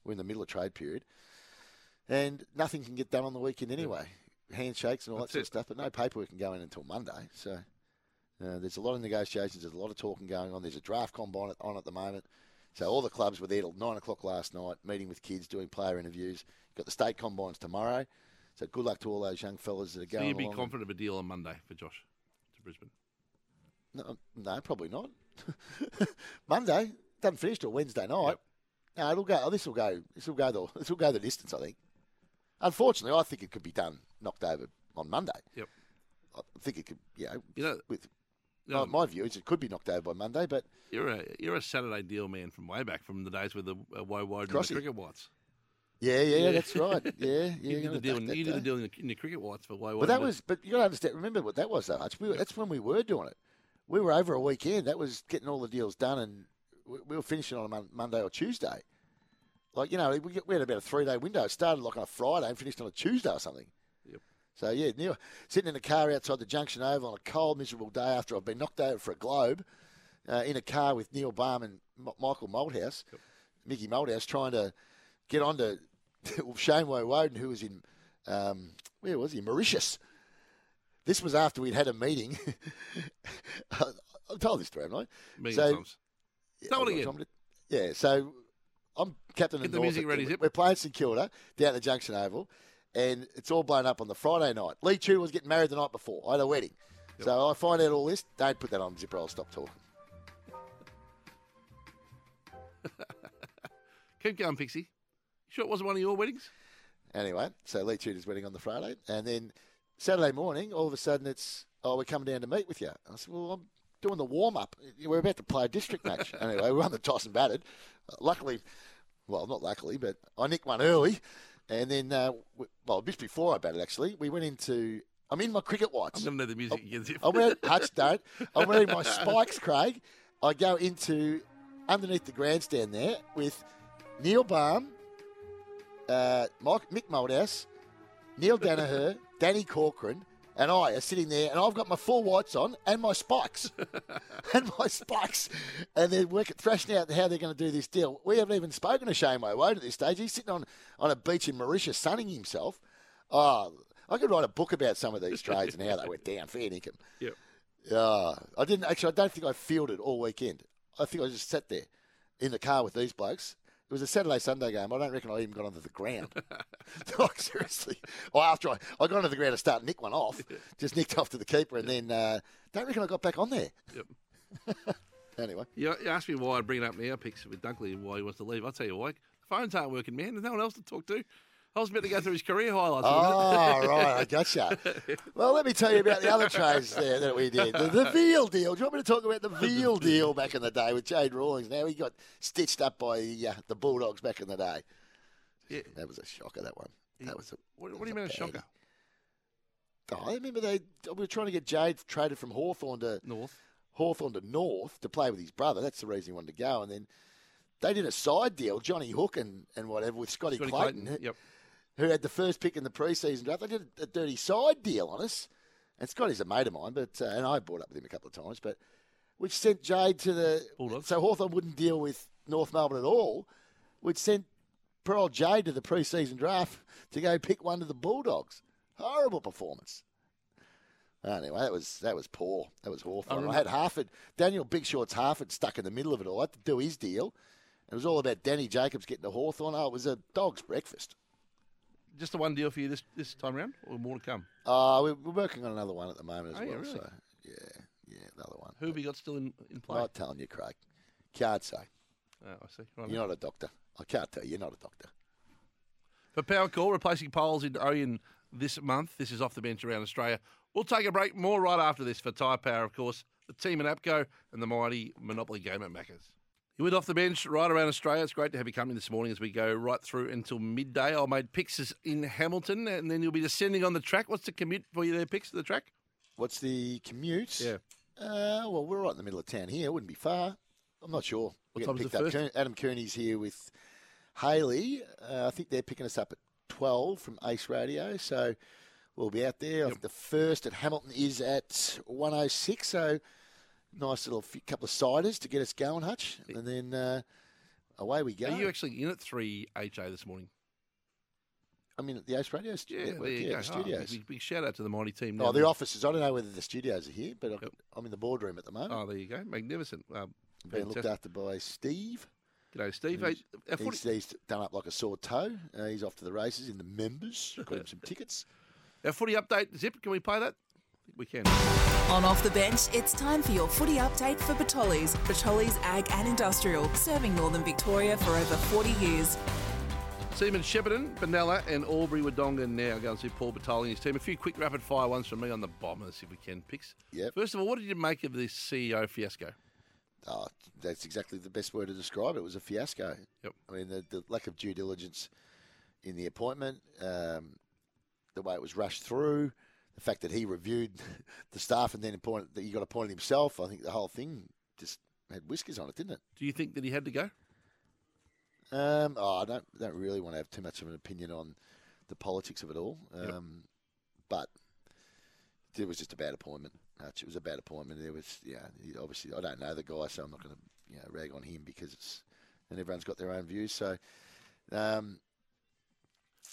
We're in the middle of trade period, and nothing can get done on the weekend anyway. Handshakes and all That's that sort it. of stuff, but no paperwork can go in until Monday. So uh, there's a lot of negotiations. There's a lot of talking going on. There's a draft combine on at the moment. So all the clubs were there till nine o'clock last night, meeting with kids, doing player interviews. Got the state combines tomorrow. So good luck to all those young fellas that are going. so you'd be along. confident of a deal on Monday for Josh to Brisbane. No, no, probably not. Monday doesn't finish till Wednesday night. No, it'll go. This will go. This will go the. This will go the distance. I think. Unfortunately, I think it could be done knocked over on Monday. Yep. I think it could. You know, You know, with No. my, view is it could be knocked over by Monday, but You're a you're a Saturday deal man from way back, from the days with the uh, Woewodin and the cricket whites. yeah, yeah, that's right. Yeah, yeah. you did the deal. In, you did the deal in the, in the cricket whites for Woe But that was. But you got to understand. Remember what that was, though. Hutch. We were, that's when we were doing it. We were over a weekend. That was getting all the deals done, and we, we were finishing on a mon- Monday or Tuesday. Like you know, we, we had about a three day window. It started like on a Friday and finished on a Tuesday or something. Yep. So yeah, Neil sitting in a car outside the junction over on a cold, miserable day after I've been knocked over for a globe, uh, in a car with Neil Balme and M- Michael Malthouse, Mickey Malthouse, trying to get on to Shane Woewodin, who was in um, where was he? Mauritius. This was after we'd had a meeting. I've told this story, haven't I? Million so, times. Yeah, Tell it again. Yeah, so I'm captain Get of the music ready, Zip. We're playing St Kilda down at the Junction Oval, and it's all blown up on the Friday night. Lee Tudor was getting married the night before. I had a wedding. So I find out all this. Don't put that on Zipper. I'll stop talking. Keep going, Pixie. You sure it wasn't one of your weddings? Anyway, so Lee Tudor's wedding on the Friday, and then Saturday morning, all of a sudden it's, oh, we're coming down to meet with you. I said, well, I'm doing the warm up. We're about to play a district match. anyway, we won the toss and batted. Uh, luckily, well, not luckily, but I nicked one early, and then, uh, w- well, just before I batted actually, we went into. I'm in my cricket whites. I'm going to the music again, I'm wearing Hutch don't. I'm wearing my spikes, Craig. I go into underneath the grandstand there with Neil Balme, uh, Mike, Mick Malthouse, Neil Danaher, Danny Corcoran, and I are sitting there, and I've got my full whites on and my spikes, and my spikes, and they're working, thrashing out how they're going to do this deal. We haven't even spoken to Shane Woewodin at this stage. He's sitting on, on a beach in Mauritius, sunning himself. Oh, I could write a book about some of these trades and how they went down. Fair dinkum. Yep. Uh, I didn't actually. I don't think I fielded all weekend. I think I just sat there in the car with these blokes, It was a Saturday Sunday game. I don't reckon I even got onto the ground. like seriously. Well, after I, I got onto the ground to start nick one off, just nicked off to the keeper, and then uh, don't reckon I got back on there. Yep. Anyway, You, you asked me why I bring it up now, picks with Dunkley and why he wants to leave. I'll tell you why. Phones aren't working, man. There's no one else to talk to. I was about to go through his career highlights. Oh, right, I gotcha. Well, let me tell you about the other trades there that we did. The, the Veal deal. Do you want me to talk about the Veal deal back in the day with Jade Rawlings? Now he got stitched up by uh, the Bulldogs back in the day. Yeah. That was a shocker, that one. That was a, What, what do you mean a shocker? Oh, I remember they we were trying to get Jade traded from Hawthorn to North. Hawthorn to North to play with his brother. That's the reason he wanted to go. And then they did a side deal, Johnny Hook and, and whatever, with Scotty, Scotty Clayton, Clayton, yep. Who had the first pick in the preseason draft. They did a dirty side deal on us. And Scotty's a mate of mine, but uh, and I brought up with him a couple of times, but which sent Jade to the Bulldogs. So Hawthorn wouldn't deal with North Melbourne at all, which sent poor old Jade to the preseason draft to go pick one of the Bulldogs. Horrible performance. Anyway, that was that was poor. That was Hawthorn. I, remember- had Harford, Daniel Big Shorts Harford stuck in the middle of it all. I had to do his deal. It was all about Danny Jacobs getting to Hawthorn. Oh, it was a dog's breakfast. Just the one deal for you this, this time round, or more to come? Uh, we're, we're working on another one at the moment as Oh, yeah, well. really? So, yeah, yeah, another one. Who have you got still in, in play? Not telling you, Craig. Can't say. Oh, I see. Right. You're not a doctor. I can't tell you. You're not a doctor. For Powercor, replacing polls in Oyen this month. This is off the bench around Australia. We'll take a break. More right after this for Tyre Power, of course. The team in APCO and the mighty Monopoly game at Macca's. You went off the bench right around Australia. It's great to have you coming this morning as we go right through until midday. I made picks in Hamilton, and then you'll be descending on the track. What's the commute for you there, picks to the track? What's the commute? Yeah. Uh, well, we're right in the middle of town here. It wouldn't be far. I'm not sure. What We're time getting is picked the up. first? Adam Cooney's here with Haley. Uh, I think they're picking us up at 12 from Ace Radio. So we'll be out there. I think The first at Hamilton is at 106. So nice little few, couple of ciders to get us going, Hutch. And then uh, away we go. Are you actually in at 3 HA this morning? I mean, at the Ace Radio stu- Yeah, network, you yeah, go. the studios. Oh, big, big shout out to the mighty team. Oh, the offices. I don't know whether the studios are here, but I- I'm in the boardroom at the moment. Oh, there you go. Magnificent. Um, Being looked after by Steve. G'day, Steve. He's, Hey, footy- he's, he's done up like a sore toe. Uh, he's off to the races in the members. Got him some tickets. Our footy update, Zip, can we play that? I think we can. On Off the Bench, it's time for your footy update for Bertolli's. Bertolli's Ag and Industrial, serving Northern Victoria for over 40 years. Seymour Shepparton, Benalla, and Albury Wodonga now going to see Paul Batoli and his team. A few quick rapid fire ones from me on the Bombers, if we can, picks. Yep. First of all, what did you make of this CEO fiasco? Oh, that's exactly the best word to describe it. It was a fiasco. Yep. I mean, the, the lack of due diligence in the appointment, um, the way it was rushed through, the fact that he reviewed the staff and then appointed that he got appointed himself. I think the whole thing just had whiskers on it, didn't it? Do you think that he had to go? Um, oh, I don't don't really want to have too much of an opinion on the politics of it all. Um, But it was just a bad appointment. It was a bad appointment. There was, yeah, obviously I don't know the guy, so I'm not going to you know rag on him because it's and everyone's got their own views. So, um,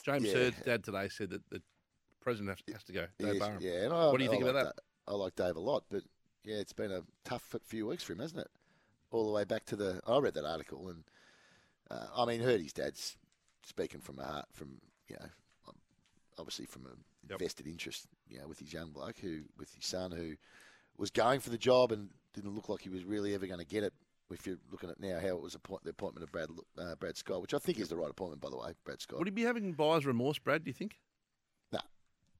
James yeah. Hird's dad today said that the president has, has to go. Dave Yes, yeah. And I, what do you I think like about that? Da- I like Dave a lot, but yeah, it's been a tough few weeks for him, hasn't it? All the way back to the. I read that article, and uh, I mean, heard his dad's speaking from a heart, from you know, obviously from a vested interest, you know, with his young bloke who, with his son who was going for the job and didn't look like he was really ever going to get it. If you're looking at now how it was appoint, the appointment of Brad uh, Brad Scott, which I think is the right appointment, by the way, Brad Scott. Would he be having buyer's remorse, Brad? Do you think?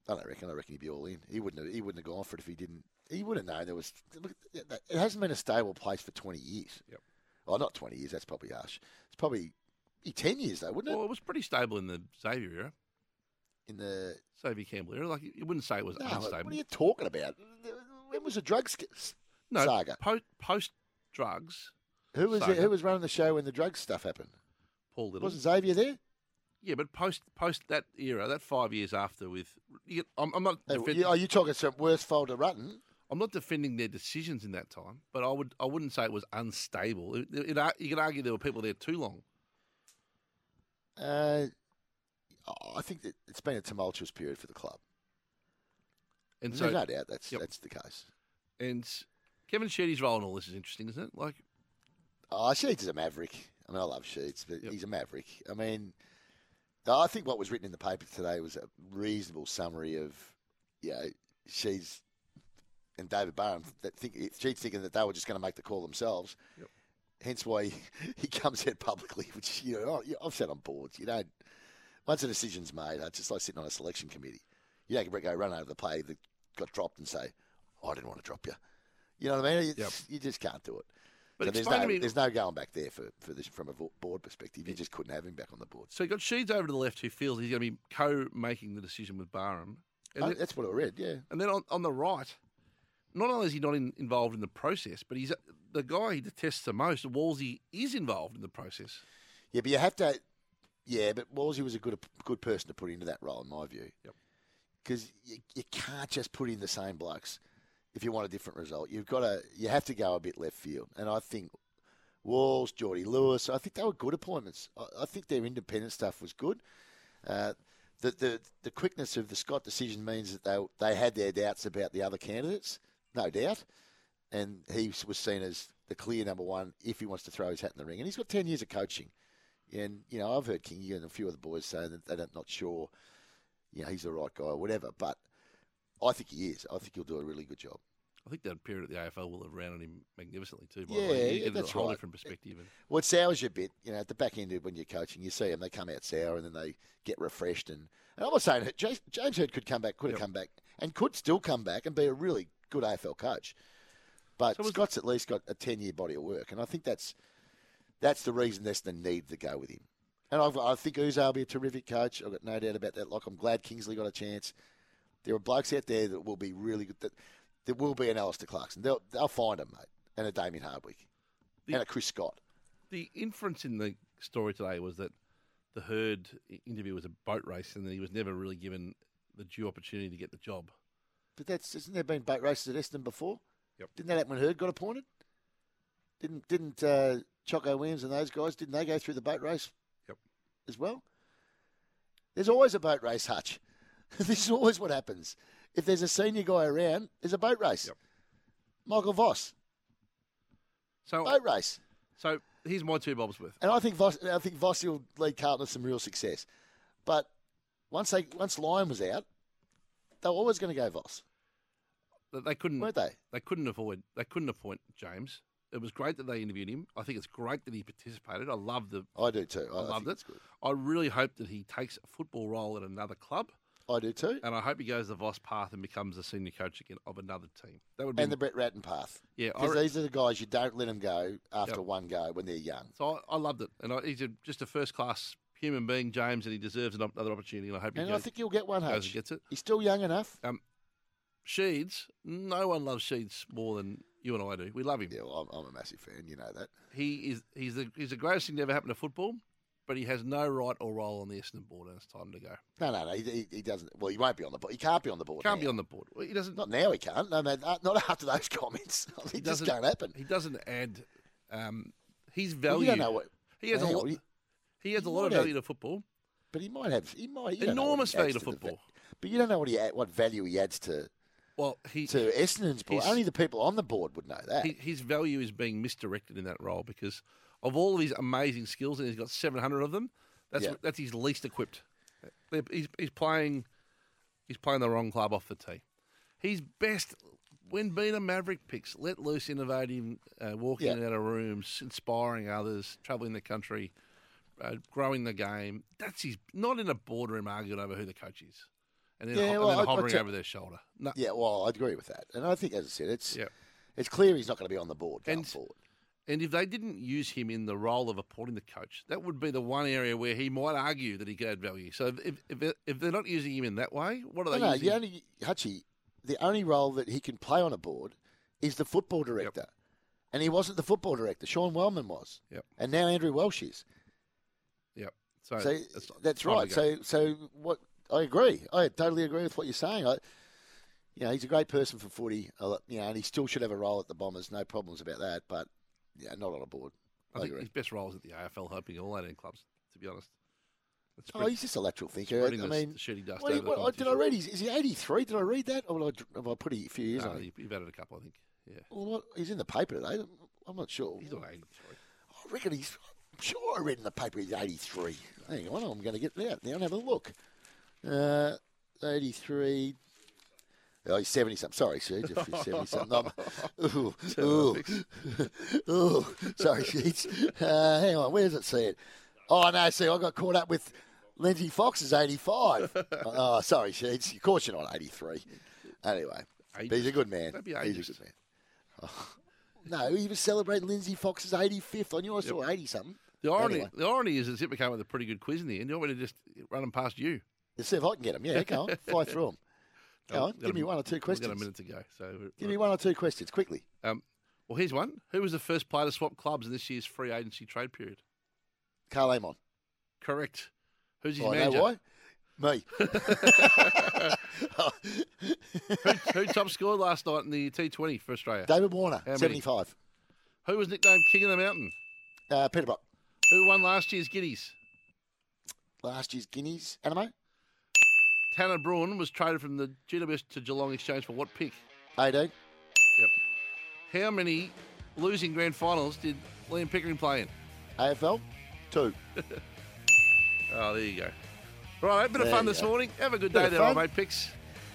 I don't reckon. I reckon he'd be all in. He wouldn't. Have, he wouldn't have gone for it if he didn't. He would have known there was. Look, it hasn't been a stable place for twenty years. Yep. Well, not twenty years. That's probably harsh. It's probably ten years though, wouldn't it? Well, it was pretty stable in the Xavier era. In the Xavier Campbell era, like you wouldn't say it was no, unstable. what are you talking about? When was the drugs sc- no, saga? Po- post drugs. Who was saga. who was running the show when the drugs stuff happened? Paul Little. Wasn't Xavier there? Yeah, but post post that era, that five years after, with you I'm, I'm not. Hey, defend- are you talking some worse folder Rutten? I'm not defending their decisions in that time, but I would I wouldn't say it was unstable. It, it, it- you could argue there were people there too long. Uh, I think that it's been a tumultuous period for the club. And There's so, no doubt that's Yep. that's the case. and Kevin Sheedy's role in all this is interesting, isn't it? Like, Oh, Sheeds is a maverick. I mean, I love Sheeds, but he's a maverick. I mean, I think what was written in the paper today was a reasonable summary of, you know, she's and David Barham that think Sheeds thinking that they were just going to make the call themselves. Hence why he, he comes out publicly, which you know oh, I've said on boards. You don't once a decision's made, it's just like sitting on a selection committee. You don't go run over the play that got dropped and say, oh, "I didn't want to drop you." You know what I mean? It's, You just can't do it. But so there's no, me- there's no going back there for, for this from a board perspective. You just couldn't have him back on the board. So you got Sheeds over to the left who feels he's going to be co-making the decision with Barham. Oh, that's what I read, yeah. And then on, on the right, not only is he not in, involved in the process, but he's the guy he detests the most. Wolsey is involved in the process. Yeah, but you have to. Yeah, but Wolsey was a good good person to put into that role, in my view. Yep. Because you, you can't just put in the same blokes if you want a different result. You've got to. You have to go a bit left field, and I think Walls, Geordie Lewis. I think they were good appointments. I, I think their independent stuff was good. Uh, the, the the quickness of the Scott decision means that they they had their doubts about the other candidates, no doubt, and he was seen as the clear number one if he wants to throw his hat in the ring. And he's got ten years of coaching, and you know I've heard Kingy and a few of the boys saying that they're not sure, you know, he's the right guy or whatever. But I think he is. I think he'll do a really good job. I think that period at the AFL will have rounded him magnificently too. By Yeah, the way. Yeah, that's a whole right. different perspective. And Well, it sours you a bit, you know, at the back end when you're coaching. You see them, they come out sour and then they get refreshed. And, and I'm not saying James, Hird could come back, could have come back, and could still come back and be a really good AFL coach. But Scott's at least got a 10 year body of work. And I think that's that's the reason Essendon need to go with him. And I've, I think Uzo will be a terrific coach. I've got no doubt about that. Like, I'm glad Kingsley got a chance. There are blokes out there that will be really good. That, there will be an Alastair Clarkson. They'll, they'll find him, mate. And a Damien Hardwick. and a Chris Scott. the inference in the story today was that the Hird interview was a boat race, and that he was never really given the due opportunity to get the job. But that's isn't there been boat races at Eston before? Yep. Didn't that happen when Hird got appointed? Didn't didn't uh, Choco Williams and those guys didn't they go through the boat race? Yep. As well. There's always a boat race, Hutch. this is always what happens. If there's a senior guy around, there's a boat race. Michael Voss. So boat race. So here's my two bobs worth. And I think Voss, I think Voss will lead Carlton to some real success. But once they once Lyon was out, they were always going to go Voss. They couldn't. Weren't they? They couldn't avoid. They couldn't appoint James. It was great that they interviewed him. I think it's great that he participated. I love the. I do too. I- I, loved it. good. I really hope that he takes a football role at another club. I do too. And I hope he goes the Voss path and becomes a senior coach again of another team. That would be And the Brett Ratten path. Yeah, Because re- these are the guys you don't let them go after Yep. one go when they're young. So I, I loved it, and I, he's a, just a first class human being, James, and he deserves another opportunity. And I hope he And goes, I think he'll get one, Hutch. gets it. He's still young enough. Um, Sheeds, no one loves Sheeds more than you and I do. We love him. Yeah, well, I'm, I'm a massive fan. You know that. He is he's the he's the greatest thing to ever happen to football, but he has no right or role on the Essendon board, and it's time to go. No, no, no. He, he, doesn't. Well, he won't be on the board. He can't be on the board. He can't now. be on the board. Well, he doesn't. Not now. He can't. No, man. uh, Not after those comments. I mean, He it just can't happen. He doesn't add um, his Well, value. you don't know what. he has a lot. he- He has a lot of might have- value to football. But he might have. He might. you don't know what Enormous he value to football. va- But you don't know what he add, what value he adds to. Well, he to Essendon's board. he's- Only the people on the board would know that. His value is being misdirected in that role because of all of his amazing skills, and he's got 700 of them. That's Yeah. that's his least equipped. He's, he's playing he's playing the wrong club off the tee. He's best when being a Maverick picks, let loose, innovating, uh, walking Yeah. in and out of rooms, inspiring others, traveling the country, uh, growing the game. That's his not in a boardroom arguing over who the coach is, and then, Yeah, ho- and well, then I- I hovering tell- over their shoulder. No, Yeah, well, I agree with that, and I think, as I said, it's Yeah. it's clear he's not going to be on the board going And- forward. And if they didn't use him in the role of appointing the coach, that would be the one area where he might argue that he could add value. So if if, if they're not using him in that way, what are they No, no, using? you only Hutchie, the only role that he can play on a board is the football director, and he wasn't the football director. Sean Wellman was, Yep. and now Andrew Welsh is. Yep. So, So it's that's right. So so what? I agree. I totally agree with what you're saying. I, you know, he's a great person for footy. You know, and he still should have a role at the Bombers. No problems about that. But yeah, not on a board. I I think agree. his best role is at the AFL, helping all 18 clubs. To be honest, It's Oh, he's just a lateral thinker. I mean, shitty dust you- over the did I read? He's, is he 83? Did I read that, or did I, have I put a few years No, on? it? you- you've added a couple, I think. Yeah, Well, what, he's in the paper today. I'm not sure. he's not 83. I reckon he's. I'm sure I read in the paper he's 83. Hang on, I'm going to get it out now and have a look. Uh, 83. Oh, he's 70 something. Sorry, Sheeds. If he's 70 something. Ooh, ooh, ooh. Sorry, Sheeds. Uh, hang on, where does it say it? Oh, no, see, I got caught up with Lindsay Fox is 85. oh, sorry, Sheeds. Of course you're not 83. Anyway, but he's a good man. He's a good man. Oh, no, he was celebrating Lindsay Fox's 85th. I knew I saw 80 something. The irony, Anyway. the irony is that Zipper came with a pretty good quiz in the end. You want me to just run them past you? Let's see if I can get them. Yeah, go on. Fly through them. Oh, Give a- me one or two questions. we've got a minute to go. So Give me one or two questions, quickly. Um, well, here's one. Who was the first player to swap clubs in this year's free agency trade period? Carl Amon. Correct. Who's his Oh, manager? why? Me. who, who top scored last night in the T20 for Australia? David Warner, 75. Who was nicknamed King of the Mountain? Uh, Peter Brock. Who won last year's Guineas? Last year's Guineas. Anamoe? Tanner Bruhn was traded from the GWS to Geelong Exchange for what pick? AD. Yep. How many losing grand finals did Liam Pickering play in? AFL? Two. Oh, there you go. Right, a bit of fun this go. morning. Have a good Bit day there, fun. mate. Picks.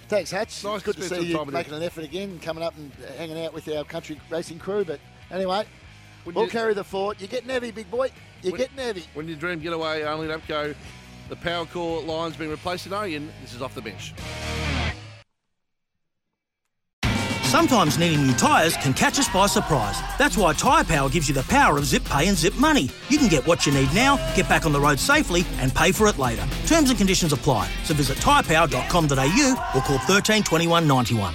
Thanks, Hutch. Nice good to see you making you. an effort again, coming up and uh, hanging out with our country racing crew. But anyway, When we'll you- carry the fort. You're getting heavy, big boy. You're When- getting heavy. When your dream getaway only at Upco, the Powercor line's been replaced in Oyen. This is off the bench. Sometimes needing new tyres can catch us by surprise. That's why Tyre Power gives you the power of zip pay and zip money. You can get what you need now, get back on the road safely, and pay for it later. Terms and conditions apply. So visit tyrepower.com.au or call 13 21 91.